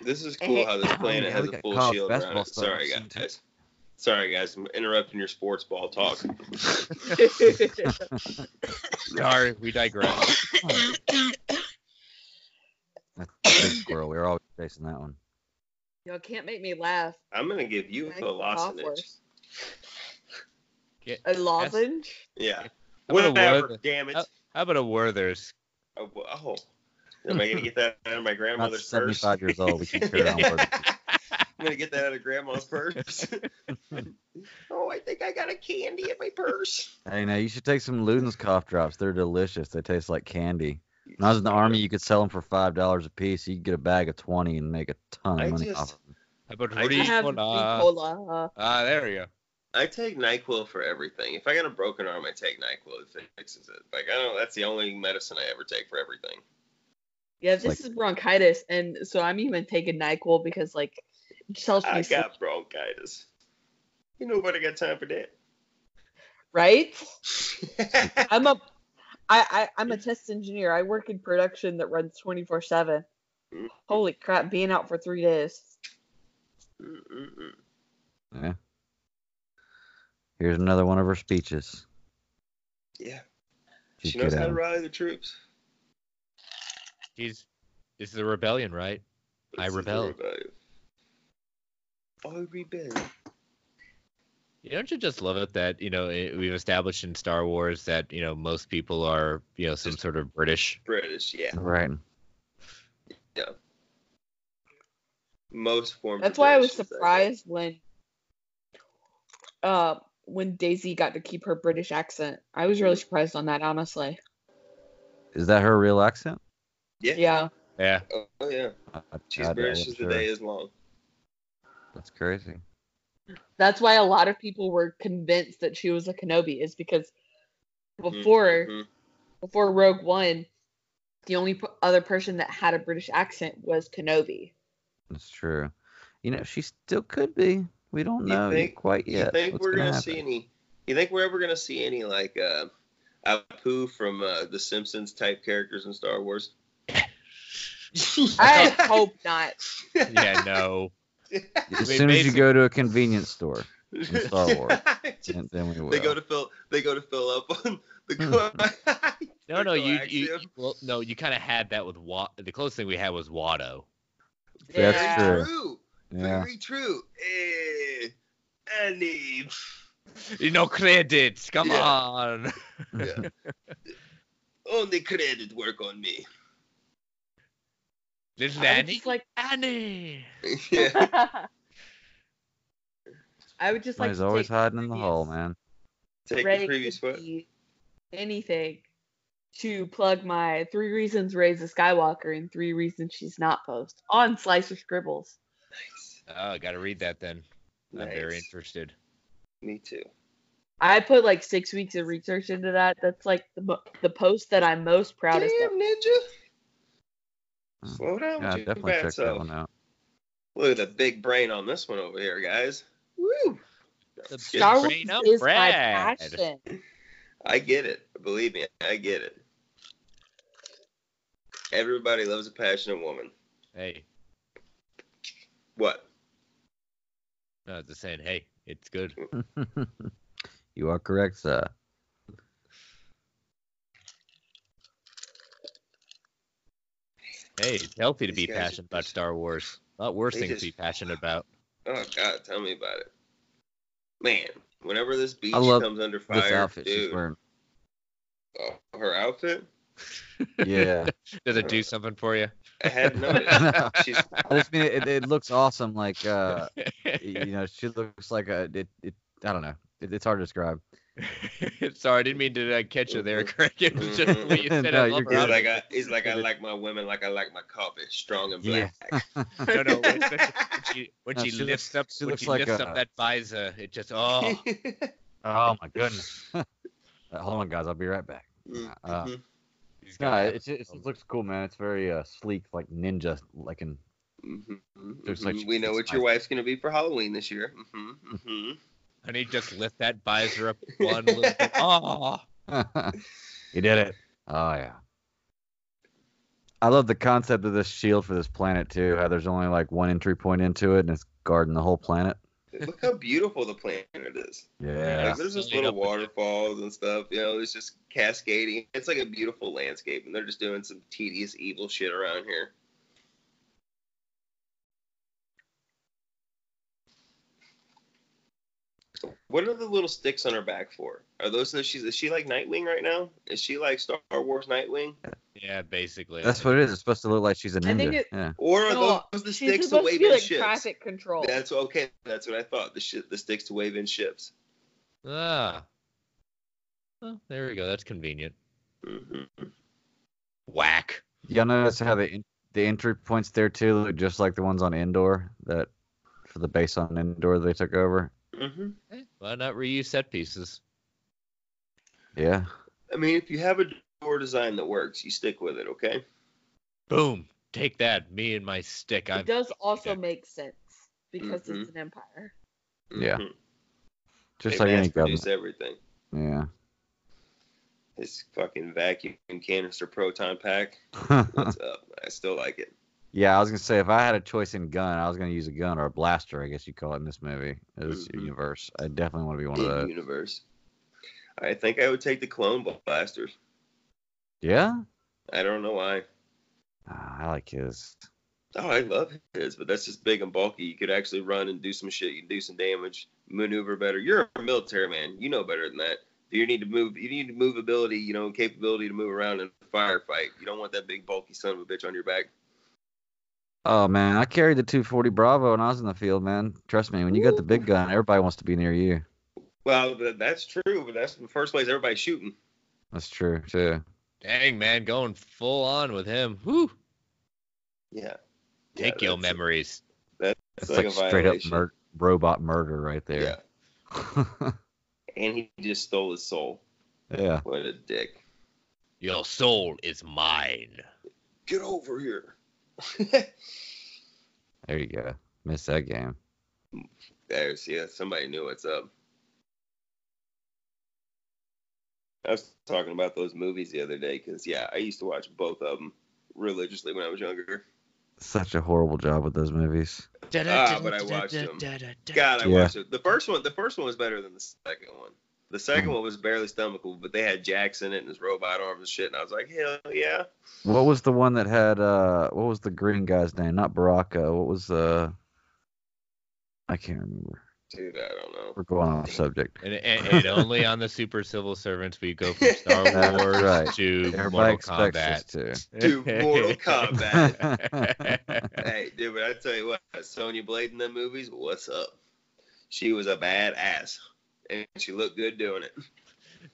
This is cool how this planet has a full shield around basketball it. Sorry, guys. Sorry, guys. I'm interrupting your sports ball talk. sorry, we digress. That's a big squirrel. We were always chasing that one. Y'all can't make me laugh. I'm gonna give you a lozenge. Get- A lozenge? Yeah. How about a Whatever. Werther? Damn it. How, how about a Werther's? Oh, oh. Am I gonna get that out of my Not grandmother's purse? 75 years old. We can carry on with it. I'm gonna get that out of grandma's purse. oh, I think I got a candy in my purse. Hey, now you should take some Luden's cough drops. They're delicious. They taste like candy. When I was in the army, you could sell them for five dollars a piece. You could get a bag of twenty and make a ton of I money just- off of them. How about I I have Ricola? Ricola. Ah, there we go. I take Nyquil for everything. If I got a broken arm, I take Nyquil. It fixes it. Like I don't. That's the only medicine I ever take for everything. Yeah, this like- is bronchitis, and so I'm even taking Nyquil because like it just helps me I sleep, got bronchitis. You nobody got time for that. right? I'm a I, I I'm a test engineer. I work in production that runs 24 seven. Holy crap! Being out for three days. Mm-mm-mm. Yeah. Here's another one of her speeches. Yeah. She's She knows how to rally the troops. She's this is a rebellion, right? I This is the rebel. I rebel. You don't you just love it that you know it, we've established in Star Wars that you know most people are you know some sort of British. British, yeah. Right. Yeah. Most forms. That's of why I was British is that, yeah. surprised when uh when Daisy got to keep her British accent. I was really surprised on that, honestly. Is that her real accent? Yeah. Yeah. Yeah. Oh yeah. I, She's I- I British wasn't as the day is long. That's crazy. That's why a lot of people were convinced that she was a Kenobi, is because before Mhm. before Rogue One, the only p- other person that had a British accent was Kenobi. That's true. You know, she still could be. We don't You know think- quite You think what's we're gonna, gonna see any? You think we're ever gonna see any like uh, Apu from uh, the Simpsons type characters in Star Wars? I hope not. Yeah, no. As mean, soon as you basic- go to a convenience store in Star Wars, then, then we will. They go to fill. They go to fill up on the. No, no, you, you, you well, no, you kind of had that with Wa- the closest thing we had was Watto. That's Yeah. true. True. Yeah. Very true. Eh, Annie. No credits, come Yeah. on. Yeah. Only credit work on me. Little I Annie. just like Annie. Yeah. I would just like He's always take hiding in the hole, man. Take Ray the previous could foot. anything to plug my three reasons Rey's a Skywalker and three reasons she's not post on Slicer Scribbles. Nice. Oh, I gotta read that then. I'm very interested. Me too. I put like six weeks of research into that. That's like the the post that I'm most proudest of. Damn, of. ninja. Slow down Yeah, with definitely bad check that one out. Look at the big brain on this one over here, guys. Woo! The Star Wars brain of is my passion. I get it. Believe me, I get it. Everybody loves a passionate woman. Hey, What? no, just saying. Hey, it's good. you are correct, sir. Hey, it's healthy to These be guys are passionate about Star Wars. Not worse They things just- to be passionate about. Oh God, tell me about it. Man, whenever this beach I love comes under This fire, outfit she's dude. wearing. Oh, her outfit? Yeah. Does it do something for you? I hadn't noticed. She's I just mean it, it looks awesome. Like uh, you know, she looks like a it. it I don't know. It, it's hard to describe. Sorry, I didn't mean to uh, catch you there, Craig. It was just the way you said No, I you're love good. her he's like. I, he's like I like my women like I like my coffee, strong and Yeah. black. No, no. When, especially when she, when No, she she lifts looks- up, she when she like lifts a- up that visor, it just oh. Oh my goodness. Uh, hold on, guys. I'll be right back. Uh, Mhm. he's no, got it, it, it looks cool, man. It's very uh, sleek, like ninja, like in. Mhm, Looks like mhm. she we know what your wife's gonna be for Halloween this year. hmm hmm And he just lift that visor up one little bit. Oh, you did it. Oh yeah. I love the concept of this shield for this planet too. How there's only like one entry point into it, and it's guarding the whole planet. Look how beautiful the planet is. Yeah. Like, there's just little up with it. waterfalls and stuff. You know, it's just cascading. It's like a beautiful landscape, and they're just doing some tedious, evil shit around here. What are the little sticks on her back for? Are those the she's is she like Nightwing right now? Is she like Star Wars Nightwing? yeah, basically. That's what it is. It's supposed to look like she's a I think ninja. it- yeah. Or are No, those the she's sticks to supposed to wave be in like ships? traffic control. That's okay. That's what I thought. The shit, the sticks to wave in ships. Ah. Well, there we go. That's convenient. hmm Whack. Y'all notice how the en- the entry points there too look just like the ones on Endor that for the base on Endor they took over. Hmm Why not reuse set pieces? Yeah. I mean, if you have a door design that works, you stick with it. Okay. Boom. Take that. Me and my stick. I'm It does also make sense because Mhm. it's an empire. Yeah. Mhm. Just they like any government. everything. Yeah. This fucking vacuum canister proton pack. What's up? I still like it. Yeah, I was gonna say if I had a choice in gun, I was gonna use a gun or a blaster, I guess you call it in this movie. This Mhm. universe. I definitely want to be one of In those. universe. I think I would take the clone blasters. Yeah? I don't know why. Ah, I like his. Oh, I love his, but that's just big and bulky. You could actually run and do some shit. You can do some damage, maneuver better. You're a military man. You know better than that. You need to move. You need movability. You know, capability to move around in a firefight. You don't want that big bulky son of a bitch on your back. Oh man, I carried the 240 Bravo when I was in the field, man. Trust me, when you got the big gun, everybody wants to be near you. Well, that's true, but that's the first place everybody's shooting. That's true too. Dang, man. Going full on with him. Whoo. Yeah. Take Yeah, your that's- memories. That's It's like, like, a straight up mur- robot murder right there. Yeah. and he just stole his soul. Yeah. What a dick. Your soul is mine. Get over here. There you go. Missed that game. There's yeah, somebody knew what's up. I was talking about those movies the other day because yeah, I used to watch both of them religiously when I was younger. Such a horrible job with those movies. Ah, but I watched them. God, I Yeah. watched it. The first one, the first one was better than the second one. The second one was barely stomachable, but they had Jackson in it and his robot arms and shit, and I was like, hell yeah. What was the one that had uh what was the green guy's name? Not Baraka. What was uh I can't remember. Dude, I don't know. We're going off subject. And, and, and only on the super civil servants we go from Star Wars right. to Everybody Mortal Kombat. us to. Mortal Kombat. hey, dude, but I tell you what, Sonya Blade in the movies, what's up? She was a badass, and she looked good doing it.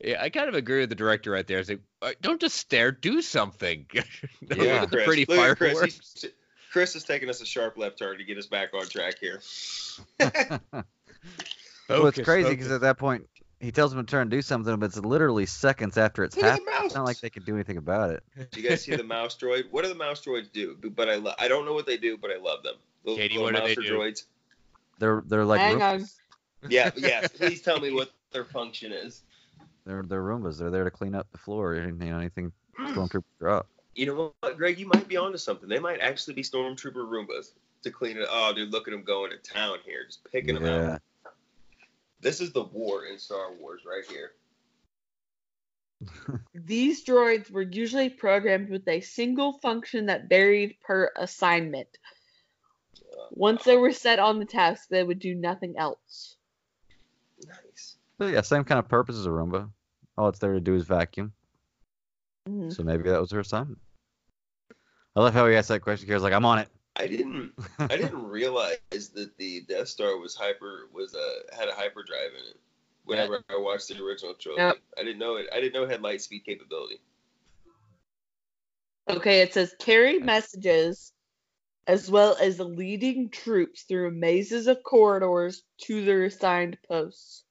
Yeah, I kind of agree with the director right there. It's like, uh, don't just stare, do something. yeah, Look at at the Chris. pretty Look at Chris. fireworks. Chris is taking us a sharp left turn to get us back on track here. well, it's crazy because at that point he tells them to turn and do something, but it's literally seconds after it's Look happened. It's not like they can do anything about it. Do you guys see the mouse droid? What do the mouse droids do? But I lo- I don't know what they do, but I love them. Little, Katie, little what do they mouser do? droids. They're they're like Hang Room- on. Yeah, yes. Please tell me what their function is. they're they're Roombas. They're there to clean up the floor. You know, anything stormtroopers drop. You know what, Greg? You might be onto something. They might actually be stormtrooper Roombas to clean it. Oh, dude, look at them going to town here, just picking them Yeah. out. This is the war in Star Wars right here. These droids were usually programmed with a single function that varied per assignment. Once they were set on the task, they would do nothing else. Nice. But yeah, same kind of purpose as a Roomba. All it's there to do is vacuum. Mhm. So maybe that was her assignment. I love how he asked that question. He was like, "I'm on it." I didn't. I didn't realize that the Death Star was hyper was uh had a hyperdrive in it. Whenever I watched the original trilogy, Yep. I didn't know it. I didn't know it had light speed capability. Okay, it says carry messages as well as leading troops through mazes of corridors to their assigned posts.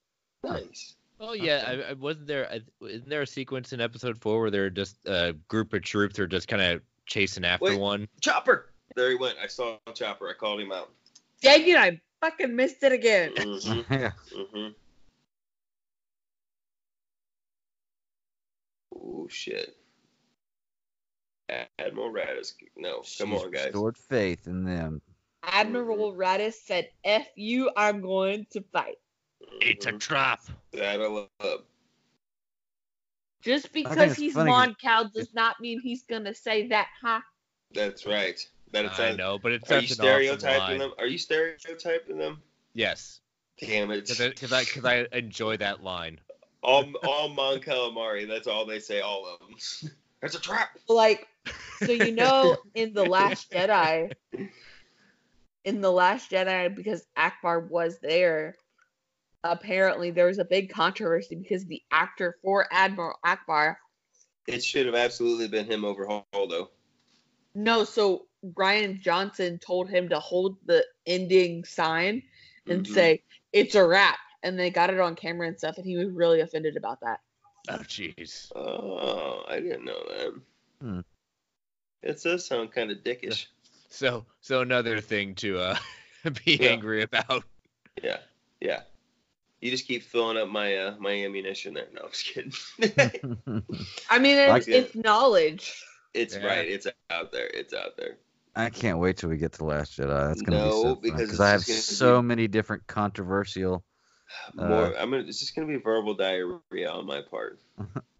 Nice. Oh yeah. I, I, wasn't there. I, isn't there a sequence in episode four where they're just a group of troops are just kind of chasing after Wait, one? Chopper. There he went. I saw Chopper. I called him out. Dang it! I fucking missed it again. Mm-hmm. yeah. Mm-hmm. Oh shit. Admiral Raddus. No, She's come on, guys. Stored faith in them. Admiral Raddus said, "F you. I'm going to fight." It's a mm-hmm. trap. Saddle up. Just because he's funny 'cause- Mon Cal does not mean he's gonna say that, huh? That's right. That it's I know, but it's Are you an awesome stereotyping them? Are you stereotyping them? Yes. Damn it. Because I, cause I enjoy that line. All all Mon Calamari, that's all they say, all of them. That's a trap. Like, so you know, in the Last Jedi, in the Last Jedi, because Ackbar was there, apparently there was a big controversy because the actor for Admiral Ackbar It should have absolutely been him over Holdo. No, so Rian Johnson told him to hold the ending sign and Mhm. say it's a wrap, and they got it on camera and stuff, and he was really offended about that. Oh, jeez. Oh, I didn't know that. Hmm. It does sound kind of dickish. So, so another thing to uh, be Yeah. angry about. Yeah, yeah. You just keep filling up my uh, my ammunition there. No, I'm just kidding. I mean, it's, get- it's knowledge. it's Yeah. right. It's out there. It's out there. I can't wait till we get to Last Jedi. That's gonna No, be so fun because because I have just gonna so many different controversial. More. Uh, I'm gonna. It's just gonna be verbal diarrhea on my part.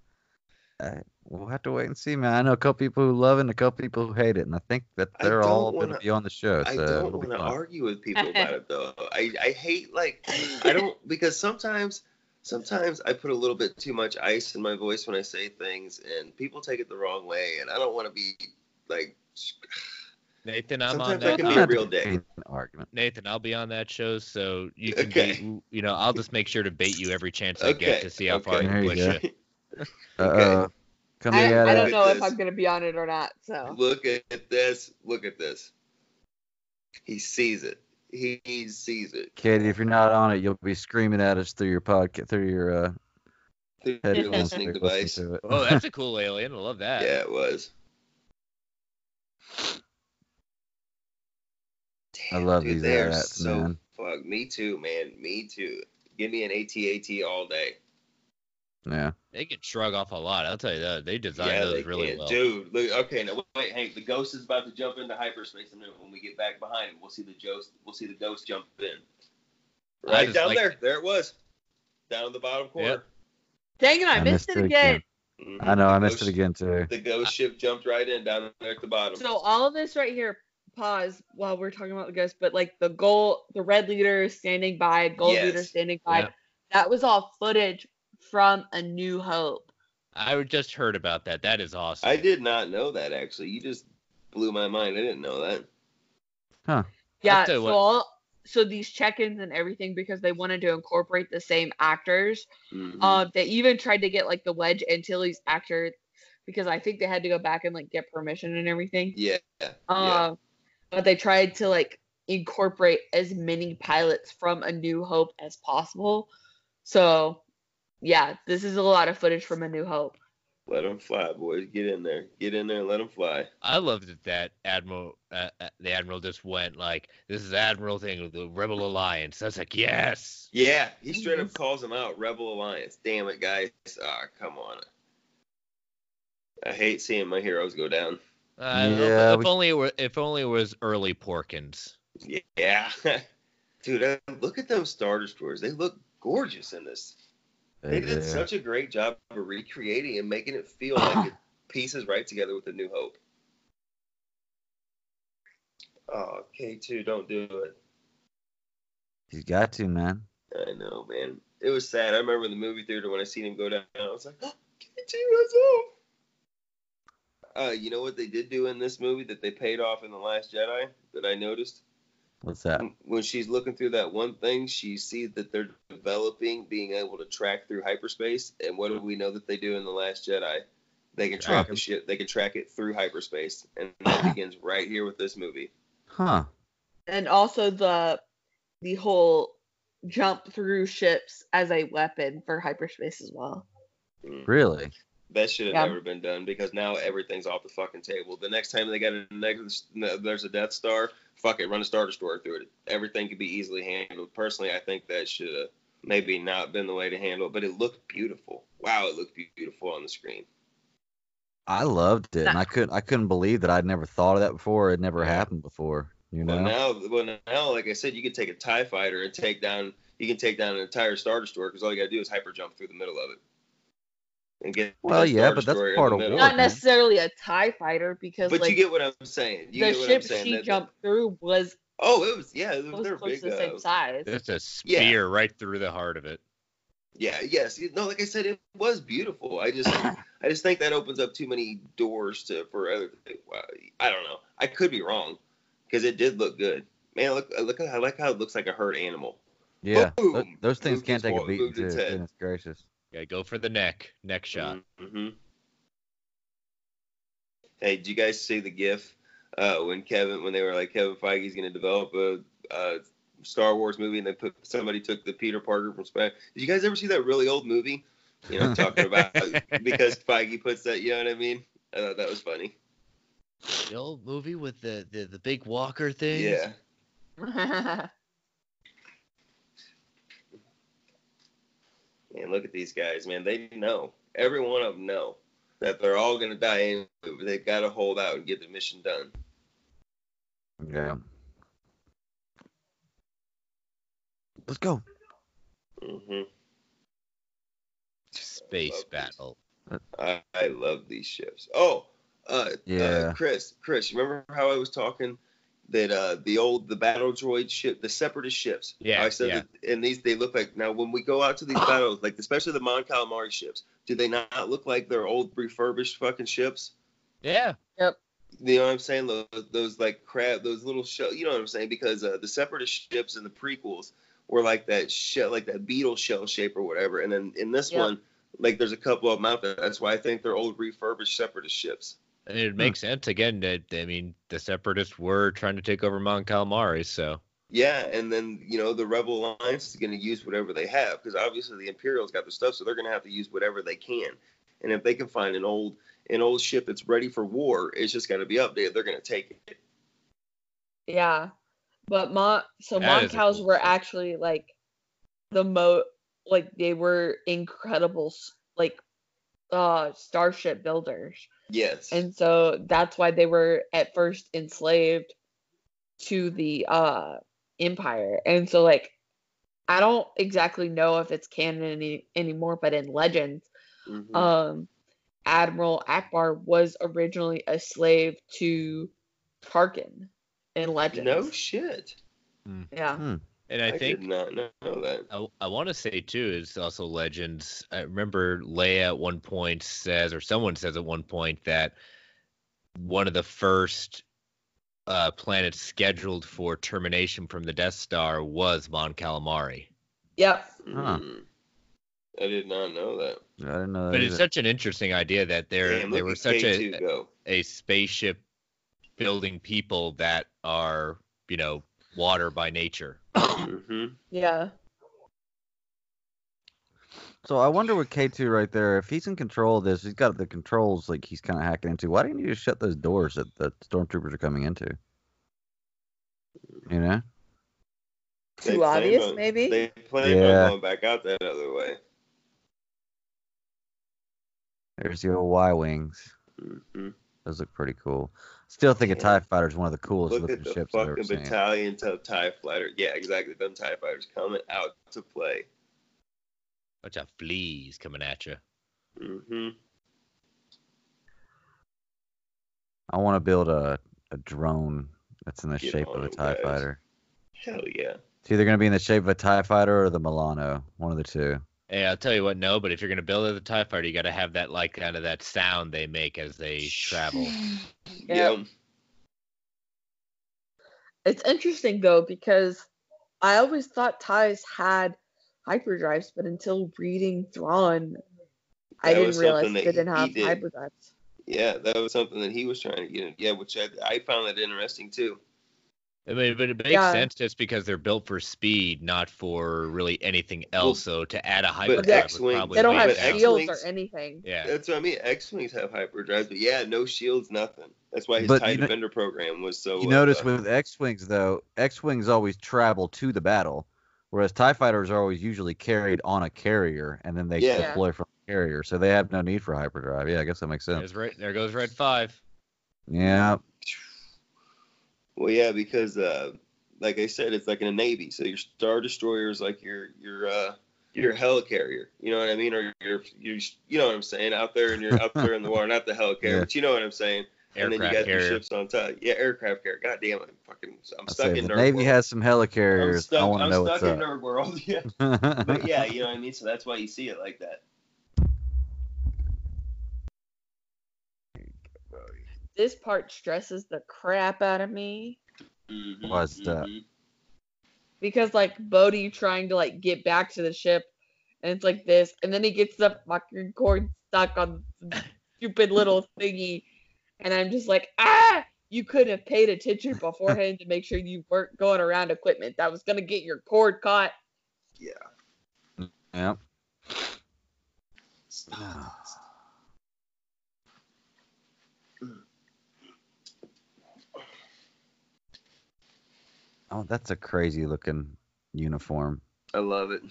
I, we'll have to wait and see, man. I know a couple people who love it and a couple people who hate it, and I think that they're all going to be on the show. So I don't it'll want to argue with people about it though. I, I hate like I don't because sometimes sometimes I put a little bit too much ice in my voice when I say things and people take it the wrong way and I don't want to be like Nathan, I'm Sometimes on I that. can be a real be dick. argument. Nathan, I'll be on that show, so you can Okay. be, you know, I'll just make sure to bait you every chance I get to see how far okay. you There you push go. it. Uh. Coming I, at I don't know if. I'm gonna be on it or not. So look at this, look at this. He sees it. He, he sees it. Katie, if you're not on it, you'll be screaming at us through your podcast, through your uh, Through headphones. your listening device. listen. Oh, that's a cool alien. I love that. Yeah, it was. I love Dude, these they're ads, so man. fuck. Me too, man. Me too. Give me an AT-AT all day. Yeah. They can shrug off a lot. I'll tell you that. They designed yeah, those they really can. well. Dude, look. Okay, now wait. Hey, the ghost is about to jump into hyperspace, and then when we get back behind him, we'll see the ghost. We'll see the ghost jump in. Right down like- there. There it was. Down in the bottom corner. dang it, I, I missed, missed it it again. Mhm. I know. The I missed it again too. The ghost ship jumped right in down there at the bottom. So all of this right here, pause while we're talking about the ghost, but like the gold, the red leader standing by, gold Yes. leader standing by. Yeah. That was all footage from A New Hope. I just heard about that. That is awesome. I did not know that actually. You just blew my mind. I didn't know that. Huh. Yeah, so what. all so these check-ins and everything because they wanted to incorporate the same actors. Mhm. Um, they even tried to get like the Wedge Antilles actor because I think they had to go back and like get permission and everything. yeah. yeah. Um, but they tried to like incorporate as many pilots from A New Hope as possible. So, yeah, this is a lot of footage from A New Hope. Let them fly, boys. Get in there. Get in there let them fly. I loved that that admiral, uh, uh, the admiral just went like, "This is admiral thing of the Rebel Alliance." I was like, "Yes." Yeah, he straight up calls them out. Rebel Alliance. Damn it, guys. Ah, come on. I hate seeing my heroes go down. Uh, Yeah, if we- only it were, if only it was early Porkins. Yeah. Dude, uh, look at those Star Destroyers. They look gorgeous in this. They did such a great job of recreating and making it feel like it pieces right together with the New Hope. Oh, K2, don't do it. He's got to, man. I know, man. It was sad. I remember in the movie theater when I seen him go down, I was like, oh, K2, let's go. Uh, you know what they did do in this movie that they paid off in The Last Jedi that I noticed? What's that? When she's looking through that one thing, she sees that they're developing being able to track through hyperspace. And what do we know that they do in The Last Jedi? They can track the shit. They can track it through hyperspace, and that begins right here with this movie. Huh. And also the the whole jump through ships as a weapon for hyperspace as well. Mm. Really? That should have Yeah. never been done because now everything's off the fucking table. The next time they got a next, there's a Death Star, fuck it, run a Star Destroyer through it. Everything could be easily handled. Personally, I think that should have maybe not been the way to handle it, but it looked beautiful. Wow, it looked beautiful on the screen. I loved it, and I couldn't I couldn't believe that I'd never thought of that before. It never happened before. You know. Well, now, well, now, like I said, you can take a Tie Fighter and take down. You can take down an entire Star Destroyer because all you gotta do is hyper jump through the middle of it. And get Well, yeah, but that's part of middle. war. Not necessarily a TIE fighter because But like you get what I'm saying. You the get what ship I'm saying. she that- jumped through was Oh, it was yeah. was They're close big. to the same uh, size. It's a spear right through the heart of it. Yeah, yes. No, like I said, it was beautiful. I just, I just think that opens up too many doors to for other. I don't know. I could be wrong, because it did look good. Man, look, look. I like how it looks like a hurt animal. Yeah, Boom! those things Moved can't take a wa- beating its. Goodness gracious. Yeah, go for the neck, neck shot. Mm-hmm. Hey, did you guys see the GIF uh, when Kevin, when they were like Kevin Feige's going to develop a, a Star Wars movie, and they put somebody took the Peter Parker from Spider. Did you guys ever see that really old movie? You know, talking about because Feige puts that. You know what I mean? I thought that was funny. The old movie with the the, the big walker thing. Yeah. Man, look at these guys, man. They know. Every one of them know that they're all gonna die anyway. But they've got to hold out and get the mission done. Yeah. Let's go. hmm Space battle. I, I love these ships. Oh, uh, Yeah. uh, Chris, Chris, remember how I was talking that uh, the old the battle droid ship, the separatist ships. Yeah, I said yeah. that, and these they look like now when we go out to these battles, like especially the Mon Calamari ships, do they not look like they're old refurbished fucking ships? Yeah. Yep. You know what I'm saying? Those, those like crab, those little shell. You know what I'm saying? Because uh, the separatist ships in the prequels were like that shell, like that beetle shell shape or whatever. And then in this Yep. one, like there's a couple of them out there. That's why I think they're old refurbished separatist ships. And it makes sense again that I mean the separatists were trying to take over Mon Calamari, so Yeah, and then you know the Rebel Alliance is going to use whatever they have because obviously the Imperials got their stuff, so they're going to have to use whatever they can. And if they can find an old an old ship that's ready for war, it's just got to be updated. They're going to take it. Yeah, but Mon so That Mon Cals cool were actually like the mo like they were incredible like uh starship builders, Yes. and so that's why they were at first enslaved to the uh empire, and so like I don't exactly know if it's canon any, anymore, but in Legends, Mhm. um Admiral Ackbar was originally a slave to Tarkin in Legends. no shit. Yeah. Hmm. And I, I think did not know that. I, I want to say too is also legends. I remember Leia at one point says, or someone says at one point that one of the first uh, planets scheduled for termination from the Death Star was Mon Calamari. Yep. Huh. Mm. I did not know that. I didn't know that. But it's such an interesting idea that they're Damn, they were such K2 a a spaceship building people that are you know water by nature. hmm Yeah. So I wonder with K2 right there, if he's in control of this, he's got the controls like he's kind of hacking into. Why didn't you just shut those doors that the stormtroopers are coming into? You know? They Too plan obvious, on- maybe? They plan Yeah. on going back out that other way. There's the old Y wings. hmm Those look pretty cool. Still think a Yeah. TIE fighter is one of the coolest Look looking at the ships I've ever fucking seen. of TIE fighter. Yeah, exactly. Them TIE fighters coming out to play. Bunch of fleas coming at you. Mm-hmm. I want to build a, a drone that's in the Get shape of a them, TIE guys. fighter. Hell yeah. It's either going to be in the shape of a TIE fighter or the Milano. One of the two. Hey, I'll tell you what, no, but if you're gonna build it a TIE fighter, you gotta have that like kind of that sound they make as they travel. Yeah. It's interesting though because I always thought ties had hyperdrives, but until reading Thrawn, I That didn't realize something they didn't have did. hyperdrives. Yeah, that was something that he was trying to get. Yeah, which I, I found that interesting too. I mean, but it makes Yeah. sense just because they're built for speed, not for really anything else. so to add a but hyperdrive would X-wing- probably They don't have it shields X-Wings- or anything. Yeah. That's what I mean. X-wings have hyperdrives, but yeah, no shields, nothing. That's why his But TIE you know- program was so. You uh, notice with X wings though, X wings always travel to the battle, Whereas Tie fighters are always usually carried on a carrier, and then they Yeah. deploy from the carrier, so they have no need for hyperdrive. Yeah, I guess that makes sense. There's red, there goes red five. Yeah, Well, yeah, because uh, like I said, it's like in a navy. So your star destroyer is like your your uh, your helicarrier. You know what I mean? Or your you you know what I'm saying? Out there and you're out there in the water, not the helicarrier, Yeah. but you know what I'm saying. and then you Aircraft got your carrier. ships on top. Yeah, aircraft carrier. God damn it, I'm fucking. I'm stuck in the nerd Navy world. has some I'm helicarriers. stuck, I want to I'm know stuck what's in up. nerd world. Yeah. but yeah, you know what I mean. So that's why you see it like that. This part stresses the crap out of me Mm-hmm, What's that? because like Bodhi trying to like get back to the ship, and it's like this, and then he gets the fucking cord stuck on the stupid little thingy, and I'm just like, ah! You could have paid attention beforehand to make sure you weren't going around equipment that was gonna get your cord caught. Yeah. Yep. Oh, that's a crazy looking uniform. I love it.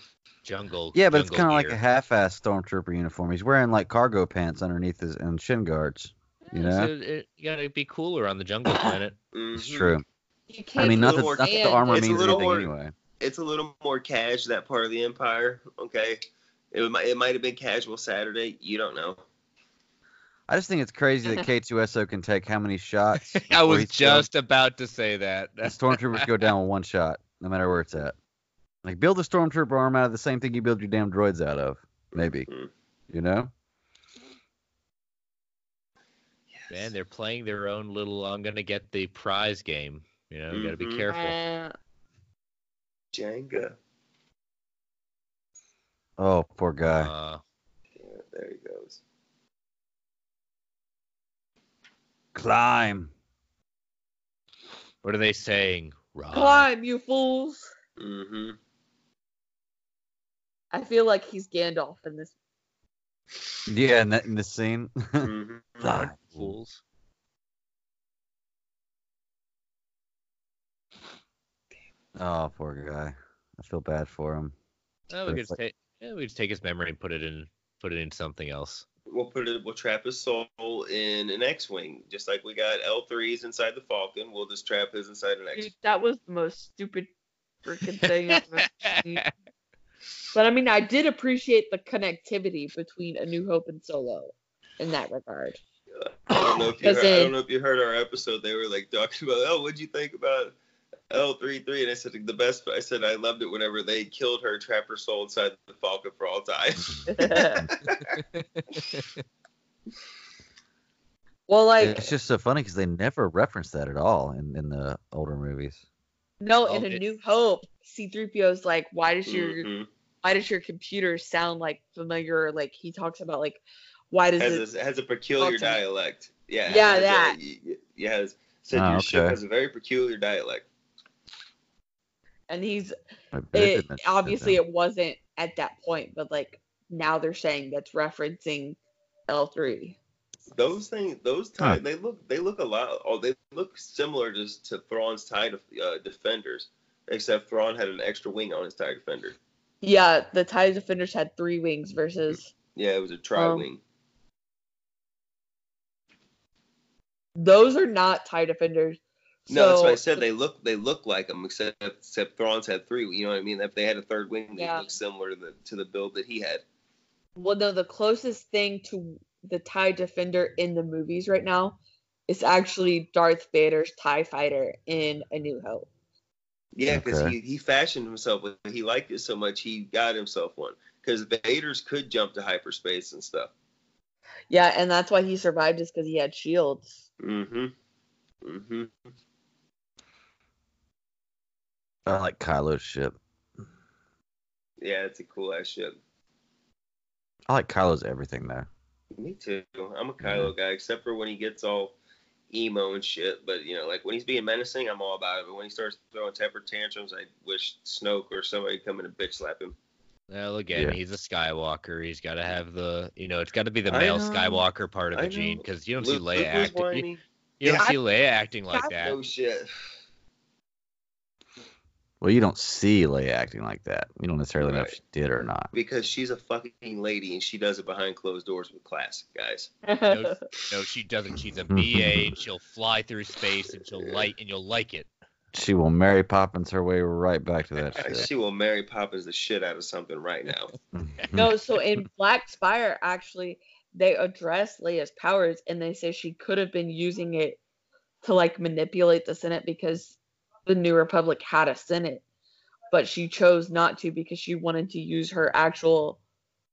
Jungle. Yeah, but it's kind of like a half-ass stormtrooper uniform. He's wearing like cargo pants underneath his and shin guards. You Yeah, know, so it, you gotta be cooler on the jungle planet. it's Mhm. true. You I can't mean, not little that, more not that the armor It's means anything more- anyway. It's a little more cash that part of the empire. Okay. It might it might have been casual Saturday. You don't know. I just think it's crazy that K2SO can take how many shots? I was he's down? just about to say that. The stormtroopers go down with one shot, no matter where it's at. Like build a stormtrooper arm out of the same thing you build your damn droids out of. Maybe. Mhm. You know? Man, they're playing their own little. I'm gonna get the prize game. You know, you gotta be Mhm. careful. Uh, Jenga. Oh, poor guy. Uh, Yeah, there he goes. Climb. what are they saying? Run. climb, you fools! Mm-hmm. I feel like he's Gandalf in this. Yeah, in, that, in this scene. mm-hmm. Climb. Fools. Oh, poor guy. I feel bad for him. Oh, we it's could take. Yeah, we just take his memory and put it in. Put it in something else. We'll put it. We'll trap his soul in an X-wing, just like we got L3s inside the Falcon. We'll just trap his inside an X. Dude, that was the most stupid freaking thing I've ever seen. But I mean, I did appreciate the connectivity between A New Hope and Solo in that regard. I don't know if you Because heard, I don't know if you heard our episode. They were like talking about, oh, what'd you think about L33? And I said the best. I said I loved it whenever they killed her, trap her soul inside the Falcon for all time. well, like it's just so funny because they never reference that at all in, in the older movies. no, Oh, in A New Hope, C-3PO's like, why does your Mhm. why does your computer sound like familiar? Like he talks about like, why does Has it? a, has a peculiar dialect. Yeah. Yeah, has a- that. y- y- yeah. Has, said Oh, your ship has a very peculiar dialect. And he's I bet they it, obviously it wasn't at that point, but like now they're saying that's referencing L3. Those things, those Huh. tie, they look, they look a lot. Oh, they look similar just to Thrawn's tie uh, defenders, except Thrawn had an extra wing on his tie defender. Yeah, the TIE Defenders had three wings versus Yeah, it was a tri Um, wing. those are not TIE Defenders. No, that's So- what I said. They look, they look like them, except except Thrawn's had three. You know what I mean? If they had a third wing, they Yeah. look similar to the to the build that he had. Well, no, the closest thing to the TIE Defender in the movies right now is actually Darth Vader's TIE Fighter in A New Hope. Yeah, because Okay. he, he fashioned himself. with- He liked it so much, he got himself one. Because Vader's could jump to hyperspace and stuff. Yeah, and that's why he survived is because he had shields. Mm-hmm. Mm-hmm. I like Kylo's ship. Yeah, it's a cool ass ship. I like Kylo's everything though. Me too. I'm a Kylo guy, except for when he gets all emo and shit. But you know, like when he's being menacing, I'm all about it. But when he starts throwing temper tantrums, I wish Snoke or somebody come in and bitch slap him. Well, again, Yeah. he's a Skywalker. He's got to have the, you know, it's got to be the male. Skywalker part of I the gene because you don't see Leia Luke acting. You, whiny. you don't Yeah. see Leia acting like I- that. Oh shit. Well, you don't see Leia acting like that. You don't necessarily know if she did or not. Because she's a fucking lady and she does it behind closed doors with class, guys. No, no, she doesn't. She's a BA and she'll fly through space and she'll like and you'll like it. She will Mary Poppins her way right back to that shit. She will Mary Poppins the shit out of something right now. no, so in Black Spire, actually, they address Leia's powers and they say she could have been using it to like manipulate the Senate because the New Republic had a Senate, but she chose not to because she wanted to use her actual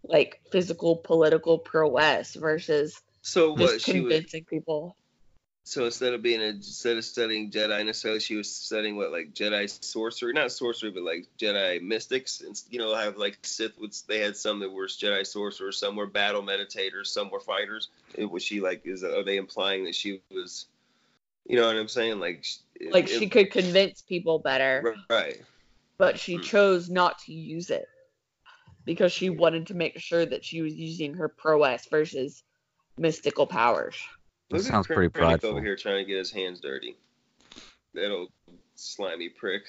like physical political prowess versus So just what she was convincing people. so instead of being a instead of studying Jedi necessarily, she was studying what like Jedi sorcery, not sorcery, but like Jedi mystics. And you know, have like Sith. Would, they had some that were Jedi sorcerers, some were battle meditators, some were fighters. It, was she like? Is are they implying that she was? You know what I'm saying? Like, sh- Like it- she could convince people better, Right. but Hmm. she chose not to use it because she wanted to make sure that she was using her prowess versus mystical powers. That Look at sounds pretty Krennic prideful. over here trying to get his hands dirty. That old slimy prick.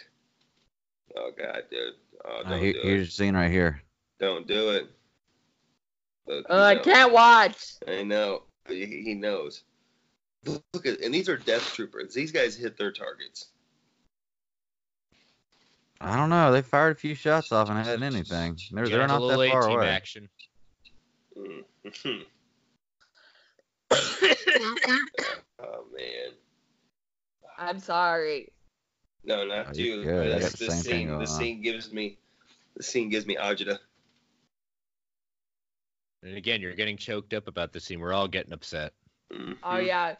Oh god, dude. Oh, Uh, don't here- do here's it. your scene right here. Don't do it. Look, Oh, I no. can't watch. I know. He, he knows. Look at, and these are death troopers. These guys hit their targets. I don't know. They fired a few shots off and it hadn't anything. They're Yeah, they're it's a not little that far away. action. Mhm. oh man. I'm sorry. No, not Oh, you. you're good. I This, got the this same thing scene, going this on. scene gives me, the scene gives me agita. And again, you're getting choked up about the scene. We're all getting upset. Mhm. Oh yeah,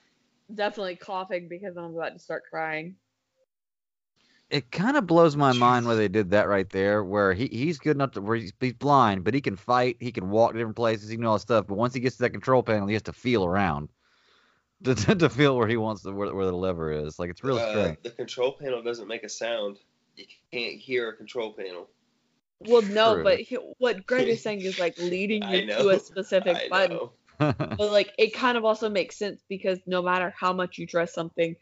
definitely coughing because I'm about to start crying. It kind of blows my mind where they did that right there, where he, he's good enough to where he's, he's blind, but he can fight, he can walk to different places, he can do all that stuff. But once he gets to that control panel, he has to feel around to, to, to feel where he wants to, where, where the lever is. Like it's really Uh, strange. the control panel doesn't make a sound. You can't hear a control panel. Well, no, True. but he, what Greg is saying is like leading you to a specific I button. Know. But like it kind of also makes sense because no matter how much you trust something,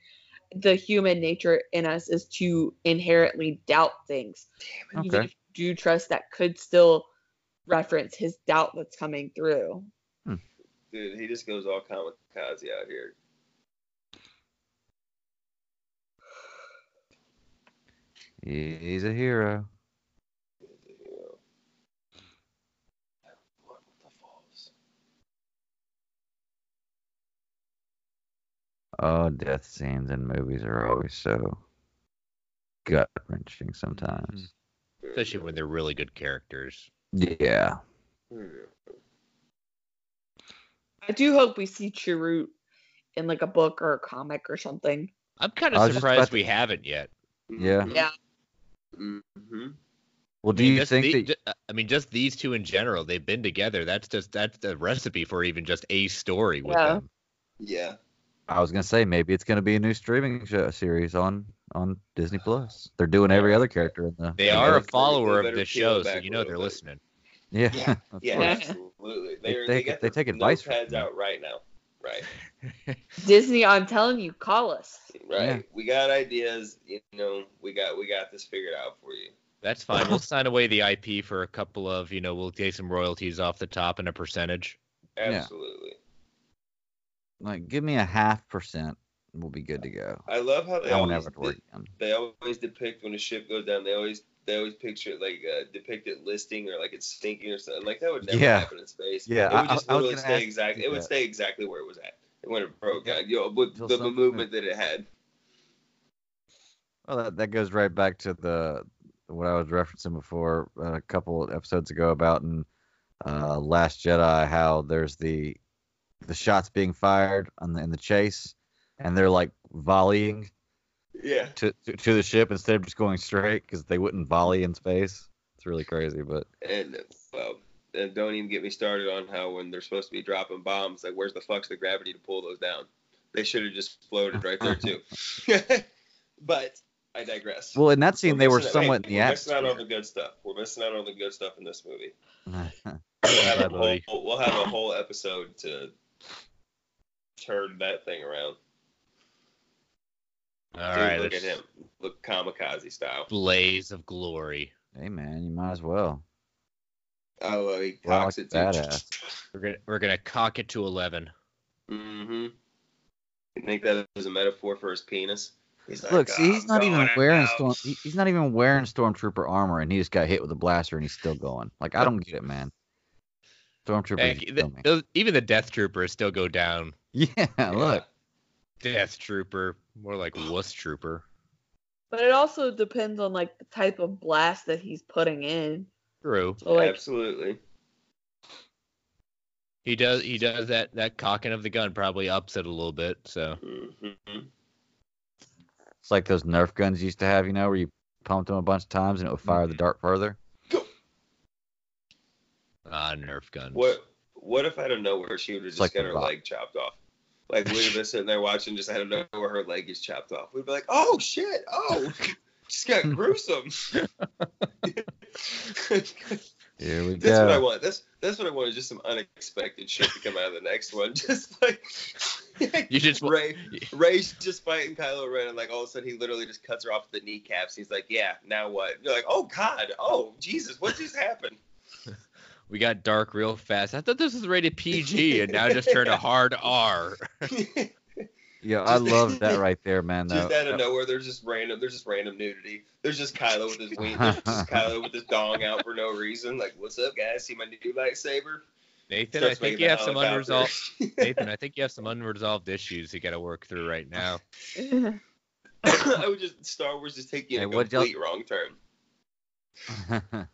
the human nature in us is to inherently doubt things. Even Okay. if you do trust that could still reference his doubt that's coming through. Hmm. Dude, he just goes all kamikaze out here. He's a hero. Oh, death scenes in movies are always so gut wrenching sometimes. Especially when they're really good characters. Yeah. I do hope we see Chirrut in like a book or a comic or something. I'm kind of surprised about to- we haven't yet. Yeah. Yeah. Mm-hmm. Well, I do mean, you just think the- that? ju- I mean, just these two in general, they've been together. That's just that's the recipe for even just a story with Yeah. them. Yeah. I was gonna say maybe it's gonna be a new streaming show, series on on Disney Plus. They're doing every other character in the. They in are a follower of better this show, so you know they're bit. listening. Yeah. Yeah, yeah, absolutely. They They're, take- they they take advice from notepads them. out right now. Right. Disney, I'm telling you, call us. Right. Yeah. We got ideas. You know, we got we got this figured out for you. That's fine. We'll sign away the IP for a couple of, you know, we'll take some royalties off the top and a percentage. Absolutely. Like, give me a half percent, we'll be good to go. I love how they I always have to work again. they always depict when a ship goes down. They always they always picture it like uh, depict it listing or like it's sinking or something. Like that would never Yeah. happen in space. Yeah, it would just I literally stay exactly. It would stay exactly where it was at when it broke. Yeah. Uh, you know, with the movement that it had. Well, that, that goes right back to the what I was referencing before uh, a couple episodes ago about in uh, Last Jedi how there's the the shots being fired on the, in the chase and they're like volleying Yeah. to, to to the ship instead of just going straight because they wouldn't volley in space. It's really crazy, but And well, and don't even get me started on how when they're supposed to be dropping bombs, like where's the fuck's the gravity to pull those down? They should have just floated right there too. but I digress. well, in that scene they were somewhat hey, in the we're missing out on the good stuff. We're missing out on the good stuff in this movie. We'll have, whole, we'll have a whole episode to turn that thing around. All Dude, right, look at him. look kamikaze style. Blaze of glory. Hey man, you might as well. Oh, he Well, cocks like it too. badass. We're gonna we're gonna cock it to eleven. Mm-hmm. You think that was a metaphor for his penis? He's like, Look, see, "Oh, he's I'm not even wearing storm. he- He's not even wearing stormtrooper armor, and he just got hit with a blaster, and he's still going. Like I don't get it, man. Stormtrooper, Heck, just the- those- even the Death Troopers still go down. Yeah, look. Death Trooper, more like Wuss Trooper. But it also depends on like the type of blast that he's putting in. True. So like Absolutely. He does he does that that cocking of the gun probably ups it a little bit. So Mm-hmm. It's like those Nerf guns used to have, you know, where you pumped them a bunch of times and it would fire the dart further. Ah, Nerf guns. What What if out of nowhere she would have just like got her Rock. leg chopped off? Like we'd have been sitting there watching, just out of nowhere her leg is chopped off. We'd be like, "Oh shit! Oh, just got gruesome." Here we That's what I want. That's that's what I want. Is just some unexpected shit to come out of the next one. Just like You just Rey, Rey's just fighting Kylo Ren, and like all of a sudden he literally just cuts her off the kneecaps. He's like, "Yeah, now what?" You're like, "Oh God, oh Jesus, what just happened?" We got dark real fast. I thought this was rated PG and now just turned a hard R. Yeah, I love that right there, man. Though. Just out of nowhere, there's just random. There's just random nudity. There's just Kylo with his wing. There's just Kylo with his dong out for no reason. Like, what's up, guys? See my new lightsaber? Nathan, Starts I think you have some unresolved. Nathan, I think you have some unresolved issues you got to work through right now. I would just Star Wars is taking Hey, a what'd y'all- complete wrong turn.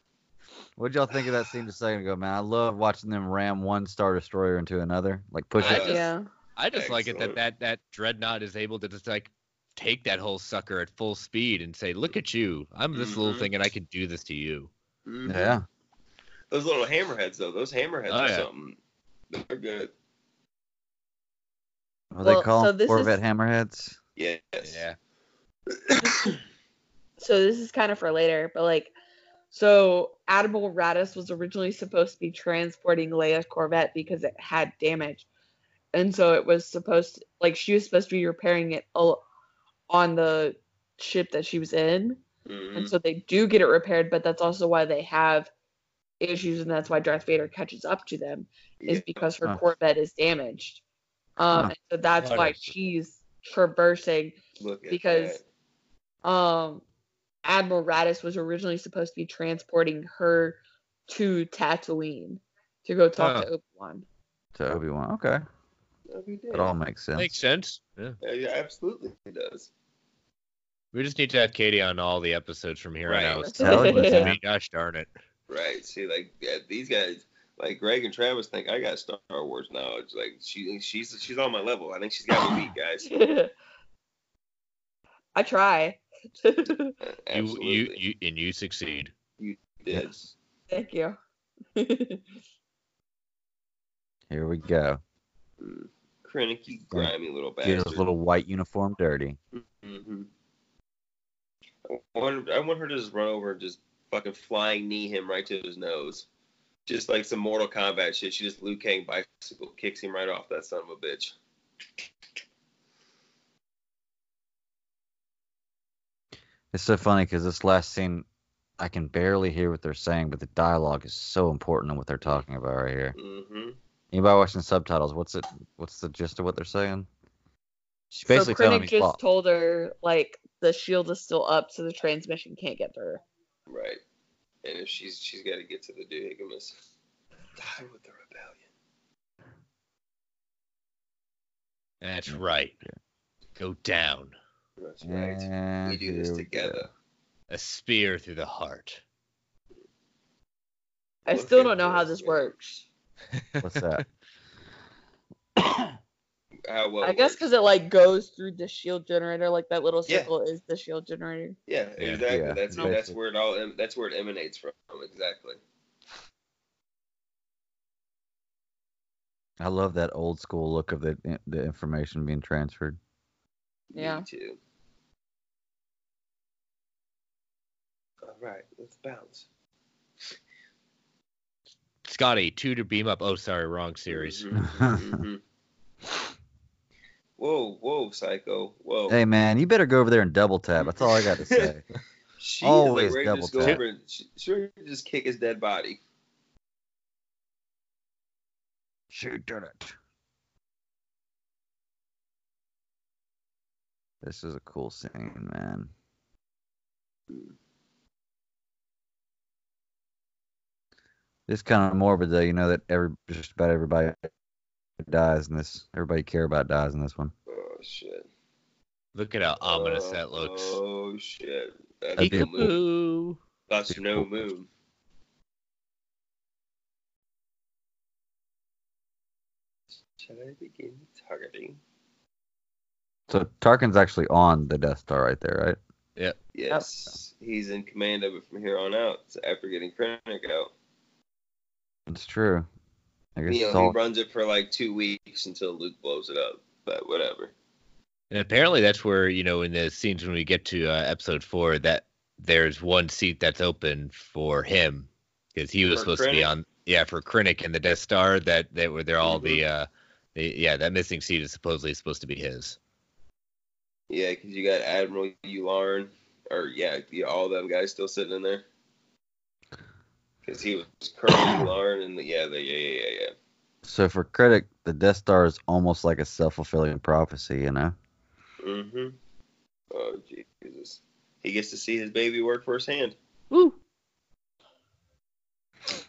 What'd y'all think of that scene just a second ago, man? I love watching them ram one star destroyer into another, like push I it. just, Yeah. I just like it that, that that dreadnought is able to just like take that whole sucker at full speed and say, "Look at you! I'm this little Mhm. thing and I can do this to you." Mhm. Yeah. Those little hammerheads, though. Those hammerheads Oh, are yeah. something. They're good. What do they call so them? this Corvette is- hammerheads. Yes. Yeah. so this is kind of for later, but like, so Admiral Raddus was originally supposed to be transporting Leia's Corvette because it had damage, and so it was supposed to, like she was supposed to be repairing it al- on the ship that she was in, Mhm. and so they do get it repaired, but that's also why they have issues, and that's why Darth Vader catches up to them is Yeah. because her Huh. Corvette is damaged, um, Huh. and so that's why it. she's traversing Look because that. um Admiral Raddus was originally supposed to be transporting her to Tatooine to go talk Oh. to Obi-Wan. To Obi Wan. Okay, That'd be good. that all makes sense. Makes sense. Yeah. Yeah, yeah, absolutely, it does. We just need to have Katie on all the episodes from here Right. on out. Hell yeah, I man. mean, gosh darn it. Right. See, like yeah, these guys, like Greg and Travis, think I got Star Wars knowledge. Like she, she's she's on my level. I think she's got me beat, guys. I try. You, you you and you succeed. You did. Thank you. Here we go. Crinicky, grimy little bastard. Get his little white uniform dirty. hmm I want, I want her to just run over and just fucking flying knee him right to his nose. Just like some Mortal Kombat shit. She just Liu Kang bicycle kicks him right off that son of a bitch. It's so funny because this last scene, I can barely hear what they're saying, but the dialogue is so important in what they're talking about right here. hmm Anybody watching subtitles? What's it? What's the gist of what they're saying? She's so basically telling him Krennic just lost. told her like the shield is still up, so the transmission can't get through. Right. And if she's she's got to get to the Duhigamus. Die with the rebellion. That's right. Go down. That's right. And we do this here we go. together. A spear through the heart. I Look still at don't know how this, this works. What's that? How well I guess because it like goes through the shield generator, like that little Yeah. circle is the shield generator. Yeah, Yeah. exactly. Yeah, that's basically. that's where it all em- that's where it emanates from. Exactly. I love that old school look of the the information being transferred. Yeah. Me too. Right, let's bounce. Scotty, two to beam up. Oh, sorry, wrong series. Mhm, mhm. whoa, whoa, psycho, whoa. Hey man, you better go over there and double tap. That's all I got to say. she always like double tap. over and she, she just kick his dead body. She did it. This is a cool scene, man. This kind of morbid though, you know that every just about everybody dies in this. Everybody care about dies in this one. Oh shit. Look at how ominous Oh, that looks. Oh shit. That's That'd be moon. Peekaboo. That's no moon. Shall I begin targeting? So Tarkin's actually on the Death Star right there, right? Yep. Yes, he's in command of it from here on out. So after getting Krennic out, It's true. I guess you know, all he runs it for like two weeks until Luke blows it up. But whatever. And apparently that's where, you know, in the scenes when we get to uh, episode four, that there's one seat that's open for him because he was For supposed to be on, yeah, for Krennic and the Death Star. That they were, they're all Mm-hmm. the, uh, the, yeah, that missing seat is supposedly supposed to be his. Yeah, because you got Admiral Yularen, or yeah, yeah, all them guys still sitting in there. Because he was Colonel Yularen, and the, yeah, the, yeah, yeah, yeah, yeah. so for credit, the Death Star is almost like a self fulfilling prophecy, you know? Mm-hmm. Oh Jesus, he gets to see his baby work firsthand. Woo.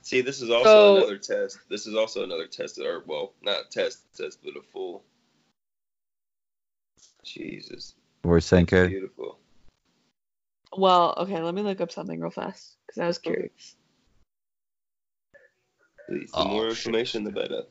See, this is also So- another test. This is also another test, that, or well, not test test, but a full. Jesus, What were you saying, Cody? beautiful. Well, okay, let me look up something real fast because I was curious. Please, the Oh, more shit. information, the better.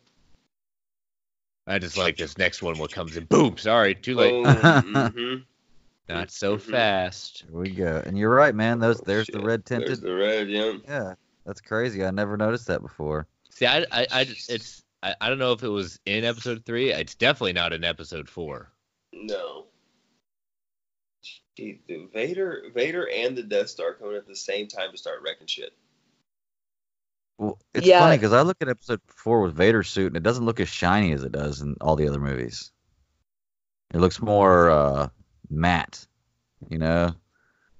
I just like this next one what comes in. Boom. Sorry, too late. Oh, mhm. Not so mhm. fast. Here we go. And you're right, man. Those there's the Shit, red There's tinted. the red, yeah. Yeah, that's crazy. I never noticed that before. See, I, I, I it's, I, I don't know if it was in episode three. It's definitely not in episode four. No. Gee, dude, Vader, Vader, and the Death Star coming at the same time to start wrecking shit. Well, it's Yeah. funny because I look at episode four with Vader's suit and it doesn't look as shiny as it does in all the other movies. It looks more uh, matte, you know.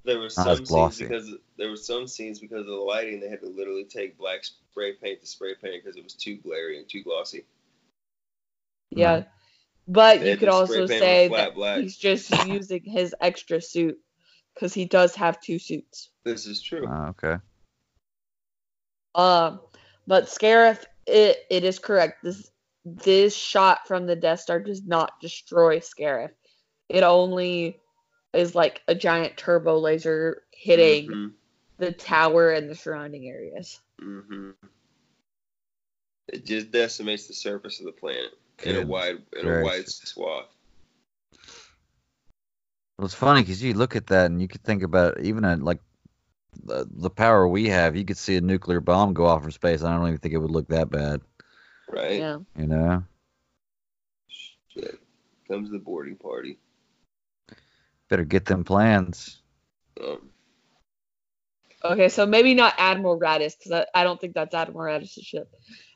There were Not some scenes because there were some scenes because of the lighting they had to literally take black spray paint to spray paint because it was too glary and too glossy. Yeah. But They you could also say that black. he's just using his extra suit because he does have two suits. This is true. Oh, okay. Um, but Scarif, it it is correct. This this shot from the Death Star does not destroy Scarif. It only is like a giant turbo laser hitting Mhm, the tower and the surrounding areas. mhm. It just decimates the surface of the planet in a wide in a gracious. wide swath. Well, it's funny because you look at that and you could think about even a, like the, the power we have, you could see a nuclear bomb go off from space. I don't even think it would look that bad, Right? Yeah. you know. Shit. Comes the boarding party. Better get them plans. Um, Okay, so maybe not Admiral Raddus because I, I don't think that's Admiral Raddus' ship,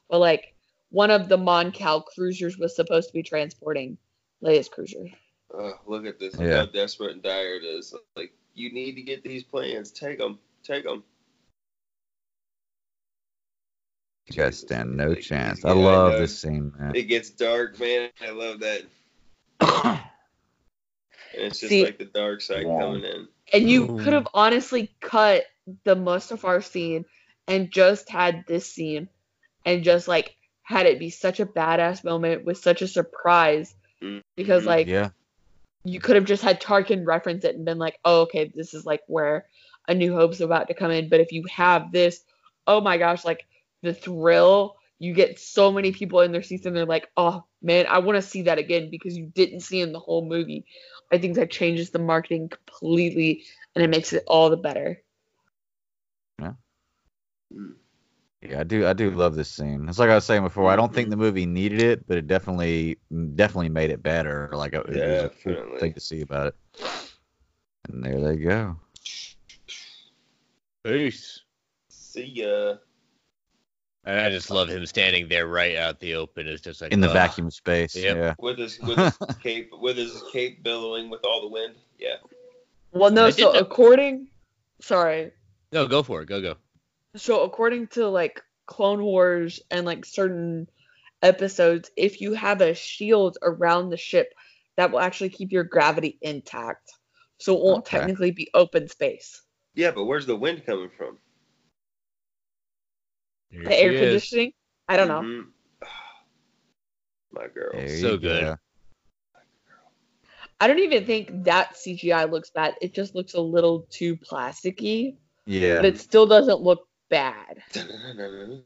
but like one of the Mon Cal cruisers was supposed to be transporting Leia's cruiser. uh, look at this. Look Yeah. how desperate and dire it is. Like, you need to get these plans. Take them. Take them. You guys stand no Like, chance. these I love know- this scene, man. It gets dark, man. I love that. and it's just See- like the dark side coming in. And you Ooh. could have honestly cut the Mustafar scene and just had this scene and just like had it be such a badass moment with such a surprise because Mhm. like yeah, you could have just had Tarkin reference it and been like, oh, okay, this is like where A New Hope's about to come in. But if you have this, oh my gosh, like the thrill, you get so many people in their seats and they're like, oh man, I want to see that again because you didn't see in the whole movie. I think that changes the marketing completely and it makes it all the better. yeah, Yeah, I do. I do love this scene. It's like I was saying before. I don't think the movie needed it, but it definitely, definitely made it better. Like it, it was a cool Definitely. thing to see about it. And there they go. Peace. See ya. And I just love him standing there right out the open. It's just like in the ugh. vacuum space. Yep. Yeah. With his with his cape with his cape billowing with all the wind. Yeah. Well, no. I So according, sorry. No, go for it. Go go. So according to like Clone Wars and like certain episodes, if you have a shield around the ship, that will actually keep your gravity intact. So it won't Okay. technically be open space. Yeah, but where's the wind coming from? Here The air is. conditioning. I don't know. Mhm. My girl. There So good. go. I don't even think that CGI looks bad. It just looks a little too plasticky, Yeah. but it still doesn't look bad.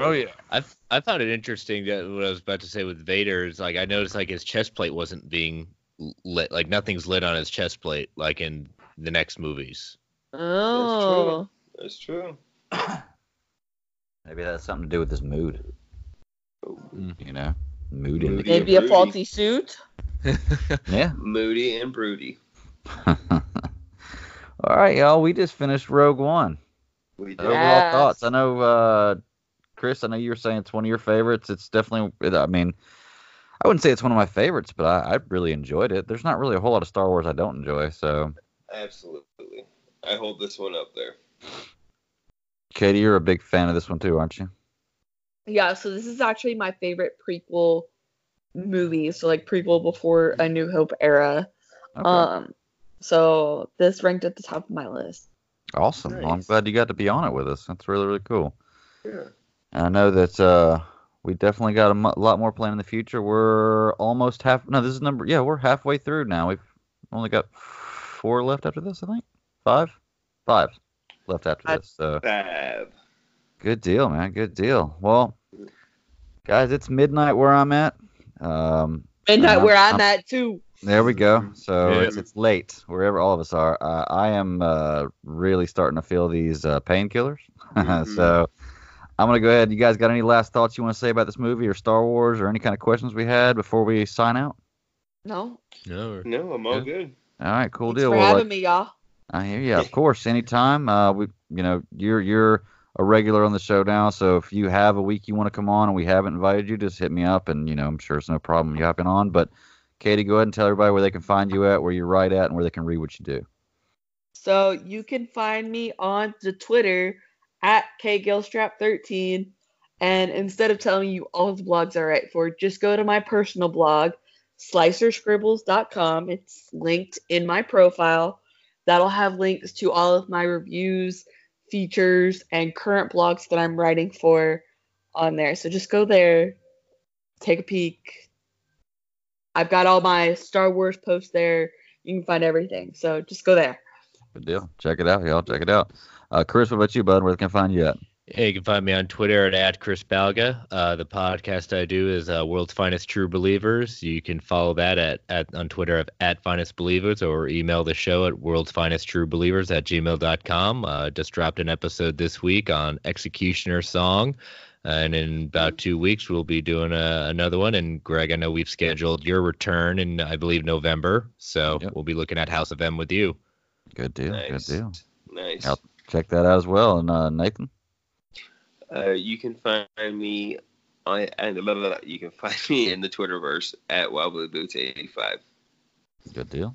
Oh yeah. I I found it interesting that what I was about to say with Vader is like I noticed like his chest plate wasn't being lit, like nothing's lit on his chest plate like in the next movies. Oh. That's true. Maybe that's something to do with his mood. You know, mood Moody. indicator. Maybe a faulty suit. Yeah. Moody and broody. All right, y'all. We just finished Rogue One. We did. Overall Yes. thoughts. I know, uh, Chris. I know you were saying it's one of your favorites. It's definitely. I mean, I wouldn't say it's one of my favorites, but I, I really enjoyed it. There's not really a whole lot of Star Wars I don't enjoy. So, Absolutely. I hold this one up there. Katie, you're a big fan of this one too, aren't you? Yeah, so this is actually my favorite prequel movie. So like prequel before A New Hope era. Okay. Um so this ranked at the top of my list. awesome. Well, I'm glad you got to be on it with us. That's really really cool. Yeah. And I know that uh, we definitely got a lot more planned in the future. We're almost half. No, this is number. Yeah, we're halfway through now. We've only got four left after this. I think five, five left after I- this. So Fab. good deal, man. Good deal. Well, guys, it's midnight where I'm at. Um, Midnight I'm- where I'm, I'm- at too. there we go. So Yeah. it's, it's late wherever all of us are. Uh, I am uh, really starting to feel these uh, painkillers. Mhm. so I'm gonna go ahead. You guys got any last thoughts you want to say about this movie or Star Wars or any kind of questions we had before we sign out? No. No. No, I'm all Yeah. good. All right, cool Thanks deal. for Well, having like- me, y'all. I hear you. Of course, anytime. Uh, we, you know, you're you're a regular on the show now. So if you have a week you want to come on and we haven't invited you, just hit me up, and you know, I'm sure it's no problem you hopping on. But Katie, go ahead and tell everybody where they can find you at, where you're right at, and where they can read what you do. So you can find me on the Twitter at kgilstrap13. And instead of telling you all the blogs I write for, just go to my personal blog, slicerscribbles.com. It's linked in my profile. That'll have links to all of my reviews, features, and current blogs that I'm writing for on there. So just go there, take a peek. I've got all my Star Wars posts there. You can find everything. So just go there. Good deal. Check it out, y'all. Check it out. Uh, Chris, what about you, bud? Where can find you at? Hey, you can find me on Twitter at, at Chris Balga. Uh, the podcast I do is uh, World's Finest True Believers. You can follow that at, at on Twitter at, at Finest Believers or email the show at World's Finest True Believers at gmail.com. Uh, just dropped an episode this week on Executioner Song. And in about two weeks, we'll be doing uh another one. And Greg, I know we've scheduled your return in, I believe, November. So Yep. we'll be looking at House of M with you. Good deal. Nice. Good deal. Nice. I'll check that out as well. And uh, Nathan, Uh, you can find me on and blah, blah, blah. you can find me in the Twitterverse at Wobblyboots85. good deal.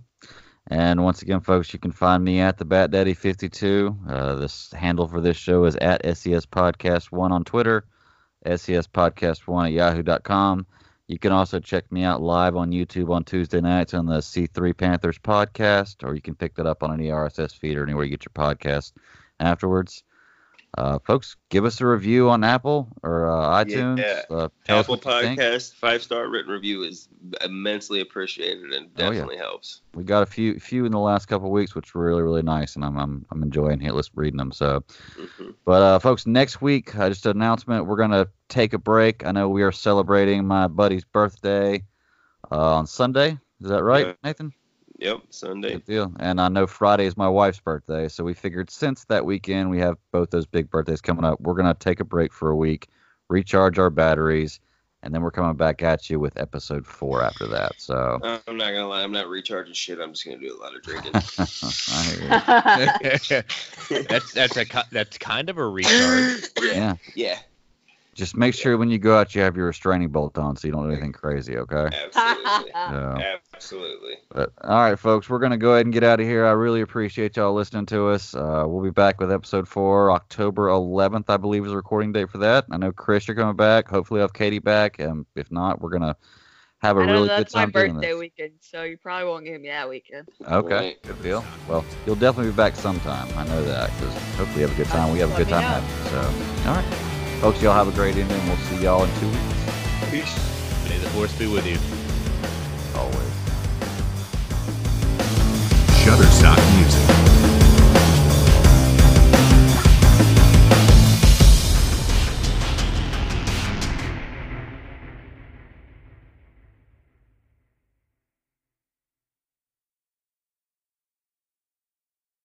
And once again, folks, you can find me at the Bat Daddy 52. Uh, this handle for this show is at SCS Podcast One on Twitter, SCS Podcast One at Yahoo.com. You can also check me out live on YouTube on Tuesday nights on the C3 Panthers podcast, or you can pick that up on any RSS feed or anywhere you get your podcast afterwards. Uh, folks, give us a review on Apple or uh, iTunes. Yeah. Uh, Apple us what you think. Podcast five star written review is immensely appreciated and Oh, yeah. definitely helps. We got a few few in the last couple of weeks, which were really really nice, and I'm I'm, I'm enjoying it. Let's reading them. So, hmm but uh, folks, next week, uh, just an announcement. We're gonna take a break. I know we are celebrating my buddy's birthday uh, on Sunday. Is that right, Yeah. Nathan? Yep, Sunday. Good deal. And I know Friday is my wife's birthday, so we figured since that weekend we have both those big birthdays coming up, we're gonna take a break for a week, recharge our batteries, and then we're coming back at you with episode four after that. So. I'm not gonna lie, I'm not recharging shit. I'm just gonna do a lot of drinking. I hear you. that's that's a that's kind of a recharge. Yeah. yeah. Just make sure when you go out you have your restraining bolt on so you don't do anything crazy, okay? Absolutely. So, Absolutely. but all right, folks, we're gonna go ahead and get out of here. I really appreciate y'all listening to us. Uh, we'll be back with episode four, October 11th, I believe, is the recording date for that. I know Chris, you're coming back. Hopefully, I'll have Katie back. And if not, we're gonna have a I know really good time. that's my birthday weekend, so you probably won't get me that weekend. Okay, good deal. Well, you'll definitely be back sometime. I know that because hopefully you have a good time. We have a good time having. So, all right, folks, y'all have a great evening. We'll see y'all in two weeks. Peace. May the force be with you. Always. Shutterstock Music.